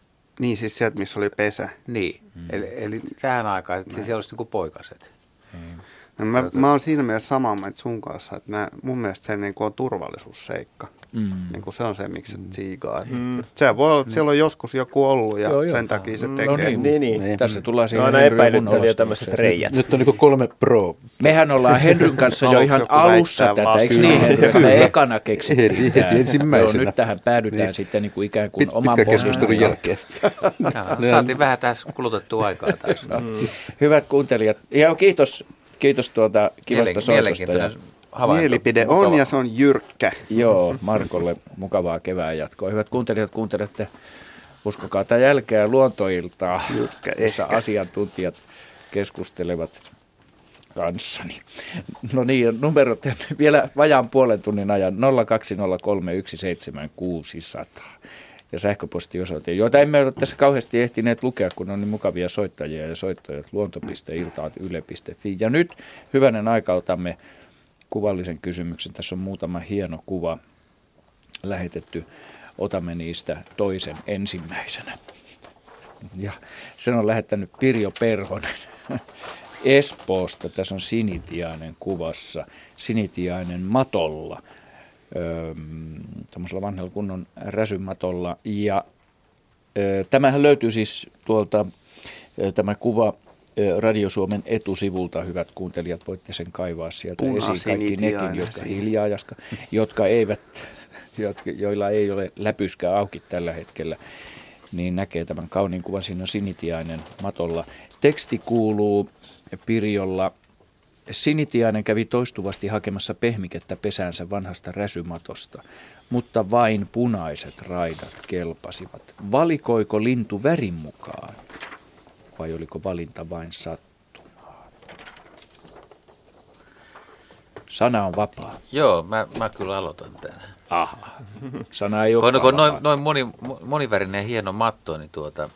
Niin siis sieltä, missä oli pesä. Niin, mm. eli, eli tähän aikaan, että siellä olisi niinku poikaset. game. No mä, mä oon siinä mielessä samaa mieltä sun kanssa, että nää, mun mielestä se niin on turvallisuusseikka. Mm. Niin kuin se on se, miksi se tsiigaa. Mm. Se voi olla, että siellä on joskus joku ollut ja Joo, joo. sen takia se No tekee. niin. Niin, niin. Niin. Tässä tullaan siihen Henry epäilyttäviä tämmöiset reijät. Nyt on niin kolme pro. Mehän ollaan Henryn kanssa jo ihan alussa tätä, eikö niin Henry, että me ekana keksittiin tämä. ensimmäisenä. Joo, nyt tähän päädytään Niin. sitten niin kuin ikään kuin Pit, oman pitkä keskustelun pohjan jälkeen. Saatiin vähän tässä kulutettua aikaa tässä. Hyvät kuuntelijat, ja kiitos, kiitos tuota kivasta Mielen- soitosta. Mielenkiintoinen Ja, havainto. Mielipide Mukava. on ja se on jyrkkä. joo, Markolle mukavaa kevään jatkoa. Hyvät kuuntelijat, kuuntelette Uskokaa tai jälkeä luontoiltaa, Jyrkkä jossa ehkä. asiantuntijat keskustelevat kanssani. No niin, numerot vielä vajaan puolen tunnin ajan 020317600 ja sähköpostiosoite, joita emme ole tässä kauheasti ehtineet lukea, kun on niin mukavia soittajia ja soittajat luonto.iltaat.yle.fi. Ja nyt hyvänen aika otamme kuvallisen kysymyksen. Tässä on muutama hieno kuva lähetetty. Otamme niistä toisen ensimmäisenä. Ja sen on lähettänyt Pirjo Perhonen Espoosta. Tässä on sinitiainen kuvassa. Sinitiainen matolla. Öö, vanhalla kunnon räsymatolla. Ja tämähän löytyy siis tuolta tämä kuva Radio Suomen etusivulta, hyvät kuuntelijat, voitte sen kaivaa sieltä esiin kaikki nekin, jotka hiljaa, jaska, jotka eivät, jotka, joilla ei ole läpyskää auki tällä hetkellä, niin näkee tämän kauniin kuvan. Siinä on sinitiainen matolla. Teksti kuuluu Pirjolla Sinitiainen kävi toistuvasti hakemassa pehmikettä pesäänsä vanhasta räsymatosta, mutta vain punaiset raidat kelpasivat. Valikoiko lintu värin mukaan vai oliko valinta vain sattumaa? Sana on vapaa. Joo, mä, mä kyllä aloitan tämän. Aha. Sana ei ole Kun, kun noin, noin moni, monivärinen hieno matto, niin tuota...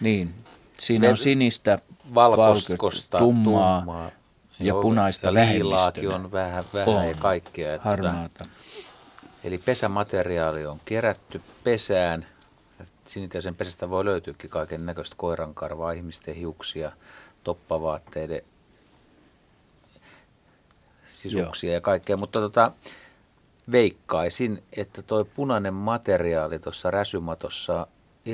Niin, siinä on sinistä, valkoista, tummaa, tummaa ja joo, punaista liilaakin on vähän, vähän on. ja kaikkea. Että Harmaata. Eli pesämateriaali on kerätty pesään. Sinitiaisen pesästä voi löytyäkin kaiken näköistä koirankarvaa, ihmisten hiuksia, toppavaatteiden sisuksia Joo. ja kaikkea. Mutta tota, veikkaisin, että tuo punainen materiaali tuossa räsymatossa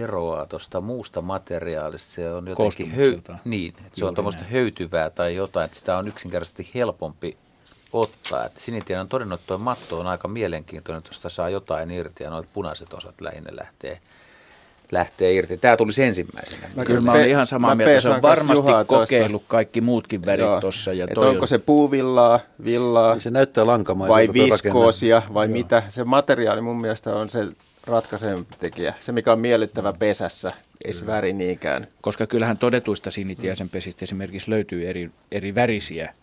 eroaa tuosta muusta materiaalista. Se on jotenkin höy- niin, että se on tuommoista höytyvää tai jotain, että sitä on yksinkertaisesti helpompi ottaa. Että Sinitian on todennut, että tuo matto on aika mielenkiintoinen, että tuosta saa jotain irti ja noit punaiset osat lähinnä lähtee, lähtee irti. Tämä tulisi ensimmäisenä. Mä kyllä mä olen ihan samaa mieltä. Se on varmasti kokeillut tuossa. kaikki muutkin värit tuossa. Ja toi onko se puuvillaa, villaa, se näyttää lankamaiselta vai viskoosia vai Joo. mitä. Se materiaali mun mielestä on se ratkaisempi tekijä. Se, mikä on miellyttävä pesässä, ei se väri niinkään. Koska kyllähän todetuista sinitiaisen pesistä esimerkiksi löytyy eri, eri värisiä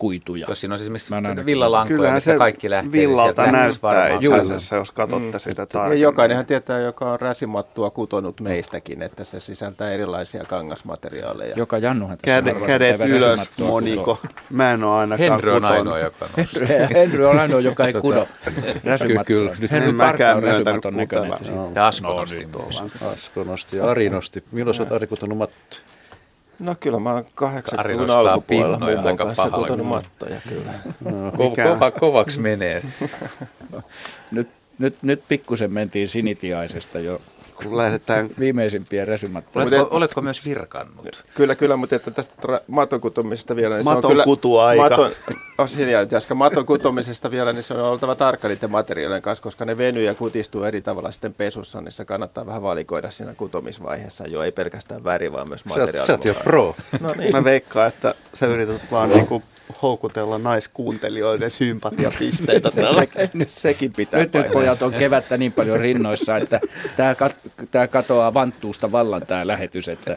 kuituja. Jos siinä on esimerkiksi villalankoja, mistä kaikki lähtee. villalta niin näyttää itse asiassa, jos katsotte mm. sitä tarkemmin. Ja jokainenhan tietää, joka on räsimattua kutonut meistäkin, että se sisältää erilaisia kangasmateriaaleja. Joka Jannuhan Kädet, kädet ylös, Moniko. Mä en ole ainakaan Henry on ainoa, joka Henry, Henry on ainoa, joka ei kudo räsymattoa. Kyllä, Nyt Henry Parkka on räsymaton näköinen. Ja Asko nosti. Asko nosti ja Ari nosti. Milloin sä oot Ari kutonut mattoja? No kyllä mä oon 80-luvun alkupuolella mummon kanssa kutonut mattoja kyllä. No, Mikä... kova, kovaksi menee. nyt, nyt, nyt pikkusen mentiin sinitiaisesta jo kun lähdetään viimeisimpiä räsymattoja. Oletko, oletko myös virkannut? Kyllä, kyllä, mutta että tästä maton kutomisesta vielä. Niin maton se on kyllä, kutuaika. Maton, oh, koska maton kutomisesta vielä, niin se on oltava tarkka niiden materiaalien kanssa, koska ne venyy ja kutistuu eri tavalla sitten pesussa, niin se kannattaa vähän valikoida siinä kutomisvaiheessa. Jo ei pelkästään väri, vaan myös materiaali. Sä oot jo pro. No niin. Mä veikkaan, että sä yrität vaan niinku houkutella naiskuuntelijoiden sympatiapisteitä tällä. Se, sekin pitää Nyt, nyt pojat on kevättä niin paljon rinnoissa, että tämä, kat, tämä katoaa vanttuusta vallan tämä lähetys, että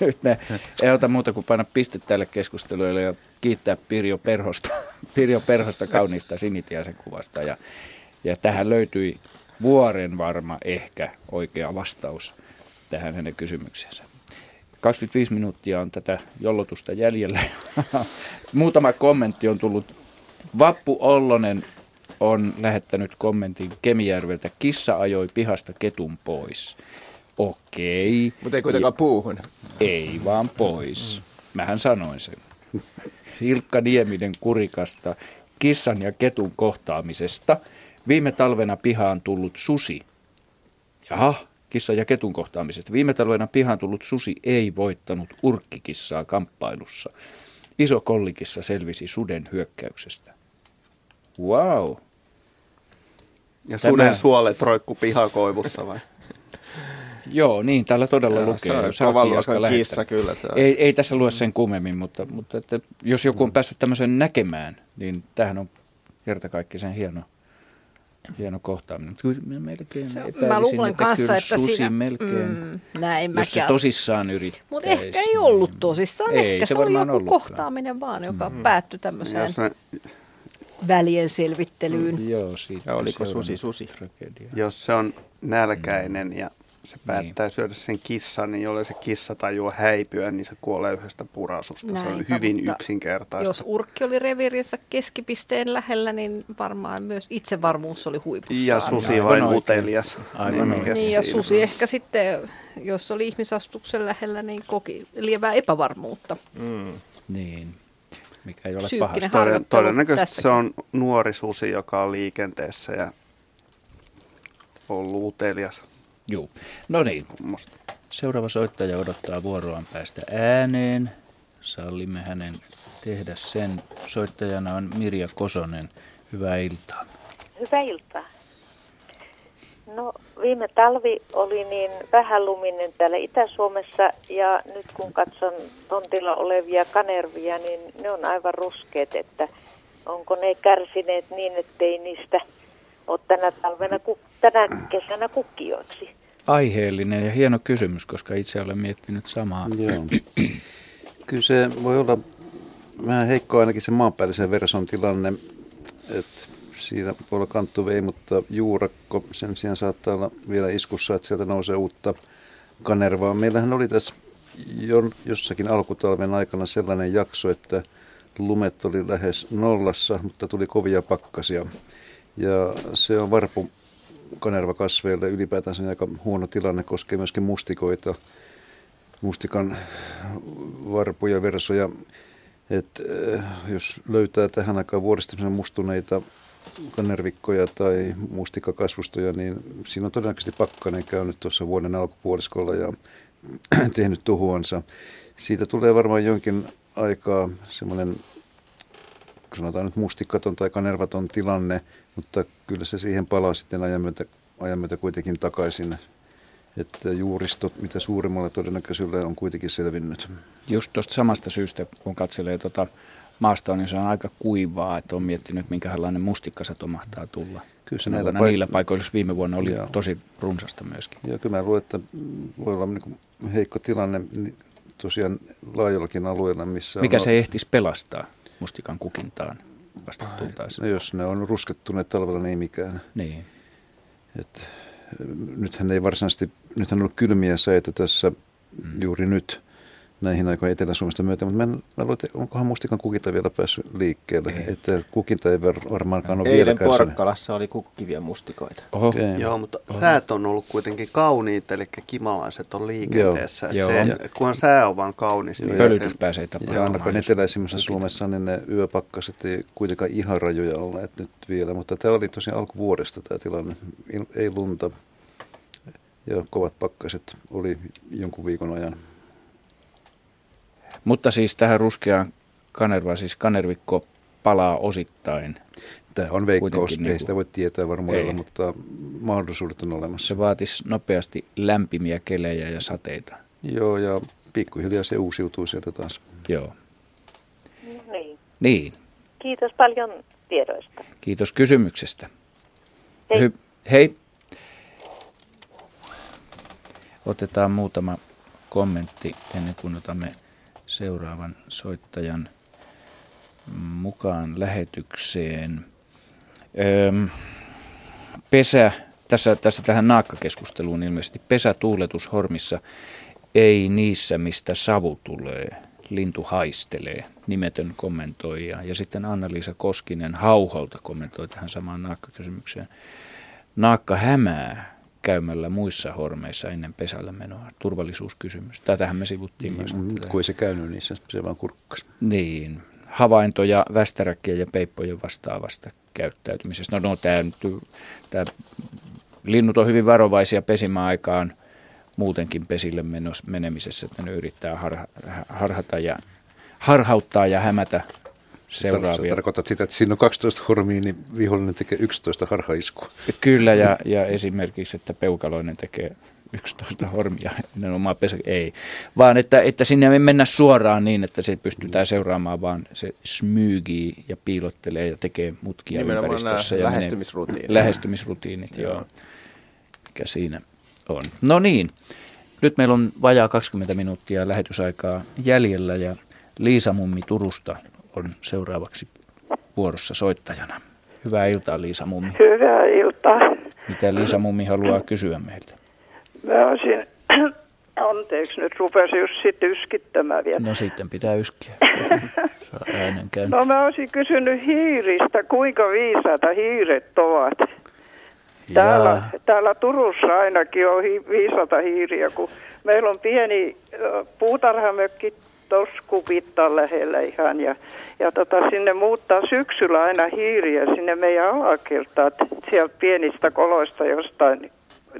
nyt ne ei ota muuta kuin panna piste tälle keskusteluille ja kiittää Pirjo Perhosta, Pirjo Perhosta kauniista sinitiaisen kuvasta. Ja, ja tähän löytyi vuoren varma ehkä oikea vastaus tähän hänen kysymykseensä. 25 minuuttia on tätä jollotusta jäljellä. Muutama kommentti on tullut. Vappu Ollonen on lähettänyt kommentin Kemijärveltä. Kissa ajoi pihasta ketun pois. Okei. Mutta ei kuitenkaan puuhun. Ei vaan pois. Mähän sanoin sen. Hilkka Nieminen Kurikasta kissan ja ketun kohtaamisesta. Viime talvena pihaan tullut susi. Jaha, kissa ja ketun kohtaamisesta. Viime talvena pihaan tullut susi ei voittanut urkkikissaa kamppailussa. Iso kollikissa selvisi suden hyökkäyksestä. Wow. Ja Tämä... suden suolet roikku pihakoivussa vai? Joo, niin täällä todella Jaa, lukee. Se on kissa kyllä. Tämä. Ei, ei tässä lue sen kummemmin, mutta, mutta että jos joku on päässyt tämmöisen näkemään, niin tähän on kertakaikkisen hieno hieno kohtaaminen. Kyllä melkein se, mä luulen että kanssa, että susi siinä, melkein, mm, näin jos se tosissaan yrittää. Mutta ehkä ei ollut tosissaan, ei, ehkä se, se oli joku ollutkaan. kohtaaminen vaan, joka mm. päättyi tämmöiseen ne... välien selvittelyyn. Mm, joo, siitä ja oliko susi susi? Tragedia. Jos se on nälkäinen mm. ja se päättää niin. syödä sen kissan, niin jolle se kissa tajua häipyä, niin se kuolee yhdestä purasusta. Näin, se on hyvin yksinkertaista. Jos urkki oli reviirissä keskipisteen lähellä, niin varmaan myös itsevarmuus oli huipussaan. Ja susi vain utelias. Aivan niin, niin ja susi ehkä sitten, jos oli ihmisastuksen lähellä, niin koki lievää epävarmuutta. Mm. Niin mikä ei ole Psyykkinen pahasta. Todennäköisesti se on nuori susi, joka on liikenteessä ja ollut utelias. Joo. No niin. Seuraava soittaja odottaa vuoroaan päästä ääneen. Sallimme hänen tehdä sen. Soittajana on Mirja Kosonen. Hyvää iltaa. Hyvää iltaa. No viime talvi oli niin vähän luminen täällä Itä-Suomessa ja nyt kun katson tontilla olevia kanervia, niin ne on aivan ruskeat, että onko ne kärsineet niin, ettei niistä ole tänä talvena, tänä kesänä kukkijoiksi? Aiheellinen ja hieno kysymys, koska itse olen miettinyt samaa. Joo. Kyllä se voi olla vähän heikko ainakin se maanpäällisen verson tilanne, että siinä voi olla kanttuvei, mutta juurakko sen sijaan saattaa olla vielä iskussa, että sieltä nousee uutta kanervaa. Meillähän oli tässä jo, jossakin alkutalven aikana sellainen jakso, että lumet oli lähes nollassa, mutta tuli kovia pakkasia. Ja se on varpu kanervakasveille ylipäätään aika huono tilanne, koskee myöskin mustikoita, mustikan varpuja, versoja. Et, äh, jos löytää tähän aikaan vuodesta mustuneita kanervikkoja tai mustikakasvustoja, niin siinä on todennäköisesti pakkanen käynyt tuossa vuoden alkupuoliskolla ja tehnyt tuhuansa. Siitä tulee varmaan jonkin aikaa semmoinen, sanotaan nyt mustikaton tai kanervaton tilanne, mutta kyllä se siihen palaa sitten ajan myötä, ajan myötä kuitenkin takaisin. Että juuristo, mitä suurimmalla todennäköisyydellä on kuitenkin selvinnyt. Just tuosta samasta syystä, kun katselee tuota maastoon, niin se on aika kuivaa, että on miettinyt, minkälainen mustikkasato mahtaa tulla. Kyllä se näillä, paik- niillä paikoilla, jos viime vuonna oli Joo. tosi runsasta myöskin. Joo, kyllä mä luulen, että voi olla niin heikko tilanne tosiaan laajallakin alueella, missä Mikä on... se ehtisi pelastaa mustikan kukintaan vasta No, jos ne on ruskettuneet talvella, niin ei mikään. Niin. Et, nythän ei varsinaisesti, nythän on ollut kylmiä säitä tässä mm. juuri nyt – näihin aikoihin Etelä-Suomesta myötä, mutta mä, en, mä luulen, että onkohan mustikan kukinta vielä päässyt liikkeelle, ei. että kukinta ei varmaankaan ole Eilen Porkkalassa oli kukkivia mustikoita. Oho. Okay. Joo, mutta Oho. säät on ollut kuitenkin kauniita, eli kimalaiset on liikenteessä. Joo. Se, kunhan sää on vaan kaunis. Niin Pölytys pääsee tapahtumaan. Ja ainakaan eteläisimmässä Suomessa niin ne yöpakkaset ei kuitenkaan ihan rajoja olleet nyt vielä, mutta tämä oli tosiaan alkuvuodesta tämä tilanne. Ei lunta ja kovat pakkaset oli jonkun viikon ajan. Mutta siis tähän ruskeaan kanervaan, siis kanervikko palaa osittain. Tämä on veikkaus, ei niin sitä voi tietää varmuudella, mutta mahdollisuudet on olemassa. Se vaatisi nopeasti lämpimiä kelejä ja sateita. Joo, ja pikkuhiljaa se uusiutuu sieltä taas. Joo. No niin. Niin. Kiitos paljon tiedoista. Kiitos kysymyksestä. Hei. Hy- hei. Otetaan muutama kommentti ennen kuin otamme seuraavan soittajan mukaan lähetykseen. Öm, pesä, tässä, tässä tähän naakkakeskusteluun ilmeisesti, pesätuuletus hormissa ei niissä, mistä savu tulee. Lintu haistelee, nimetön kommentoija. Ja sitten Anna-Liisa Koskinen Hauholta kommentoi tähän samaan naakkakysymykseen. Naakka hämää, käymällä muissa hormeissa ennen pesällä menoa. Turvallisuuskysymys. Tätähän me sivuttiin niin, myös. Kun ei se käynyt, niin se, se vaan kurkkas. Niin. Havaintoja västäräkkiä ja peippojen vastaavasta käyttäytymisestä. No, no tämä, tämä, linnut on hyvin varovaisia pesimäaikaan muutenkin pesille menos, menemisessä, että ne yrittää harha, harhata ja harhauttaa ja hämätä seuraavia. Tarkoitat sitä, että siinä on 12 hormia, niin vihollinen tekee 11 harhaiskua. Kyllä, ja, ja esimerkiksi, että peukaloinen tekee 11 hormia, oma pesä, ei. Vaan että, että sinne ei mennä suoraan niin, että se pystytään seuraamaan, vaan se smyygii ja piilottelee ja tekee mutkia Nimenomaan ympäristössä. Ja lähestymisrutiinit. Lähestymisrutiinit, joo. joo. Mikä siinä on. No niin, nyt meillä on vajaa 20 minuuttia lähetysaikaa jäljellä ja Liisa Mummi Turusta on seuraavaksi vuorossa soittajana. Hyvää iltaa Liisa Mummi. Hyvää iltaa. Mitä Liisa Mummi haluaa kysyä meiltä? Mä olisin, anteeksi nyt rupesi just sitten yskittämään vielä. No sitten pitää yskiä. äänen No mä olisin kysynyt hiiristä, kuinka viisaita hiiret ovat. Täällä, täällä Turussa ainakin on hi, viisata hiiriä, kun meillä on pieni puutarhamökki toskupittan lähellä ihan ja, ja tota, sinne muuttaa syksyllä aina hiiriä sinne meidän alakertaan sieltä pienistä koloista jostain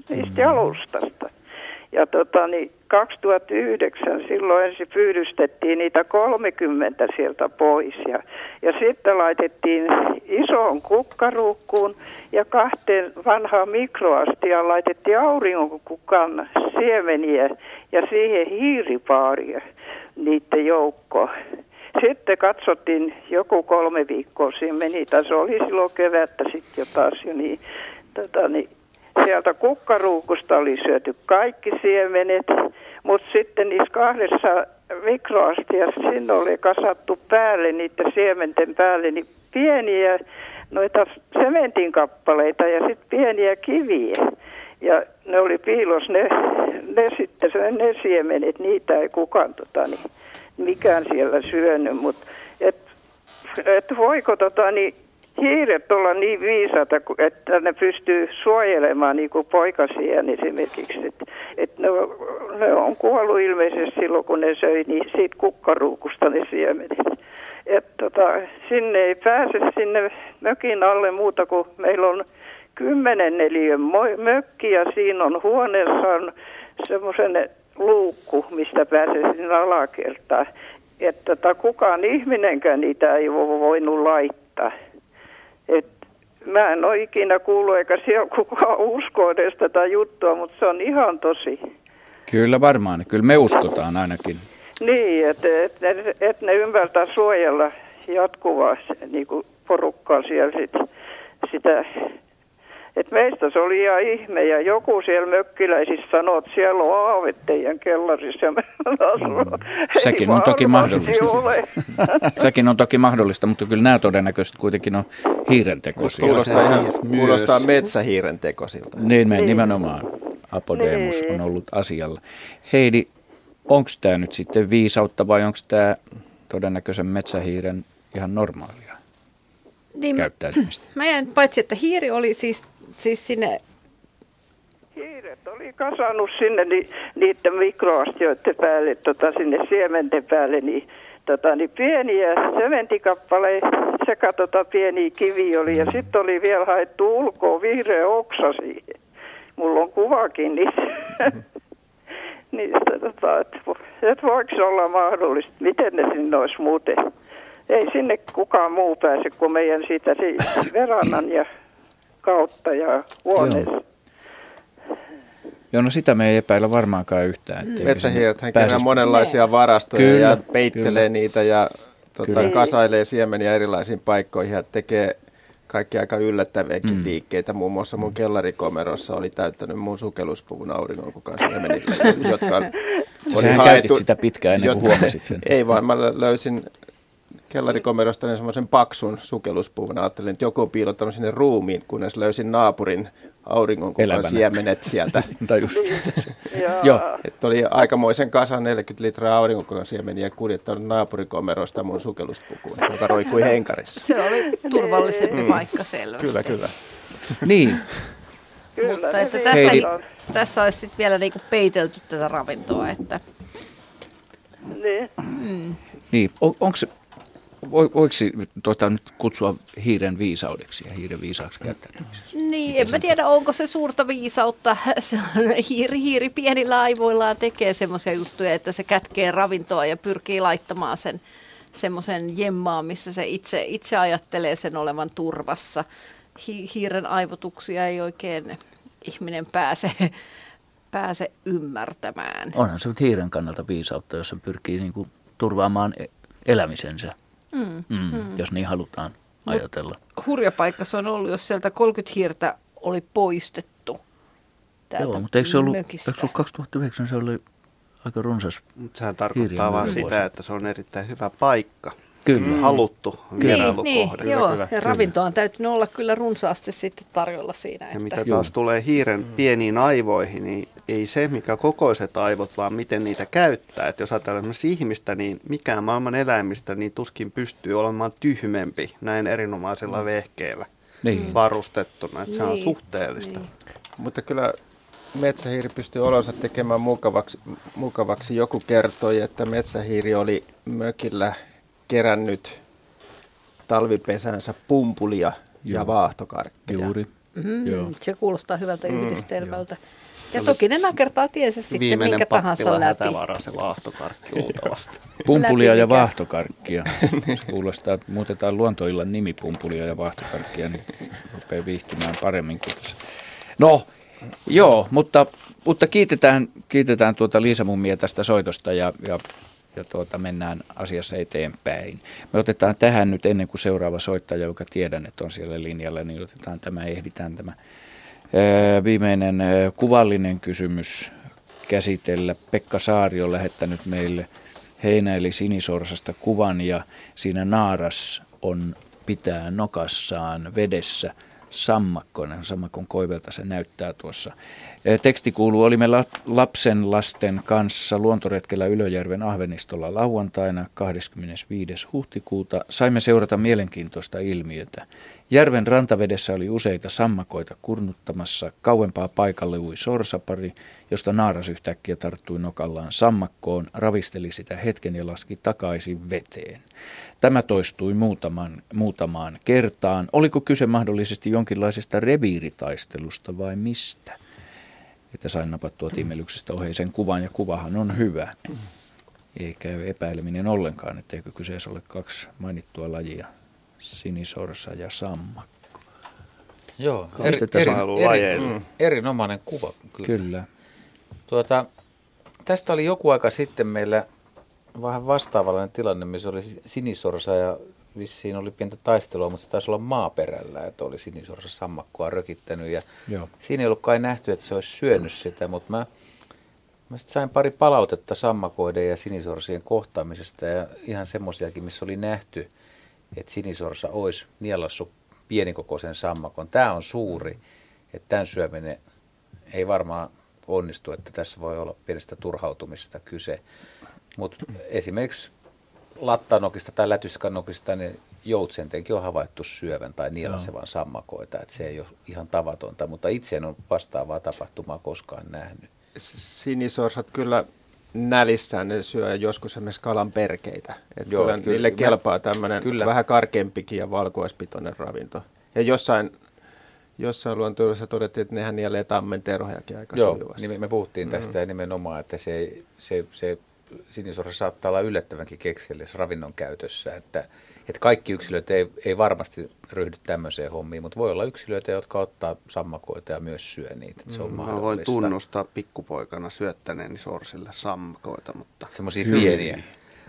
niistä mm. jalustasta. Ja tota, niin 2009 silloin ensin pyydystettiin niitä 30 sieltä pois ja, ja sitten laitettiin isoon kukkaruukkuun ja kahteen vanhaan mikroastiaan laitettiin auringonkukan siemeniä ja siihen hiiripaaria niiden joukko. Sitten katsottiin joku kolme viikkoa siinä meni, tai se oli silloin kevättä sitten jo taas jo niin, tota, niin sieltä kukkaruukusta oli syöty kaikki siemenet, mutta sitten niissä kahdessa mikroastiassa sinne oli kasattu päälle, niiden siementen päälle, niin pieniä noita sementin kappaleita ja sitten pieniä kiviä. Ja ne oli piilos ne, ne sitten ne siemenet, niitä ei kukaan tota, niin, mikään siellä syönyt, mutta et, et voiko tota, niin, hiiret olla niin viisata, että ne pystyy suojelemaan niin kuin poikasiaan esimerkiksi. Että et ne, ne on kuollut ilmeisesti silloin, kun ne söi niin siitä kukkaruukusta ne siemenet. Et tota, sinne ei pääse sinne mökin alle muuta kuin meillä on kymmenen neliön mökki ja siinä on huoneessa on semmoisen luukku, mistä pääsee sinne alakertaan. Että tota, kukaan ihminenkään niitä ei voinut laittaa. Mä en ole ikinä kuullut, eikä siellä kukaan usko edes tätä juttua, mutta se on ihan tosi. Kyllä varmaan, kyllä me uskotaan ainakin. Niin, että et, et, et ne ymmärtää suojella jatkuvasti niin porukkaa siellä sit, sitä et meistä se oli ihan ihme ja joku siellä mökkiläisissä sanoi, että siellä on aavet teidän kellarissa. Ja mm. Sekin on toki mahdollista. Sekin on toki mahdollista, mutta kyllä nämä todennäköisesti kuitenkin on hiirentekoisia. Kuulostaa, siis kuulostaa metsähiirentekoisilta. Niin, me, niin. nimenomaan Apodemus niin. on ollut asialla. Heidi, onko tämä nyt sitten viisautta vai onko tämä todennäköisen metsähiiren ihan normaalia niin, käyttäytymistä? Mä jäin, paitsi että hiiri oli siis siis sinne Hiiret oli kasannut sinne ni, niiden mikroastioiden päälle, tota, sinne siementen päälle, niin, tota, niin pieniä sementikappaleita sekä tota, pieniä kivi oli. Ja sitten oli vielä haettu ulkoa vihreä oksa siihen. Mulla on kuvakin niistä. niistä tota, että et voiko olla mahdollista, miten ne sinne olisi muuten. Ei sinne kukaan muu pääse kuin meidän siitä siis verannan ja kautta ja huoneessa. Joo. Joo, no sitä me ei epäillä varmaankaan yhtään. Mm. Metsähiiret hän kerää monenlaisia varastoja kyllä, ja peittelee kyllä. niitä ja tota, kasailee siemeniä erilaisiin paikkoihin ja tekee kaikki aika yllättäviäkin mm. liikkeitä. Muun muassa mun kellarikomerossa oli täyttänyt mun sukelluspuvun auringonkukan siemenillä, jotka oli Sähän haettu, sitä pitkään ennen kuin huomasit sen. Ei vaan, mä löysin kellarikomerosta niin semmoisen paksun sukelluspuvun. Ajattelin, että joku on piilottanut sinne ruumiin, kunnes löysin naapurin auringonkukan siemenet sieltä. tai just. Joo. Että oli aikamoisen kasan 40 litraa auringonkukan siemeniä kuljettanut naapurikomerosta mun sukelluspukuun, joka roikui henkarissa. Se oli turvallisempi mm. paikka selvästi. Kyllä, kyllä. niin. Kyllä, Mutta että tässä, ei, tässä olisi sitten vielä niinku peitelty tätä ravintoa. Että... Niin. Mm. Niin, on, onko se voiko tuota nyt kutsua hiiren viisaudeksi ja hiiren viisaaksi käyttäytymiseksi? Niin, en mä tiedä, onko se suurta viisautta. Se on, hiiri, hiiri pienillä aivoillaan tekee semmoisia juttuja, että se kätkee ravintoa ja pyrkii laittamaan sen semmoisen jemmaan, missä se itse, itse ajattelee sen olevan turvassa. Hi, hiiren aivotuksia ei oikein ihminen pääse, pääse ymmärtämään. Onhan se hiiren kannalta viisautta, jos se pyrkii niin kuin turvaamaan e- elämisensä mm, mm, mm. jos niin halutaan Mut ajatella. Hurja paikka se on ollut, jos sieltä 30 hiirtä oli poistettu Joo, mutta eikö se ollut, eikö se ollut 2009 se oli aika runsas Mutta sehän tarkoittaa vain sitä, että se on erittäin hyvä paikka. Kyllä. Mm. Haluttu vierailukohde. Niin, niin, joo, kyllä, ja ravintoa on täytynyt olla kyllä runsaasti sitten tarjolla siinä. Ja että... mitä taas joo. tulee hiiren mm. pieniin aivoihin, niin ei se, mikä kokoiset aivot, vaan miten niitä käyttää. Että jos ajatellaan esimerkiksi ihmistä, niin mikään maailman eläimistä niin tuskin pystyy olemaan tyhmempi näin erinomaisella mm. vehkeellä niin. varustettuna. Että niin. se on niin. suhteellista. Niin. Mutta kyllä metsähiiri pystyy olonsa tekemään mukavaksi. mukavaksi. Joku kertoi, että metsähiiri oli mökillä kerännyt talvipesänsä pumpulia Joo. ja vaahtokarkkeja. Juuri. Mm, Joo. se kuulostaa hyvältä Mm, yhdistelmältä. Ja toki ne nakertaa tiensä sitten Viimeinen minkä tahansa pappila läpi. hätävara, se vaahtokarkki luultavasti. Pumpulia ja mikä- vaahtokarkkia. Se kuulostaa, että muutetaan luontoillan nimi Pumpulia ja vaahtokarkkia, niin rupeaa viihtymään paremmin kuin tässä. No, joo, mutta, mutta kiitetään, kiitetään tuota Liisa Mummia tästä soitosta ja, ja, ja tuota, mennään asiassa eteenpäin. Me otetaan tähän nyt ennen kuin seuraava soittaja, joka tiedän, että on siellä linjalla, niin otetaan tämä, ehditään tämä ää, viimeinen ää, kuvallinen kysymys käsitellä. Pekka Saari on lähettänyt meille heinä- eli sinisorsasta kuvan ja siinä naaras on pitää nokassaan vedessä sammakkona. Sammakon koivelta se näyttää tuossa. Teksti kuuluu, olimme la- lapsen lasten kanssa luontoretkellä Ylöjärven Ahvenistolla lauantaina 25. huhtikuuta. Saimme seurata mielenkiintoista ilmiötä. Järven rantavedessä oli useita sammakoita kurnuttamassa. Kauempaa paikalle ui sorsapari, josta naaras yhtäkkiä tarttui nokallaan sammakkoon, ravisteli sitä hetken ja laski takaisin veteen. Tämä toistui muutaman, muutamaan kertaan. Oliko kyse mahdollisesti jonkinlaisesta reviiritaistelusta vai mistä? Että sain napattua tiimelyksestä oheisen kuvan ja kuvahan on hyvä. Ei käy epäileminen ollenkaan, etteikö kyseessä ole kaksi mainittua lajia, sinisorsa ja sammakko. Joo, eri, eri, eri, mm. erinomainen kuva. Kyllä. Kyllä. Tuota, tästä oli joku aika sitten meillä vähän vastaavallinen tilanne, missä oli sinisorsa ja vissiin oli pientä taistelua, mutta se taisi olla maaperällä, että oli sinisorsa sammakkoa rökittänyt ja Joo. siinä ei ollut kai nähty, että se olisi syönyt sitä, mutta mä, mä sit sain pari palautetta sammakoiden ja sinisorsien kohtaamisesta ja ihan semmoisiakin, missä oli nähty, että sinisorsa olisi nielassut pienikokoisen sammakon. Tämä on suuri, että tämän syöminen ei varmaan onnistu, että tässä voi olla pienestä turhautumisesta kyse. Mutta esimerkiksi lattanokista tai lätyskanokista niin joutsentenkin on havaittu syövän tai nielasevan sammakoita, että se ei ole ihan tavatonta, mutta itse en ole vastaavaa tapahtumaa koskaan nähnyt. Sinisorsat kyllä nälissään ne syö joskus esimerkiksi kalan perkeitä. Et Joo, kyllä, kyllä. niille Mä- kelpaa tämmöinen vähän karkeampikin ja valkuaispitoinen ravinto. Ja jossain, jossain luontoilussa todettiin, että nehän nielee tammen terhojakin aika Joo, sujuvasti. niin me puhuttiin tästä ja nimenomaan, että se, se, se sinisorsa saattaa olla yllättävänkin kekseliäs ravinnon käytössä, että, että kaikki yksilöt ei, ei varmasti ryhdy tämmöiseen hommiin, mutta voi olla yksilöitä, jotka ottaa sammakoita ja myös syö niitä, se on Mä voin tunnustaa pikkupoikana syöttäneeni sorsille sammakoita, mutta... Semmoisia pieniä.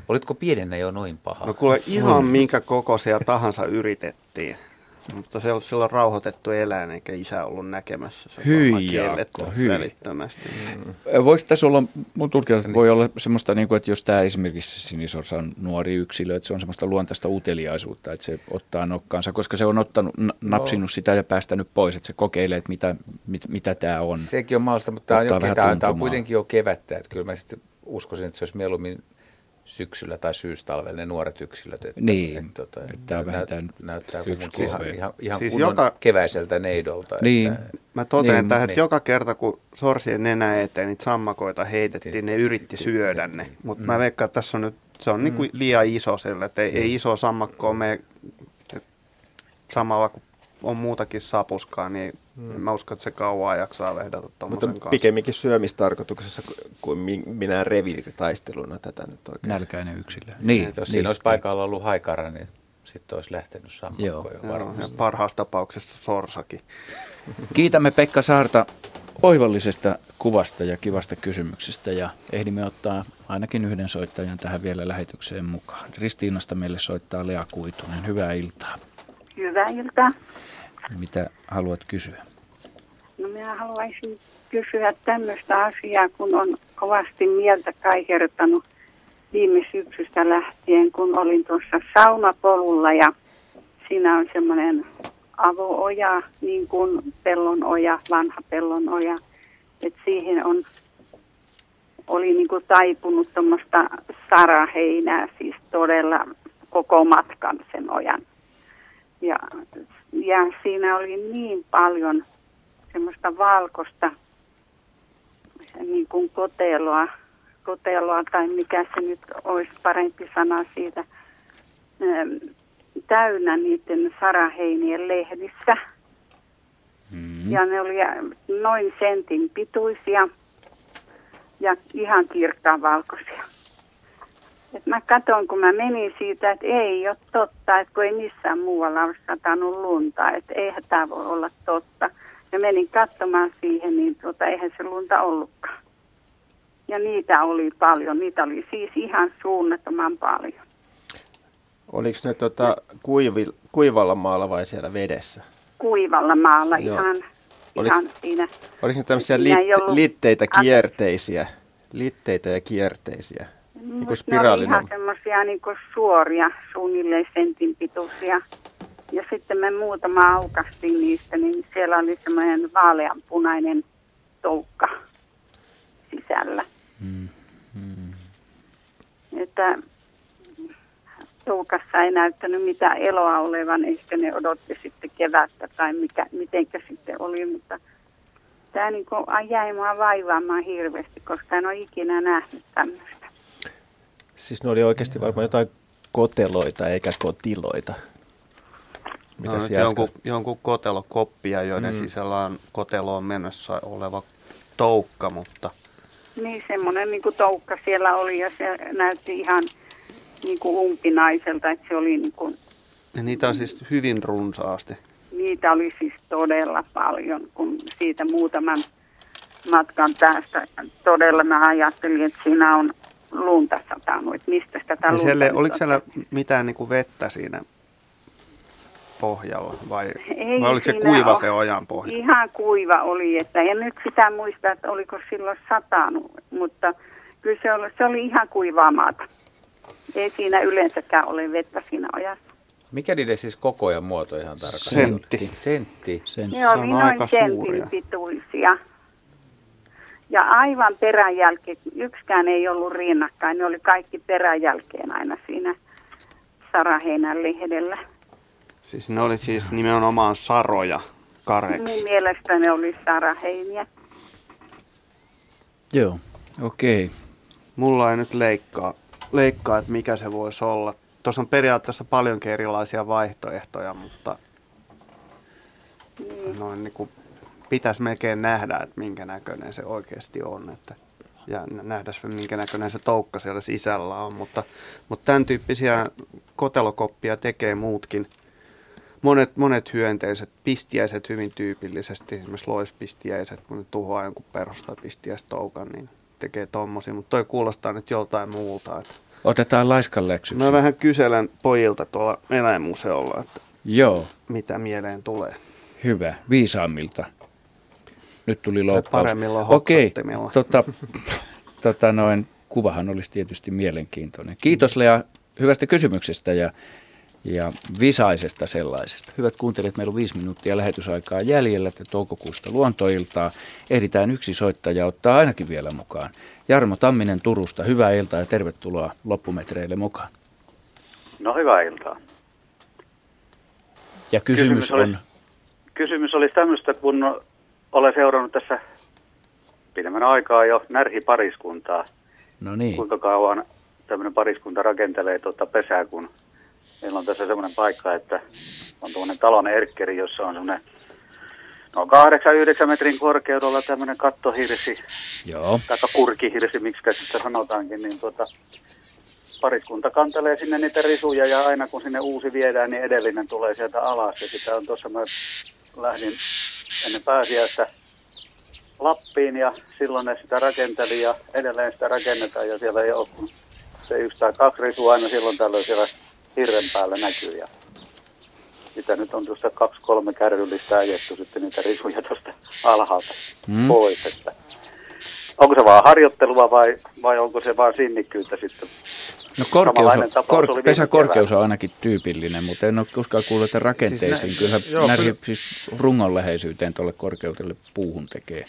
Olitko pienenä jo noin paha? No kuule ihan minkä kokoisia tahansa yritettiin. Mutta se on silloin rauhoitettu eläin, eikä isä ollut näkemässä. Se on Hyi, Jaakko, hyi. välittömästi. Voiko tässä olla, mun tulkinnassa voi olla semmoista, niin kuin, että jos tämä esimerkiksi sinisorsa on nuori yksilö, että se on semmoista luontaista uteliaisuutta, että se ottaa nokkaansa, koska se on ottanut, napsinut sitä ja päästänyt pois, että se kokeilee, että mitä, mit, mitä tämä on. Sekin on mahdollista, mutta tämä on, Ottaa jo, vähän tämä, tämä on kuitenkin jo kevättä. Että kyllä mä sitten uskoisin, että se olisi mieluummin syksyllä tai syystalvella ne nuoret yksilöt. Että, Niin, että, tota, että tämä vähintään näyttää yksi yksi siis ihan, ihan Siis joka- keväiseltä neidolta. Niin. Että, Mä totean Niin, tähän, että niin. joka kerta kun sorsien nenä eteen niitä sammakoita heitettiin, ne yritti syödä ne. Mutta mä veikkaan, että tässä on nyt, se on niinku liian iso sille, että ei, ei iso sammakkoa mene samalla kun on muutakin sapuskaa, niin Mm. en mä uskon, että se kauan jaksaa vehdata Mutta tuommoisen kanssa. pikemminkin syömistarkoituksessa ku- kuin mi- minä reviiritaisteluna tätä nyt oikein. Nälkäinen yksilö. Niin, Jos niin. siinä olisi paikalla ollut haikara, niin sitten olisi lähtenyt sammakkoon jo Joo, ja varmasti. parhaassa tapauksessa sorsakin. Kiitämme Pekka Saarta oivallisesta kuvasta ja kivasta kysymyksestä ja ehdimme ottaa ainakin yhden soittajan tähän vielä lähetykseen mukaan. Ristiinasta meille soittaa Lea Kuitunen. Hyvää iltaa. Hyvää iltaa. Mitä haluat kysyä? No minä haluaisin kysyä tämmöistä asiaa, kun on kovasti mieltä kaihertanut viime syksystä lähtien, kun olin tuossa saunapolulla ja siinä on semmoinen avooja, niin kuin pellonoja, vanha pellonoja, että siihen on, oli niin kuin taipunut tuommoista saraheinää, siis todella koko matkan sen ojan. Ja, ja siinä oli niin paljon semmoista valkoista niin kuin koteloa, koteloa tai mikä se nyt olisi parempi sana siitä, ähm, täynnä niiden saraheinien lehdissä. Mm. Ja ne oli noin sentin pituisia ja ihan kirkkaan valkoisia. Et mä katsoin, kun mä menin siitä, että ei ole totta, että kun ei missään muualla ole satanut lunta, että eihän tämä voi olla totta. Ja menin katsomaan siihen, niin tuota, eihän se lunta ollutkaan. Ja niitä oli paljon, niitä oli siis ihan suunnattoman paljon. Oliko ne tota, kuivi, kuivalla maalla vai siellä vedessä? Kuivalla maalla Joo. ihan, oliko, ihan siinä. Oliko ne tämmöisiä lit, litteitä kierteisiä? Litteitä ja kierteisiä? Niin kuin spiraalinen. Ne oli ihan semmoisia niin suoria, suunnilleen sentin pituisia. Ja sitten me muutama aukastiin niistä, niin siellä oli semmoinen vaaleanpunainen toukka sisällä. Mm. Mm. Että toukassa ei näyttänyt mitään eloa olevan, ehkä ne odotti sitten kevättä tai mikä, mitenkä sitten oli, mutta tämä niin jäi mua vaivaamaan hirveästi, koska en ole ikinä nähnyt tämmöistä. Siis ne oli oikeasti varmaan jotain koteloita eikä kotiloita. Mitä no, jonkun, jonkun kotelokoppia, joiden mm. sisällä on koteloon mennessä oleva toukka, mutta... Niin, semmoinen niin kuin toukka siellä oli ja se näytti ihan niin kuin umpinaiselta, että se oli niin kuin... Ja niitä on siis hyvin runsaasti. Niitä oli siis todella paljon, kun siitä muutaman matkan päästä todella mä ajattelin, että siinä on lunta satanut, että mistä sitä lunta siellä, Oliko siellä mitään niin kuin vettä siinä pohjalla vai, Ei vai oliko se kuiva ole. se ojan pohja? Ihan kuiva oli, että en nyt sitä muista, että oliko silloin satanut, mutta kyllä se oli, se oli ihan kuivaa maata. Ei siinä yleensäkään ole vettä siinä ojassa. Mikä niiden siis koko ja muoto ihan tarkkaan? Sentti. Sentti. Sentti. Ne oli noin sentin pituisia. Ja aivan peräjälkeen, yksikään ei ollut rinnakkain, ne oli kaikki peräjälkeen aina siinä Saraheinän lehdellä. Siis ne oli siis nimenomaan saroja kareksi. Niin mielestäni ne oli saraheiniä. Joo, okei. Okay. Mulla ei nyt leikkaa, leikkaa, että mikä se voisi olla. Tuossa on periaatteessa paljonkin erilaisia vaihtoehtoja, mutta mm. noin niin kuin pitäisi melkein nähdä, että minkä näköinen se oikeasti on. Että, ja nähdä, minkä näköinen se toukka siellä sisällä on. Mutta, mutta tämän tyyppisiä kotelokoppia tekee muutkin – monet, monet hyönteiset, pistiäiset hyvin tyypillisesti, esimerkiksi loispistiäiset, kun ne tuhoaa jonkun perustaa pistiäistoukan, niin tekee tommosia, mutta toi kuulostaa nyt joltain muulta. Että Otetaan laiskan läksyksi. Mä vähän kyselen pojilta tuolla eläinmuseolla, että Joo. mitä mieleen tulee. Hyvä, viisaammilta. Nyt tuli loukkaus. Paremmilla Okei, tota, tota noin, kuvahan olisi tietysti mielenkiintoinen. Kiitos Lea hyvästä kysymyksestä ja ja visaisesta sellaisesta. Hyvät kuuntelijat, meillä on viisi minuuttia lähetysaikaa jäljellä että toukokuusta luontoiltaa. Ehditään yksi soittaja ottaa ainakin vielä mukaan. Jarmo Tamminen Turusta, hyvää iltaa ja tervetuloa loppumetreille mukaan. No hyvää iltaa. Ja kysymys, kysymys on... Olisi, kysymys olisi tämmöistä, kun olen seurannut tässä pidemmän aikaa jo närhipariskuntaa. No niin. Kuinka kauan tämmöinen pariskunta rakentelee tuota pesää, kun Meillä on tässä semmoinen paikka, että on tuommoinen talon erkkeri, jossa on semmoinen no 8-9 metrin korkeudella tämmöinen kattohirsi, Joo. tai kurkihirsi, miksi sitten sanotaankin, niin tuota, pariskunta kantelee sinne niitä risuja ja aina kun sinne uusi viedään, niin edellinen tulee sieltä alas. Ja sitä on tuossa, mä lähdin ennen pääsiäistä Lappiin ja silloin ne sitä rakenteli ja edelleen sitä rakennetaan ja siellä ei ole se yksi tai kaksi risua aina silloin tällöin siellä hirren päällä näkyy. Ja sitä nyt on tuosta kaksi-kolme kärryllistä ajettu sitten niitä risuja tuosta alhaalta mm. pois. Että onko se vaan harjoittelua vai, vai onko se vaan sinnikkyyttä sitten? No korkeus on, kor, pesäkorkeus on ainakin tyypillinen, mutta en ole koskaan kuullut, että rakenteisiin siis nä, kyllä joo, näri, siis rungon läheisyyteen tuolle korkeudelle puuhun tekee.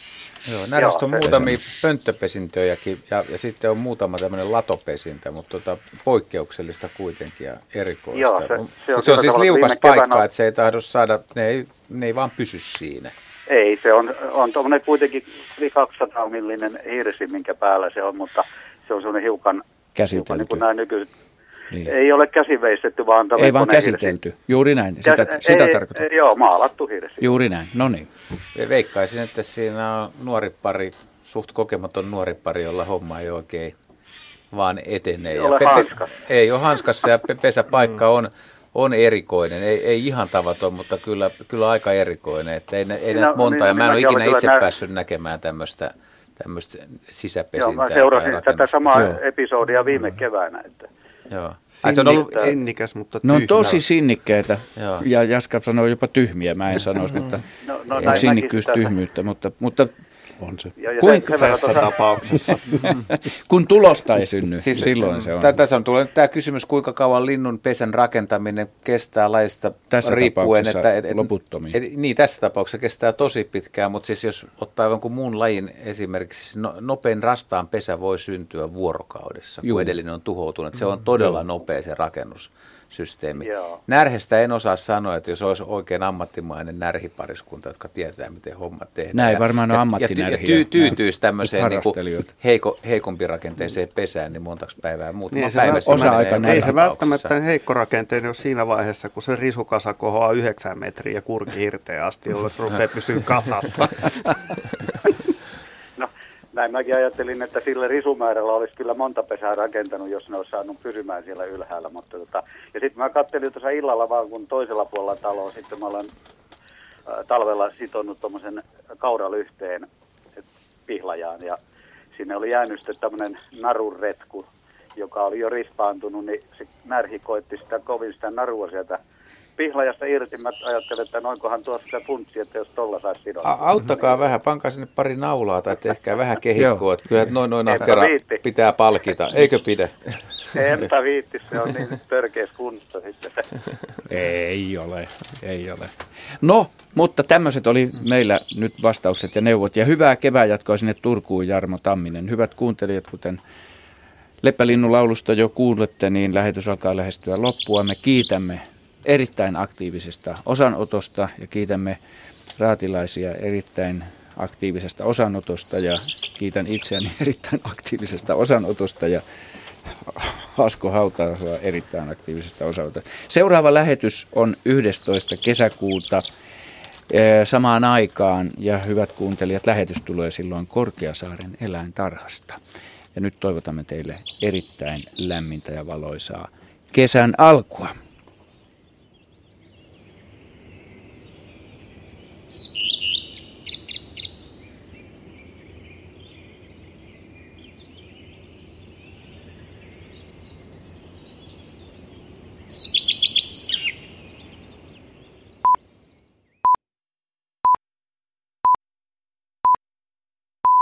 Joo, näristä on muutamia pönttöpesintöjäkin ja, ja sitten on muutama tämmöinen latopesintä, mutta tota, poikkeuksellista kuitenkin ja erikoista. Joo, se, se, on, se on siis liukas paikka, on... että se ei tahdo saada, ne ei, ne ei vaan pysy siinä. Ei, se on, on tuommoinen kuitenkin 200 millinen hirsi, minkä päällä se on, mutta se on semmoinen hiukan käsitelty. Niin kuin nämä nykyiset, Niin. Ei ole käsiveistetty, vaan Ei vaan käsitelty. Juuri näin. Sitä, Kä- sitä ei, tarkoitan. ei, Joo, maalattu hirsi. Juuri näin. No niin. Veikkaisin, että siinä on nuori pari, suht kokematon nuori pari, jolla homma ei oikein vaan etene. Ei ole hanskassa. Ei ole hanskassa ja pe- pesäpaikka on, on erikoinen. Ei, ei ihan tavaton, mutta kyllä, kyllä aika erikoinen. Että ei, ei Siinä- näitä monta, niin- ja mä en ole minäkin ikinä itse nä- päässyt näkemään tämmöistä, tämmöistä Joo, sisäpesintää. mä seurasin tätä samaa Joo. episodia viime keväänä. Että. Joo. Ai, se on ollut, Sinnikäs, mutta Ne on tyhmä. tosi sinnikkäitä. Joo. Ja Jaska sanoo jopa tyhmiä, mä en sanoisi, mutta No, no, sinnikkyys tyhmyyttä, mutta, mutta on se. Ja, ja Kuinka tässä tuossa- tapauksessa? kun tulosta ei synny, siis silloin se on. Tä- Tässä on tullut tämä kysymys, kuinka kauan linnun pesän rakentaminen kestää lajista Tässä riippuen. Että, et, loputtomiin. Et, niin, tässä tapauksessa kestää tosi pitkään, mutta siis jos ottaa jonkun muun lajin esimerkiksi, siis no, nopein rastaan pesä voi syntyä vuorokaudessa, Juu. kun edellinen on tuhoutunut. Se on todella Joo. nopea se rakennussysteemi. Joo. Närhestä en osaa sanoa, että jos olisi oikein ammattimainen närhipariskunta, jotka tietää, miten hommat tehdään. Näin ja- varmaan on ja, ja, ty, ammattinärhiä. ja tyy, tyytyisi tämmöiseen niin kuin heiko, heikompi rakenteeseen pesään, niin montaksi päivää muutama Niin, päivä. sitten menee ei se välttämättä heikko rakenteinen ole siinä vaiheessa, kun se risukasa kohoaa 9 metriä kurki hirteen asti, jolloin se rupeaa pysyä kasassa. Näin mäkin ajattelin, että sillä risumäärällä olisi kyllä monta pesää rakentanut, jos ne olisi saanut pysymään siellä ylhäällä. Mutta tota, ja sitten mä kattelin tuossa illalla vaan, kun toisella puolella taloa, sitten mä olen talvella sitonut tuommoisen kauralyhteen et, pihlajaan ja sinne oli jäänyt sitten tämmöinen narunretku, joka oli jo rispaantunut, niin se närhi koitti sitä kovin sitä narua sieltä pihlajasta irti. Mä ajattelin, että noinkohan tuossa sitä funtsi, että jos tolla saisi sidottua. A- Auttakaa vähän, pankaa sinne pari naulaa tai tehkää vähän kehikkoa. että Kyllä että noin noin ahkera pitää palkita, eikö pidä? Enpä viitti, se on niin törkeäs kunnossa sitten. Ei ole, ei ole. No, mutta tämmöiset oli meillä nyt vastaukset ja neuvot. Ja hyvää kevää jatkoa sinne Turkuun, Jarmo Tamminen. Hyvät kuuntelijat, kuten Leppälinnun laulusta jo kuulette, niin lähetys alkaa lähestyä loppua. Me kiitämme erittäin aktiivisesta osanotosta ja kiitämme raatilaisia erittäin aktiivisesta osanotosta ja kiitän itseäni erittäin aktiivisesta osanotosta ja Asko Hautaasua erittäin aktiivisesta osanotosta. Seuraava lähetys on 11. kesäkuuta eh, samaan aikaan ja hyvät kuuntelijat, lähetys tulee silloin Korkeasaaren eläintarhasta. Ja nyt toivotamme teille erittäin lämmintä ja valoisaa kesän alkua.